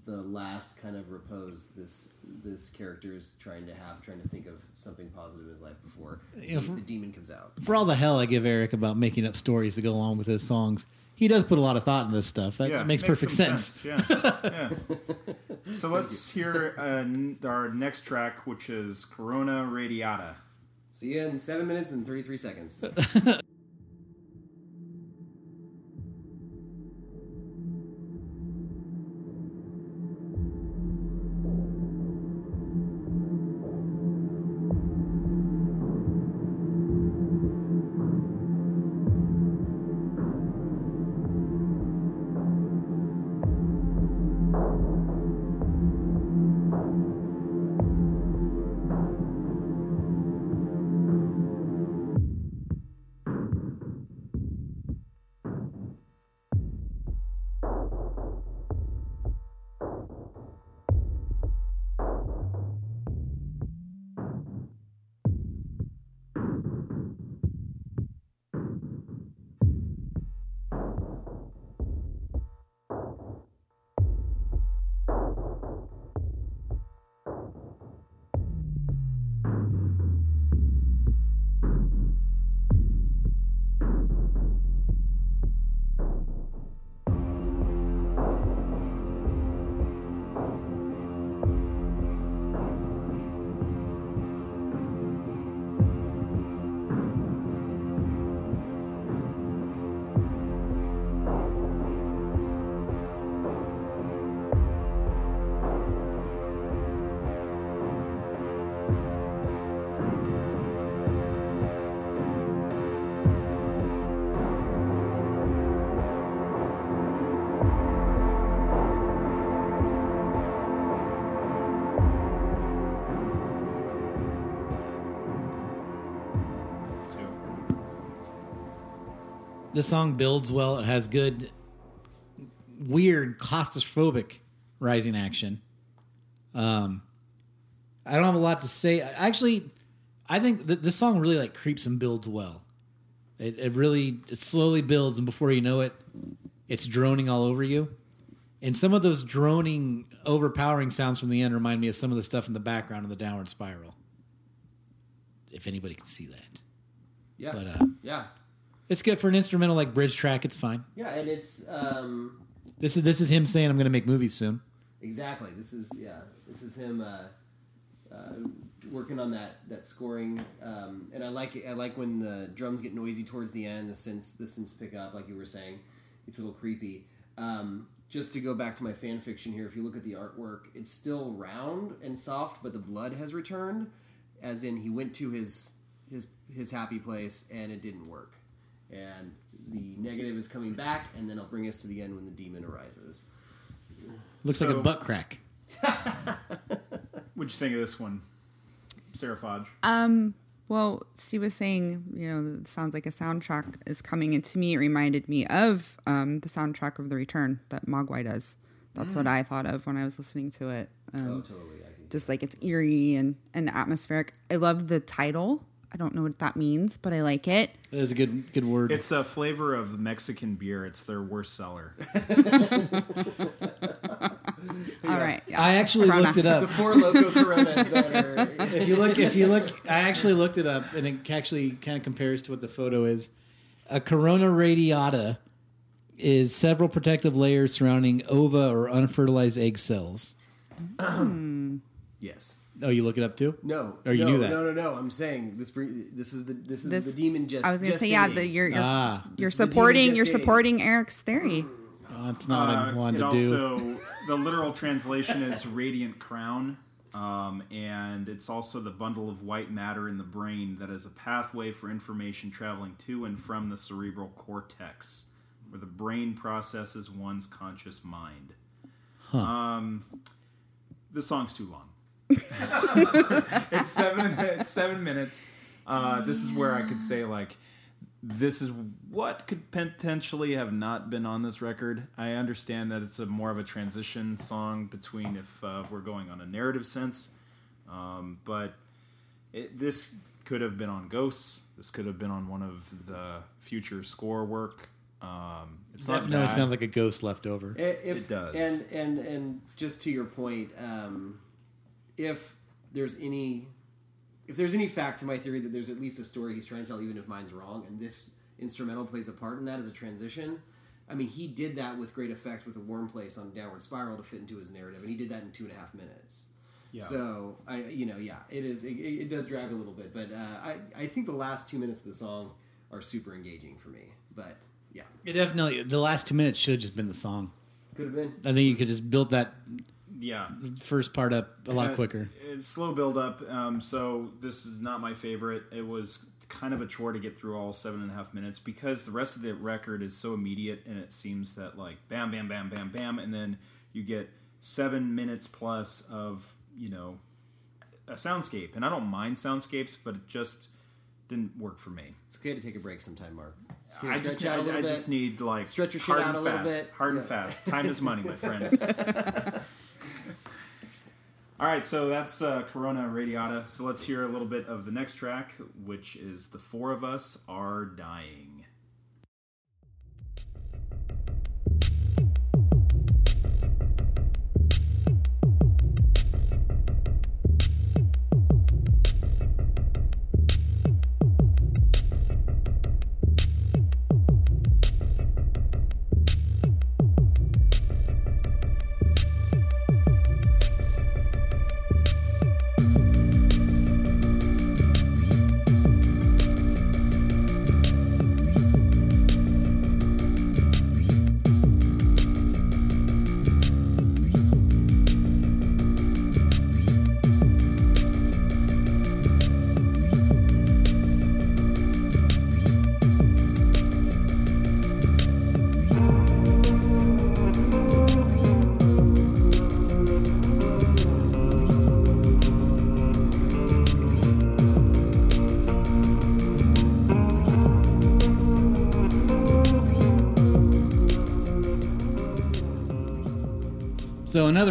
the last kind of repose this this character is trying to have, trying to think of something positive in his life before Yeah, the, for- the demon comes out. For all the hell I give Eric about making up stories to go along with his songs, he does put a lot of thought in this stuff. That, Yeah, that makes, perfect some sense. Yeah, yeah. so let's hear uh, our next track, which is Corona Radiata. See you in seven minutes and thirty three seconds. this song builds well. It has good, weird, claustrophobic rising action. Um, I don't have a lot to say. Actually, I think this song really like creeps and builds well. It, it really it slowly builds, and before you know it, it's droning all over you. And some of those droning, overpowering sounds from the end remind me of some of the stuff in the background of the downward spiral. If anybody can see that, Yeah, but uh, yeah, it's good for an instrumental like bridge track. It's fine. yeah, and it's um, This is this is him saying I'm going to make movies soon. exactly. This is yeah, this is him uh, uh, working on that that scoring. Um, and I like it. I like when the drums get noisy towards the end. The synths the synths pick up, like you were saying. It's a little creepy. Um, just to go back to my fan fiction here, if you look at the artwork, it's still round and soft, but the blood has returned. As in, he went to his his his happy place and it didn't work. And the negative is coming back, and then I'll bring us to the end when the demon arises. Looks like a butt crack. What'd you think of this one, Sarah Fodge? Um, well, Steve was saying, you know, it sounds like a soundtrack is coming, and to me, it reminded me of um, the soundtrack of The Return that Mogwai does. That's what I thought of when I was listening to it. Um, Oh, totally. I Just like it's eerie and, and atmospheric. I love the title. I don't know what that means, but I like it. That is a good good word. It's a flavor of Mexican beer. It's their worst seller. All right. yeah. I actually Corona. looked it up. The four loco Corona is better. if you look, if you look, I actually looked it up, and it actually kind of compares to what the photo is. A corona radiata is several protective layers surrounding ova or unfertilized egg cells. Hmm. yes. Oh, you look it up too? No. Oh, you no, knew that. No, no, no. I'm saying this. This is the this is This- the demon. Just I was gonna say, yeah, the, you're you're, Ah. you're This is the demon supporting you're supporting Eric's theory. Oh, that's not what I Uh, wanted it to do. also the literal translation is radiant crown, um, and it's also the bundle of white matter in the brain that is a pathway for information traveling to and from the cerebral cortex, where the brain processes one's conscious mind. Um, this song's too long. it's seven. It's seven minutes. Uh, this is where I could say like, this is what could potentially have not been on this record. I understand that it's a more of a transition song between if uh, we're going on a narrative sense, um, but it, this could have been on Ghosts. This could have been on one of the future score work. Um, it's not Definitely bad. sounds like a ghost left over. If, It does. And and and just to your point, um, if there's any if there's any fact to my theory that there's at least a story he's trying to tell, even if mine's wrong, and this instrumental plays a part in that as a transition. I mean, he did that with great effect with the Warm Place on Downward Spiral to fit into his narrative, and he did that in two and a half minutes. Yeah. So I, you know, yeah, it is. It, it does drag a little bit, but uh, I, I think the last two minutes of the song are super engaging for me. But yeah, It definitely, the last two minutes should have just been the song. could have been. I think you could just build that yeah. first part up a lot Uh, quicker. It's slow build up. Um, so this is not my favorite. It was kind of a chore to get through all seven and a half minutes because the rest of the record is so immediate and it seems that like bam, bam, bam, bam, bam, and then you get seven minutes plus of you know a soundscape. And I don't mind soundscapes, but it just didn't work for me. It's okay to take a break sometime, Mark. Just get I stretch just, out a I, little I bit. just need like Stretch your shit hard out and a little fast, bit. hard and Yeah. fast. Time is money, my friends. All right, so that's uh, Corona Radiata. So let's hear a little bit of the next track, which is "The Four of Us Are Dying."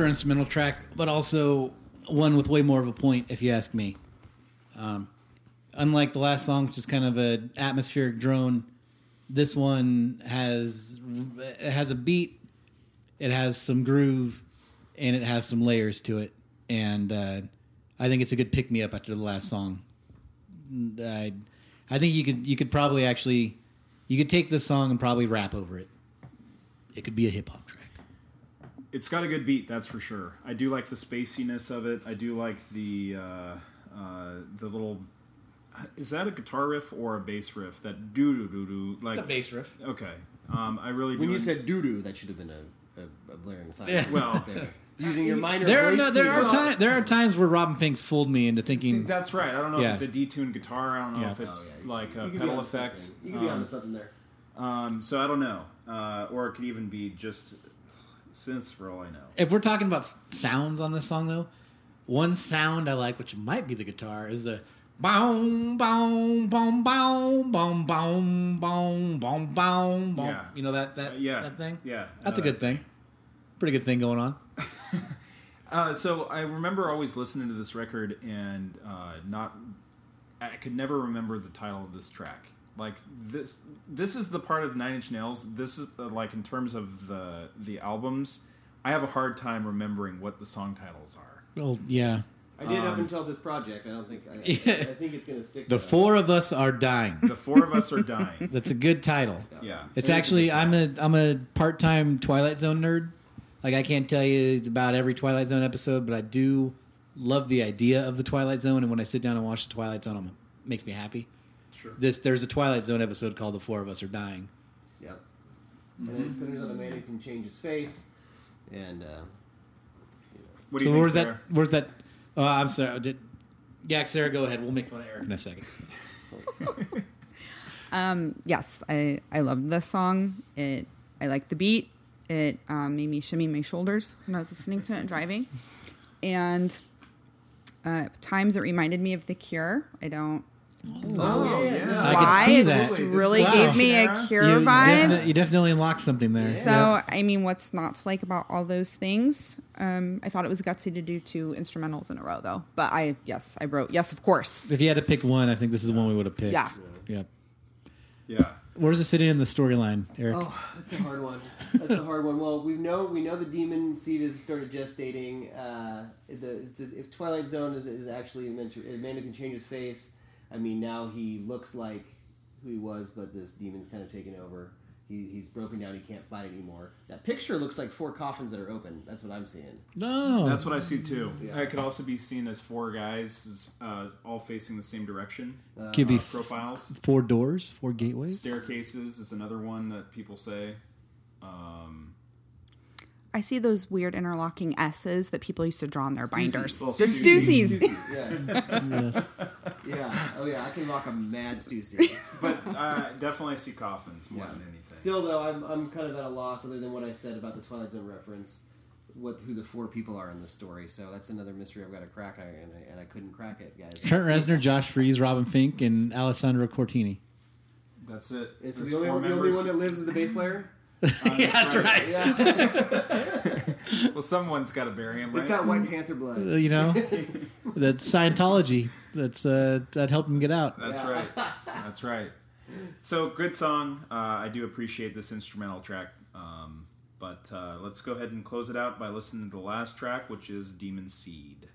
Instrumental track, but also one with way more of a point, if you ask me. Um, unlike the last song, which is kind of an atmospheric drone, this one has it has a beat, it has some groove, and it has some layers to it. And uh, I think it's a good pick me up after the last song. I, I think you could you could probably actually you could take this song and probably rap over it. It could be a hip hop. It's got a good beat, that's for sure. I do like the spaciness of it. I do like the uh, uh, the little. Is that a guitar riff or a bass riff? That doo doo doo doo like The bass riff. Okay, um, I really do. When you en- said doo doo, that should have been a, a, a blaring sign. Yeah. well, There. Using your minor There are no, there are keyboard. times there are times where Robin Finck's fooled me into see, thinking that's right. I don't know Yeah. if it's a detuned guitar. I don't know Yeah. if it's Oh, yeah. like a You could be pedal onto effect. something. You could be Um, onto something there. Um, so I don't know, uh, or it could even be just synths for all I know. if we're talking about sounds on this song though, one sound I like, which might be the guitar, is the boom boom boom boom boom boom boom boom boom boom. You know that that Uh, yeah, that thing. yeah, I that's a good that thing. Pretty good thing going on. Uh, so I remember always listening to this record and uh, not. I could never remember the title of this track. Like this, this is the part of Nine Inch Nails. This is uh, like in terms of the the albums. I have a hard time remembering what the song titles are. Well, yeah. I did Um, up until this project. I don't think. I, Yeah. I, think it's going to stick. The to that. four of us are dying. The four of us are dying. That's a good title. Yeah, It's It is a actually good I'm a I'm a part time Twilight Zone nerd. Like I can't tell you about every Twilight Zone episode, but I do love the idea of the Twilight Zone. And when I sit down and watch the Twilight Zone, I'm, it makes me happy. Sure. This there's a Twilight Zone episode called "The Four of Us Are Dying." Yep. And it centers on a man who can change his face, and uh, What do so you think, where's Sarah? that? Where's that? Oh, I'm sorry. Did, yeah, Sarah, go ahead. We'll make fun of Eric in a second. um, yes, I I love this song. It I like the beat. It um, made me shimmy my shoulders when I was listening to it and driving. And uh, times it reminded me of The Cure. I don't Oh yeah, I could why. see it that. just really Wow. gave me a Cure You, you, vibe. definitely, you definitely unlocked something there. So Yeah. I mean, what's not to like about all those things? Um, I thought it was gutsy to do two instrumentals in a row, though. But I yes, I wrote yes, of course. if you had to pick one, I think this is the one we would have picked. Yeah. Yeah. yeah. Where does this fit in in the storyline, Eric? oh, that's a hard one. That's a hard one. Well, we know we know the demon seed has started gestating. Uh, the, the if Twilight Zone is, is actually meant to, Amanda can change his face. I mean, now he looks like who he was, but this demon's kind of taken over. He, he's broken down. He can't fight anymore. That picture looks like four coffins that are open. That's what I'm seeing. No. That's what I see too. Yeah. It could also be seen as four guys, uh, all facing the same direction. Could be Uh, profiles. four doors, four gateways. Staircases is another one that people say. Um, I see those weird interlocking S's that people used to draw on their binders. Well, The Stussies. Stussies. Yeah, yeah. Oh yeah, I can rock a mad Stussy. but uh, definitely see coffins more Yeah. than anything. Still, though, I'm, I'm kind of at a loss, other than what I said about the Twilight Zone reference, what who the four people are in this story. So that's another mystery I've got to crack, and I, and I couldn't crack it, guys. Trent Reznor, Josh Freese, Robin Finck, and Alessandro Cortini. That's it. It's There's the only, the only one that lives is the bass player. yeah, that's right. Yeah, Well, someone's got to bury him, right? it's got White Panther blood. Uh, You know, that's Scientology. That's uh, that helped him get out. That's Yeah. right. That's right. So good song. Uh, I do appreciate this instrumental track. Um, but uh, let's go ahead and close it out by listening to the last track, which is Demon Seed.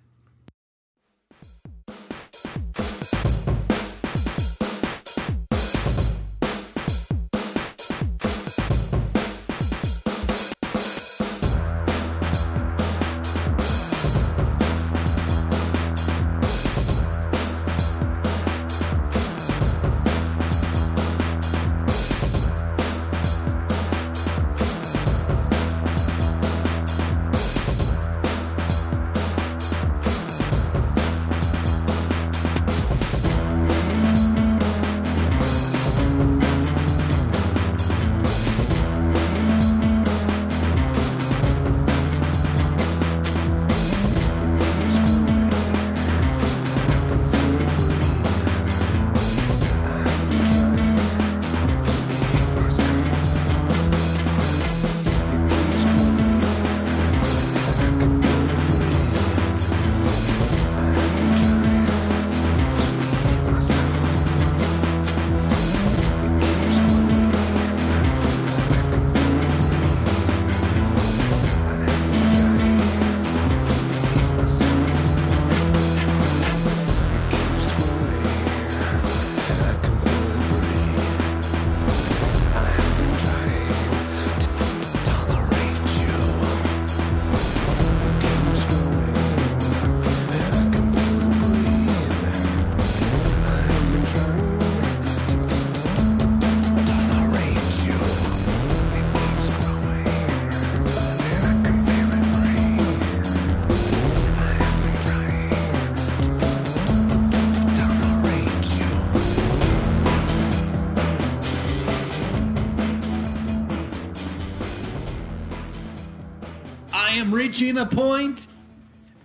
I a point.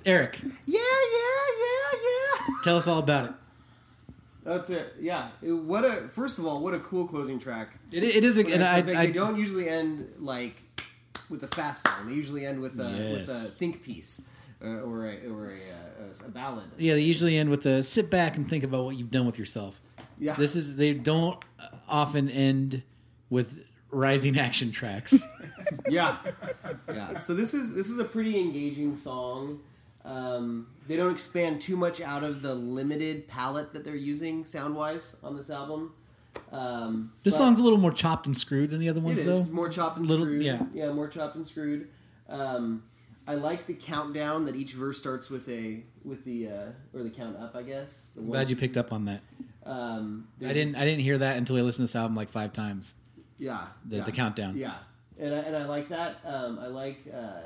Eric, Yeah, yeah, yeah, yeah. tell us all about it. That's it. Yeah. It- what a first of all, what a cool closing track. It, it is, a, and I, they, I they don't usually end like with a fast song. They usually end with a with a think piece uh, or a or a, uh, a ballad. yeah, they usually end with a sit back and think about what you've done with yourself. Yeah. This is they don't often end with rising action tracks. yeah, yeah. So this is this is a pretty engaging song. Um, they don't expand too much out of the limited palette that they're using sound wise on this album. Um, This song's a little more chopped and screwed than the other ones, is though. more chopped and Little- screwed. yeah. yeah, more chopped and screwed. Um, I like the countdown that each verse starts with a with the uh, or the count up. I guess. I'm glad you picked up on that. Um, I didn't. this- I didn't hear that until I listened to this album like five times. Yeah, The- yeah. the countdown. Yeah, and I, and I like that. Um, I like. Uh,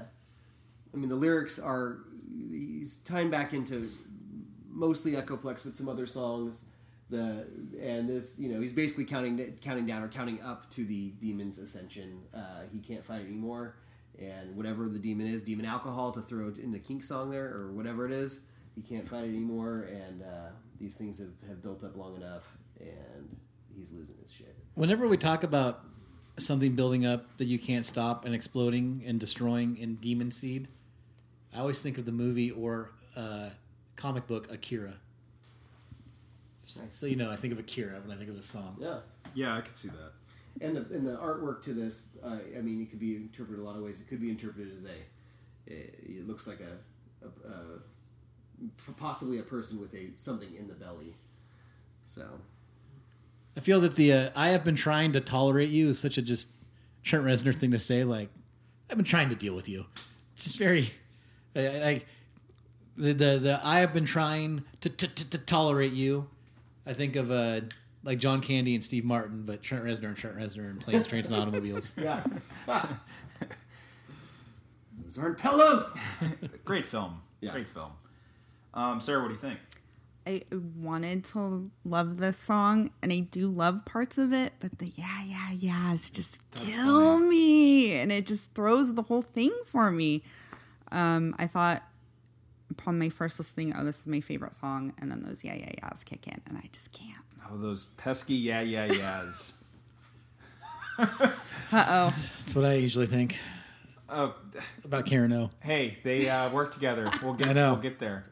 I mean, the lyrics are he's tying back into mostly Echoplex, but some other songs. The and this, you know, he's basically counting counting down or counting up to the demon's ascension. Uh, he can't fight anymore, and whatever the demon is, demon alcohol to throw in the kink song there or whatever it is, he can't fight anymore, and uh, these things have, have built up long enough, and he's losing his shit. Whenever we talk about something building up that you can't stop and exploding and destroying in Demon Seed, I always think of the movie or uh, comic book Akira. So you know, I think of Akira when I think of the song. Yeah. Yeah, I could see that. And the and the artwork to this, uh, I mean, it could be interpreted a lot of ways. It could be interpreted as a, it, it looks like a, a, a, possibly a person with a something in the belly. So I feel that the uh, I have been trying to tolerate you is such a just Trent Reznor thing to say. Like I've been trying to deal with you. It's just very like the the the I have been trying to to, to, to tolerate you. I think of uh like John Candy and Steve Martin, but Trent Reznor and Trent Reznor and planes, trains, and automobiles. yeah, those aren't pillows. Great film. Yeah. Great film. Um, Sarah, what do you think? I wanted to love this song, and I do love parts of it, but the yeah, yeah, yeahs just kill funny. me, and it just throws the whole thing for me. Um, I thought upon my first listening, oh, this is my favorite song, and then those yeah, yeah, yeahs kick in, and I just can't. Oh, those pesky yeah, yeah, yeahs. Uh oh. That's what I usually think oh, about Karen O. hey, they uh, work together. We'll get. I know. We'll get there.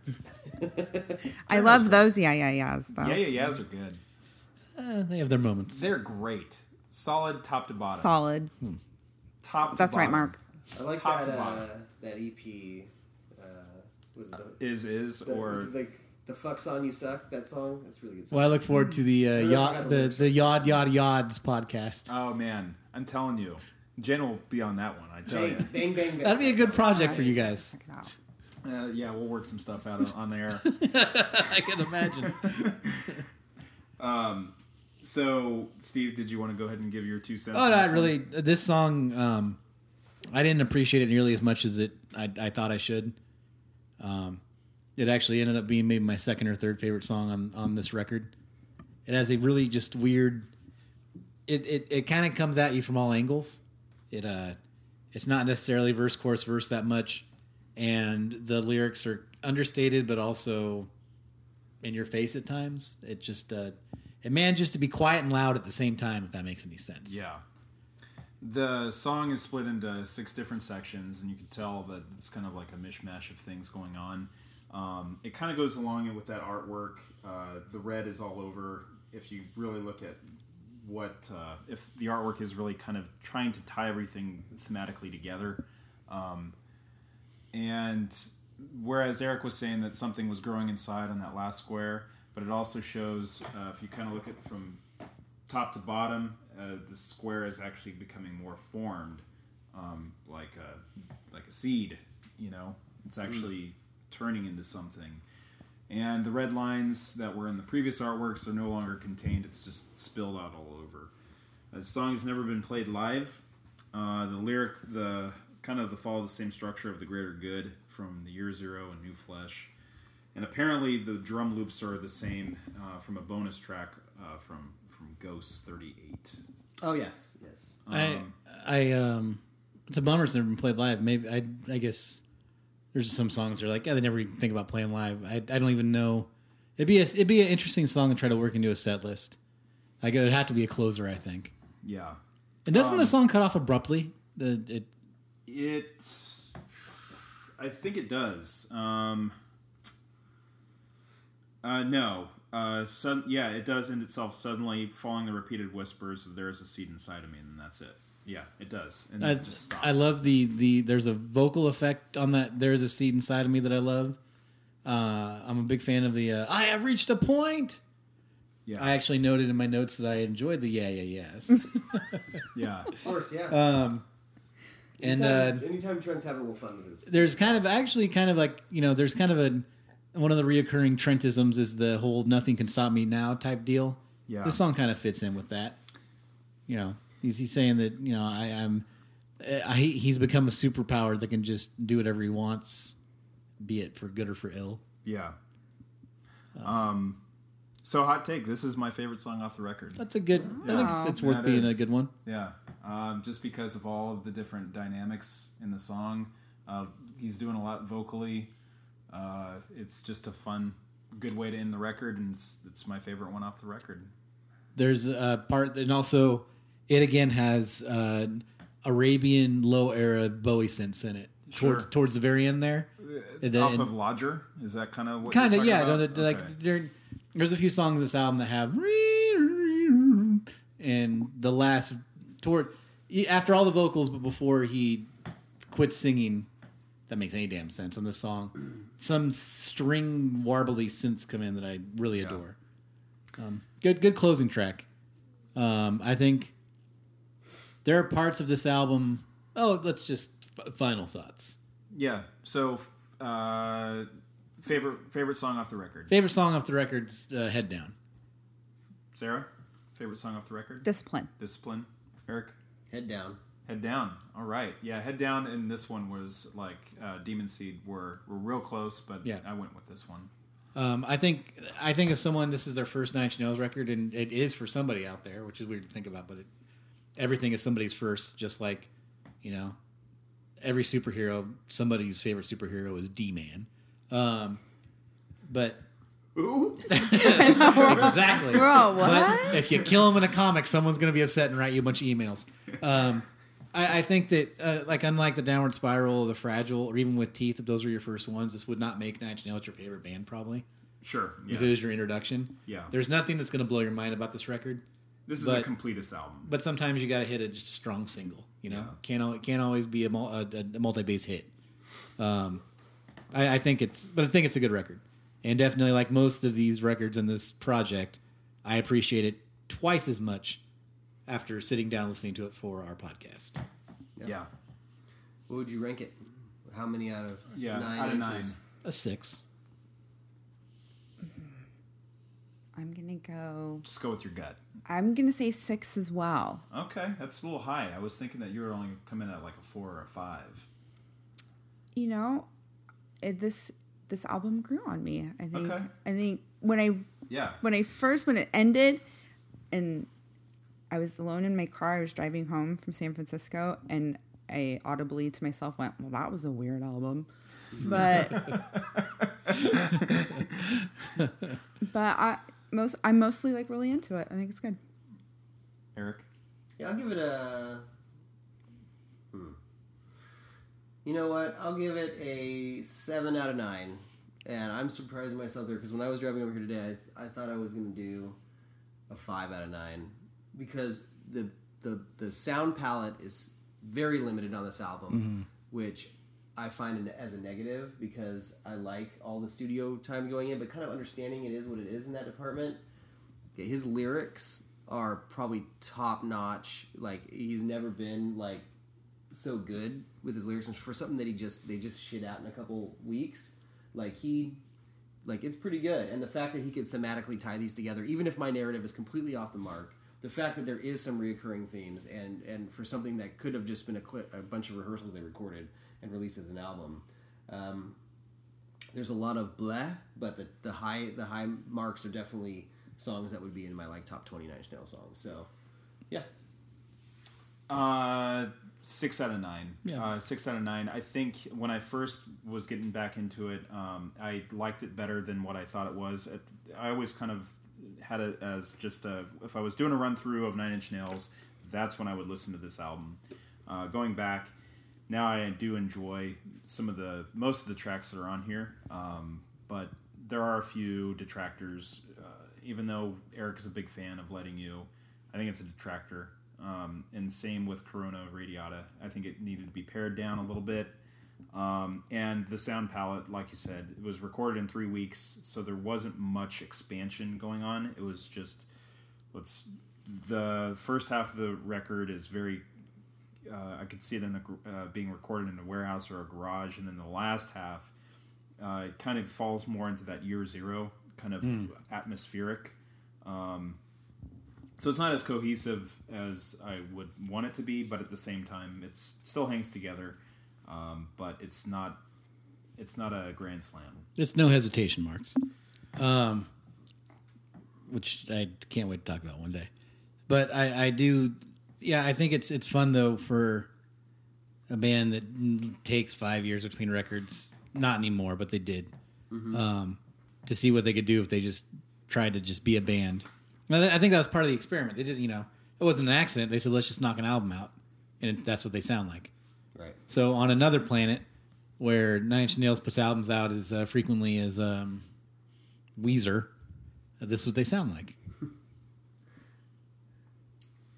I love those yeah, yeah, yeahs though. Yeah, yeah, yeahs are good. Uh, they have their moments. They're great. Solid top to bottom. Solid. Top. To That's right. Mark. I like Top that to uh, bottom. that EP. Uh, was it the, Is is the or was it like the fuck song you suck? That song. That's really good. Song. Well, I look forward to the uh, I yacht, the the the Yod Yod Yods podcast. oh man, I'm telling you, Jen will be on that one. I tell bang, you. bang, bang, bang. That'd be a good project for you guys. Check it out. Uh, yeah, we'll work some stuff out on- on the. I can imagine. So, Steve, did you want to go ahead and give your two cents? Oh, not really. one? This song, um, I didn't appreciate it nearly as much as it I, I thought I should. Um, it actually ended up being maybe my second or third favorite song on on this record. It has a really just weird. It it, it kind of comes at you from all angles. It uh, it's not necessarily verse chorus verse that much, and the lyrics are understated but also in your face at times. It just uh, it manages to be quiet and loud at the same time. If that makes any sense. Yeah. The song is split into six different sections, and you can tell that it's kind of like a mishmash of things going on. Um, it kind of goes along with that artwork. Uh, the red is all over. If you really look at what, uh, if the artwork is really kind of trying to tie everything thematically together. Um, and whereas Eric was saying that something was growing inside on that last square, but it also shows, uh, if you kind of look at from top to bottom, uh, the square is actually becoming more formed, um, like a like a seed. You know, it's actually turning into something. And the red lines that were in the previous artworks are no longer contained. It's just spilled out all over. The song has never been played live. Uh, the lyric, the kind of the follow the same structure of the Greater Good from the Year Zero and New Flesh, and apparently the drum loops are the same uh, from a bonus track uh, from from Ghost 38. Oh yes, yes. I Um, I um It's a bummer it's never been played live. Maybe I I guess there's some songs that are like yeah they never even think about playing live. I I don't even know. It'd be a, it'd be an interesting song to try to work into a set list. I Like it would have to be a closer, I think. Yeah. And doesn't Um, the song cut off abruptly? The it It, I think it does. Um, uh, no. Uh, sud- yeah, it does end itself suddenly, following the repeated whispers of "There is a seed inside of me," and that's it. Yeah, it does, and I, it just stops. I love the the there's a vocal effect on that. There's a seed inside of me that I love. Uh, I'm a big fan of the uh, I have reached a point. Yeah, I actually noted in my notes that I enjoyed the yeah yeah yes. yeah, Of course, yeah. um, and uh, anytime, anytime Trent's having a little fun with his. there's kind of actually kind of like you know there's kind of a one of the reoccurring Trentisms is the whole "nothing can stop me now" type deal. Yeah. this song kind of fits in with that. You know, he's he's saying that you know I, I'm I, he's become a superpower that can just do whatever he wants, be it for good or for ill. yeah. Um, so hot take. This is my favorite song off the record. That's a good. I think it's, it's worth That being a good one. Yeah, um, just because of all of the different dynamics in the song, uh, he's doing a lot vocally. Uh, it's just a fun, good way to end the record, and it's, it's my favorite one off the record. There's a part, and also it again has uh, Arabian low era Bowie synths in it towards Sure. towards the very end there. And then- off of Lodger, is that kind of what? kind of yeah. about? no, they're- Okay. Like there, there's a few songs in this album that have and the last toward after all the vocals, but before he quits singing. That makes any damn sense on this song. Some string warbly synths come in that I really adore. Um, good, good closing track. Um, I think there are parts of this album. Oh, let's just f- final thoughts. yeah. So, uh, favorite favorite song off the record, Favorite song off the record's uh, "Head Down." Sarah. Favorite song off the record, Discipline. Discipline. Eric. Head down. Head down. All right. Yeah, head down. And this one was like uh, Demon Seed were were real close, but Yeah. I went with this one. Um, I think I think if someone this is their first Nine Inch Nails record, and it is for somebody out there, which is weird to think about, but it, everything is somebody's first. Just like you know, every superhero, somebody's favorite superhero is D Man. Um, but exactly. Bro, what? But if you kill him in a comic, someone's going to be upset and write you a bunch of emails. Um, I, I think that, uh, like, unlike the Downward Spiral or the Fragile, or even with Teeth, if those were your first ones, this would not make Nine Inch Nails your favorite band, probably. Sure. Yeah. If it was your introduction, Yeah. There's nothing that's going to blow your mind about this record, This is but- a completest album. but sometimes you got to hit a just a strong single. You know, Yeah. can't al- can't always be a, mul- a, a multi bass hit. Um, I, I think it's, but I think it's a good record, and definitely like most of these records in this project, I appreciate it twice as much after sitting down listening to it for our podcast. yeah. What would you rank it? How many out of Yeah. nine out of nine. inches? A six. I'm gonna go. Just go with your gut. I'm gonna say six as well. Okay, that's a little high. I was thinking that you were only coming at like a four or a five. You know, it, this this album grew on me. I think. Okay. I think when I Yeah. when I first when it ended, and I was alone in my car. I was driving home from San Francisco, and I audibly to myself went, "Well, that was a weird album," but but I most I'm mostly like really into it. I think it's good. Eric. Yeah, I'll give it a. Hmm. You know what? I'll give it a seven out of nine, and I'm surprising myself there because when I was driving over here today, I, I thought I was going to do a five out of nine because the the the sound palette is very limited on this album, which I find it as a negative because I like all the studio time going in, but kind of understanding it is what it is in that department. His lyrics are probably top notch. Like he's never been like so good with his lyrics, and for something that he just they just shit out in a couple weeks, like he like it's pretty good. And the fact that he could thematically tie these together, even if my narrative is completely off the mark, the fact that there is some reoccurring themes, and and for something that could have just been a clip, a bunch of rehearsals they recorded and releases an album. Um, there's a lot of bleh, but the, the high the high marks are definitely songs that would be in my like top 29 Inch Nails songs. So, yeah, Uh, Six out of nine. Yeah. Uh, six out of nine. I think when I first was getting back into it, um, I liked it better than what I thought it was. It, I always kind of had it as just a, if I was doing a run through of Nine Inch Nails, that's when I would listen to this album. Uh, going back, now I do enjoy some of the most of the tracks that are on here, um, but there are a few detractors. Uh, even though Eric is a big fan of Letting You, I think it's a detractor. Um, and same with Corona Radiata. I think it needed to be pared down a little bit. Um, and the sound palette, like you said, it was recorded in three weeks, so there wasn't much expansion going on. It was just let's. The first half of the record is very. Uh, I could see it in a, uh, being recorded in a warehouse or a garage, and then the last half, uh, it kind of falls more into that year zero kind of atmospheric. Um, so it's not as cohesive as I would want it to be, but at the same time, it's it still hangs together. Um, but it's not it's not a grand slam. It's no hesitation marks. Um, which I can't wait to talk about one day. But I, I do, yeah. I think it's it's fun though for a band that takes five years between records. Not anymore, but they did. Um, to see what they could do if they just tried to just be a band. I think that was part of the experiment. They did, you know, it wasn't an accident. They said let's just knock an album out, and that's what they sound like. Right. So on another planet, where Nine Inch Nails puts albums out as uh, frequently as um, Weezer, uh, this is what they sound like.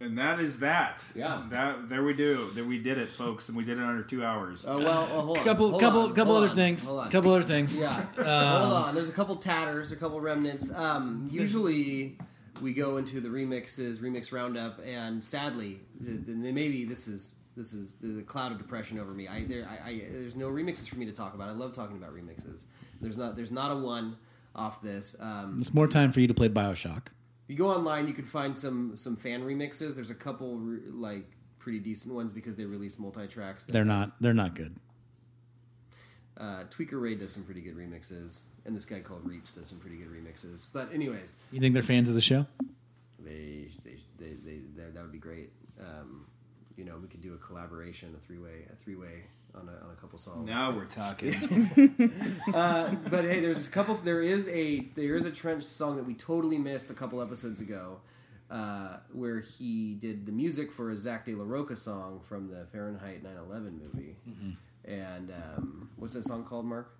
And that is that. Yeah. That there we do. There we did it, folks, and we did it under two hours. Oh well, well hold on. Couple, hold couple, on, couple hold other on, things. Hold on. Couple other things. Yeah. hold on. There's a couple tatters, a couple remnants. Um, usually we go into the remixes, remix roundup, and sadly, th- th- maybe this is this is the cloud of depression over me. I, there, I, I there's no remixes for me to talk about. I love talking about remixes. There's not there's not a one off this. Um, It's more time for you to play Bioshock. You go online, you can find some some fan remixes. There's a couple re- like pretty decent ones because they release multi tracks. They're not. They're not good. Uh, Tweaker Ray does some pretty good remixes, and this guy called Reaps does some pretty good remixes. But anyways, You think they're fans of the show? they they they, they, they that would be great. Um, you know, we could do a collaboration, a three way, a three way on a, on a couple songs. Now we're talking. Uh, but hey, there's a couple. There is a there is a trench song that we totally missed a couple episodes ago, uh, where he did the music for a Zach De La Rocha song from the Fahrenheit 9/11 movie. And um, what's that song called, Mark?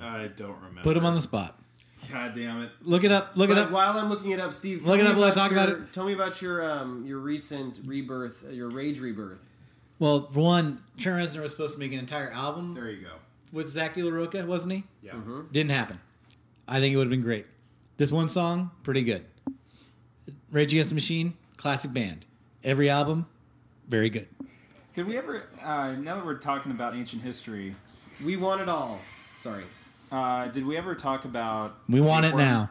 I don't remember. Put him on the spot. God damn it. Look it up. Look it up. While I'm looking it up, Steve, Look it up while I talk your, about it. Tell me about your um, your recent rebirth, uh, your rage rebirth. Well, for one, Trent Reznor was supposed to make an entire album There you go. with Zach De La Rocha, wasn't he? Yeah. Didn't happen. I think it would have been great. This one song, pretty good. Rage Against the Machine, classic band. Every album, very good. Could we ever? Uh, now that we're talking about ancient history, We want it all. Sorry, uh, did we ever talk about? We want it now.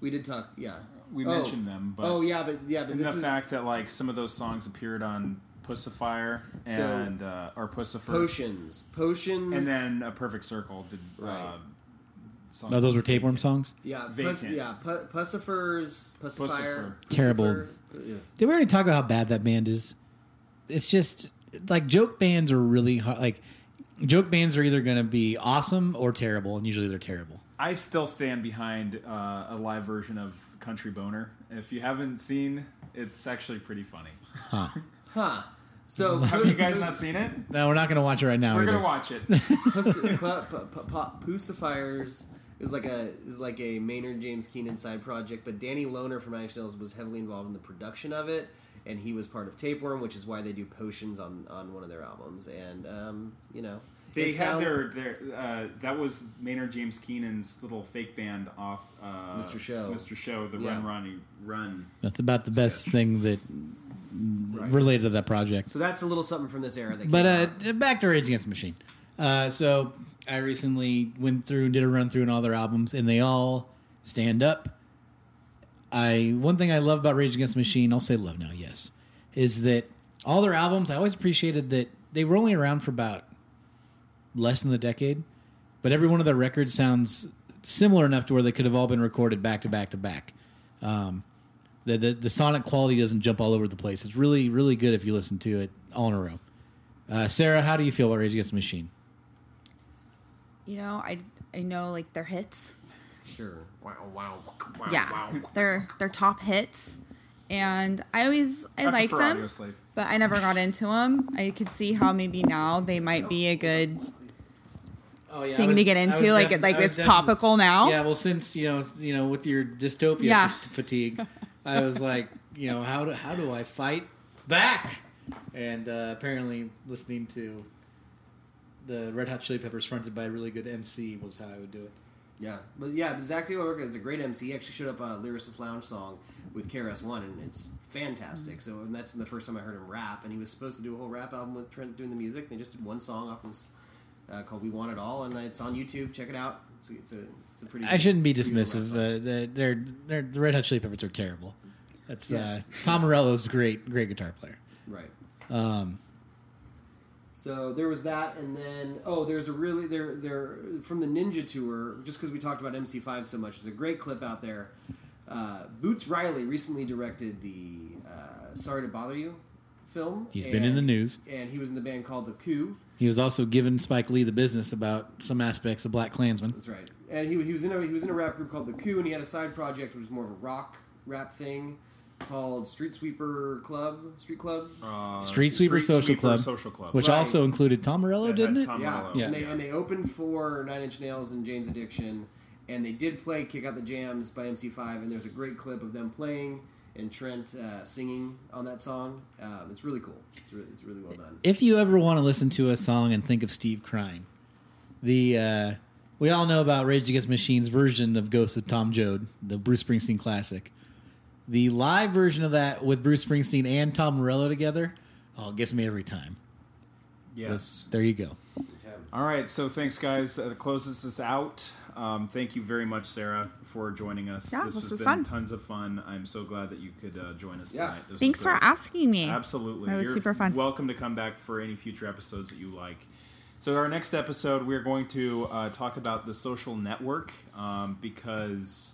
we did talk. Yeah, We Oh. mentioned them, but oh yeah, but yeah, but and this the is fact that like some of those songs appeared on Pussifier and uh, or Puscifer, potions, potions, and then a Perfect Circle did. Right. Uh, No, those were with tapeworm songs. yeah, Vacant. pus, yeah, pu- Puscifers, Pussifier, Puscifer. Terrible. Puscifer, yeah. Did we already talk about how bad that band is? It's just like joke bands are really hard. Like joke bands are either going to be awesome or terrible, and usually they're terrible. I still stand behind uh, a live version of Country Boner. If you haven't seen, it's actually pretty funny. Huh. Huh. So Have you guys not seen it? No, we're not going to watch it right now. We're either. gonna watch it. Puss, pu, pu, pu, pu, Pussifiers is like a is like a Maynard James Keenan side project, but Danny Lohner from Nine Inch Nails was heavily involved in the production of it, and he was part of Tapeworm, which is why they do Potions on on one of their albums, and um, you know They had sound- their their uh, that was Maynard James Keenan's little fake band off uh, Mr. Show. Mr. Show, the Yeah. Run Ronnie Run. That's about the best thing that Right. related to that project. So that's a little something from this era. That But uh, back to Rage Against the Machine. Uh, so I recently went through and did a run through on all their albums, and they all stand up. I one thing I love about Rage Against the Machine, I'll say love now, yes, is that all their albums. I always appreciated that they were only around for about less than a decade, but every one of their records sounds similar enough to where they could have all been recorded back to back to back. Um, The, the the sonic quality doesn't jump all over the place. It's really really good if you listen to it all in a row. Uh, Sarah, how do you feel about Rage Against the Machine? You know, I I know like their hits. Sure. Wow, wow, wow, Yeah, wow. they're they're top hits, and I always I, I liked them, but I never got into them. I could see how maybe now they might be a good Oh yeah, thing to get into. Like like it's topical now. Yeah, well, since you know, you know, with your dystopia Yeah. fatigue, I was like, you know, how do how do I fight back? And uh, apparently, listening to the Red Hot Chili Peppers, fronted by a really good MC, was how I would do it. Yeah, but yeah, Zach De La Rocha is a great MC. He actually showed up a Lyricist Lounge song with KRS One, and it's fantastic. So, and that's the first time I heard him rap. And he was supposed to do a whole rap album with Trent doing the music. They just did one song off this uh, called "We Want It All," and it's on YouTube. Check it out. It's it's a, it's a pretty. I shouldn't be pretty good rap dismissive. Uh, the, they're, they're, the Red Hot Chili Peppers are terrible. That's Yes. uh, Tom Morello's a great, great guitar player. right. Um, So there was that, and then oh, there's a really there there from the Ninja Tour. Just because we talked about MC5 so much, there's a great clip out there. Uh, Boots Riley recently directed the uh, "Sorry to Bother You" film. He's been in the news. and he was in the band called the Coup. He was also giving Spike Lee the business about some aspects of Black Klansman. That's right. And he, he was in a he was in a rap group called the Coup, and he had a side project which was more of a rock rap thing called Street Sweeper Club, Street Club. Uh, Street Sweeper Social Sweeper Club, Social Club. which Right. also included Tom Morello, That didn't had it? Tom Yeah, Morello. Yeah. And, they, and they opened for Nine Inch Nails and Jane's Addiction, and they did play "Kick Out the Jams" by MC5, and there's a great clip of them playing and Trent uh, singing on that song. Um, it's really cool. It's really, it's really well done. if you ever want to listen to a song and think of Steve crying, the uh, we all know about Rage Against Machine's version of Ghost of Tom Joad, the Bruce Springsteen classic. The live version of that with Bruce Springsteen and Tom Morello together, oh, it gets me every time. Yes. There you go. All right. So thanks, guys. Uh, that closes us out. Um, thank you very much, Sarah, for joining us. Yeah, this this has was been fun. tons of fun. I'm so glad that you could uh, join us Yeah. tonight. This Thanks for asking me. Absolutely. That was You're super fun. Welcome to come back for any future episodes that you like. So, our next episode, we're going to uh, talk about the social network um, because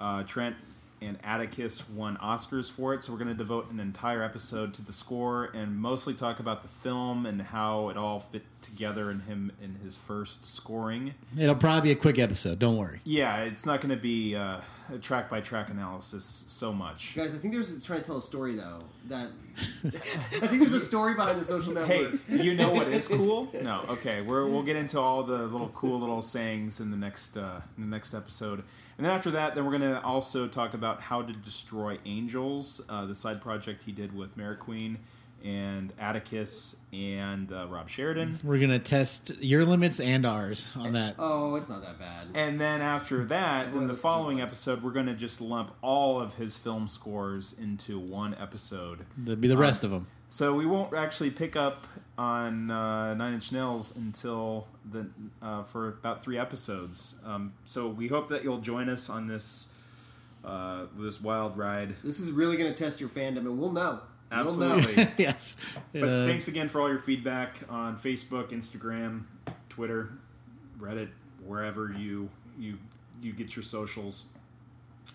uh, Trent and Atticus won Oscars for it. So, we're going to devote an entire episode to the score and mostly talk about the film and how it all fit together in him in his first scoring. It'll probably be a quick episode. Don't worry. Yeah, it's not going to be uh, a track by track analysis so much. Guys, I think there's trying to tell a story though. That I think there's a story behind the social network. Hey, you know what is cool? No, okay. We're, we'll get into all the little cool little sayings in the next uh, in the next episode, and then after that, then we're gonna also talk about how to destroy angels, uh, the side project he did with Mariqueen and Atticus and uh, Rob Sheridan. We're gonna test your limits and ours on that. Oh, it's not that bad. And then after that, in the following episode, we're gonna just lump all of his film scores into one episode. That'd be the rest of them. So we won't actually pick up on uh, Nine Inch Nails until the uh, for about three episodes. Um, so we hope that you'll join us on this uh, this wild ride. This is really going to test your fandom, and we'll know. We'll know. Absolutely. yes. but Uh, thanks again for all your feedback on Facebook, Instagram, Twitter, Reddit, wherever you you you get your socials.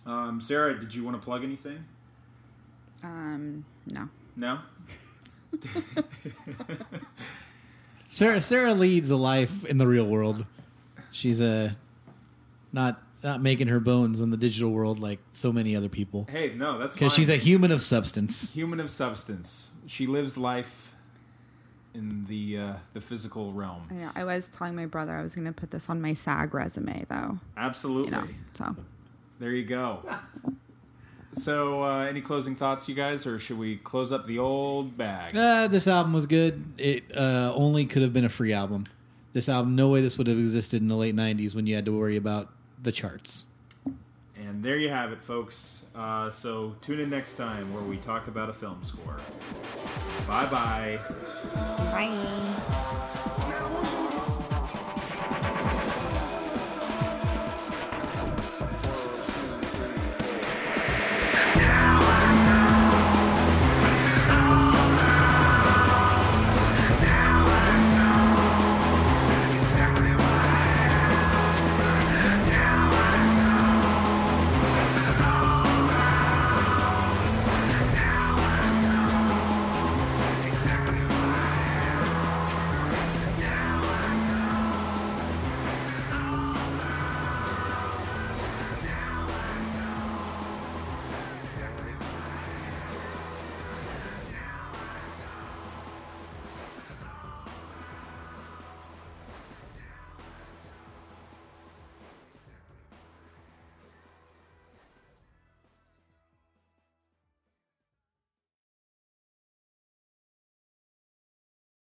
Um, Sarah, did you want to plug anything? Um, no. No. Sarah Sarah leads a life in the real world. She's a not not making her bones in the digital world like so many other people. Hey, no, that's Because she's a human of substance. human of substance. She lives life in the uh, the physical realm. I know. I was telling my brother I was going to put this on my SAG resume, though. Absolutely. You know, so There you go. so, uh, any closing thoughts, you guys, or should we close up the old bag? Uh, this album was good. It uh, only could have been a free album. This album, no way this would have existed in the late '90s when you had to worry about the charts. And there you have it, folks. Uh, so tune in next time where we talk about a film score. Bye bye. bye.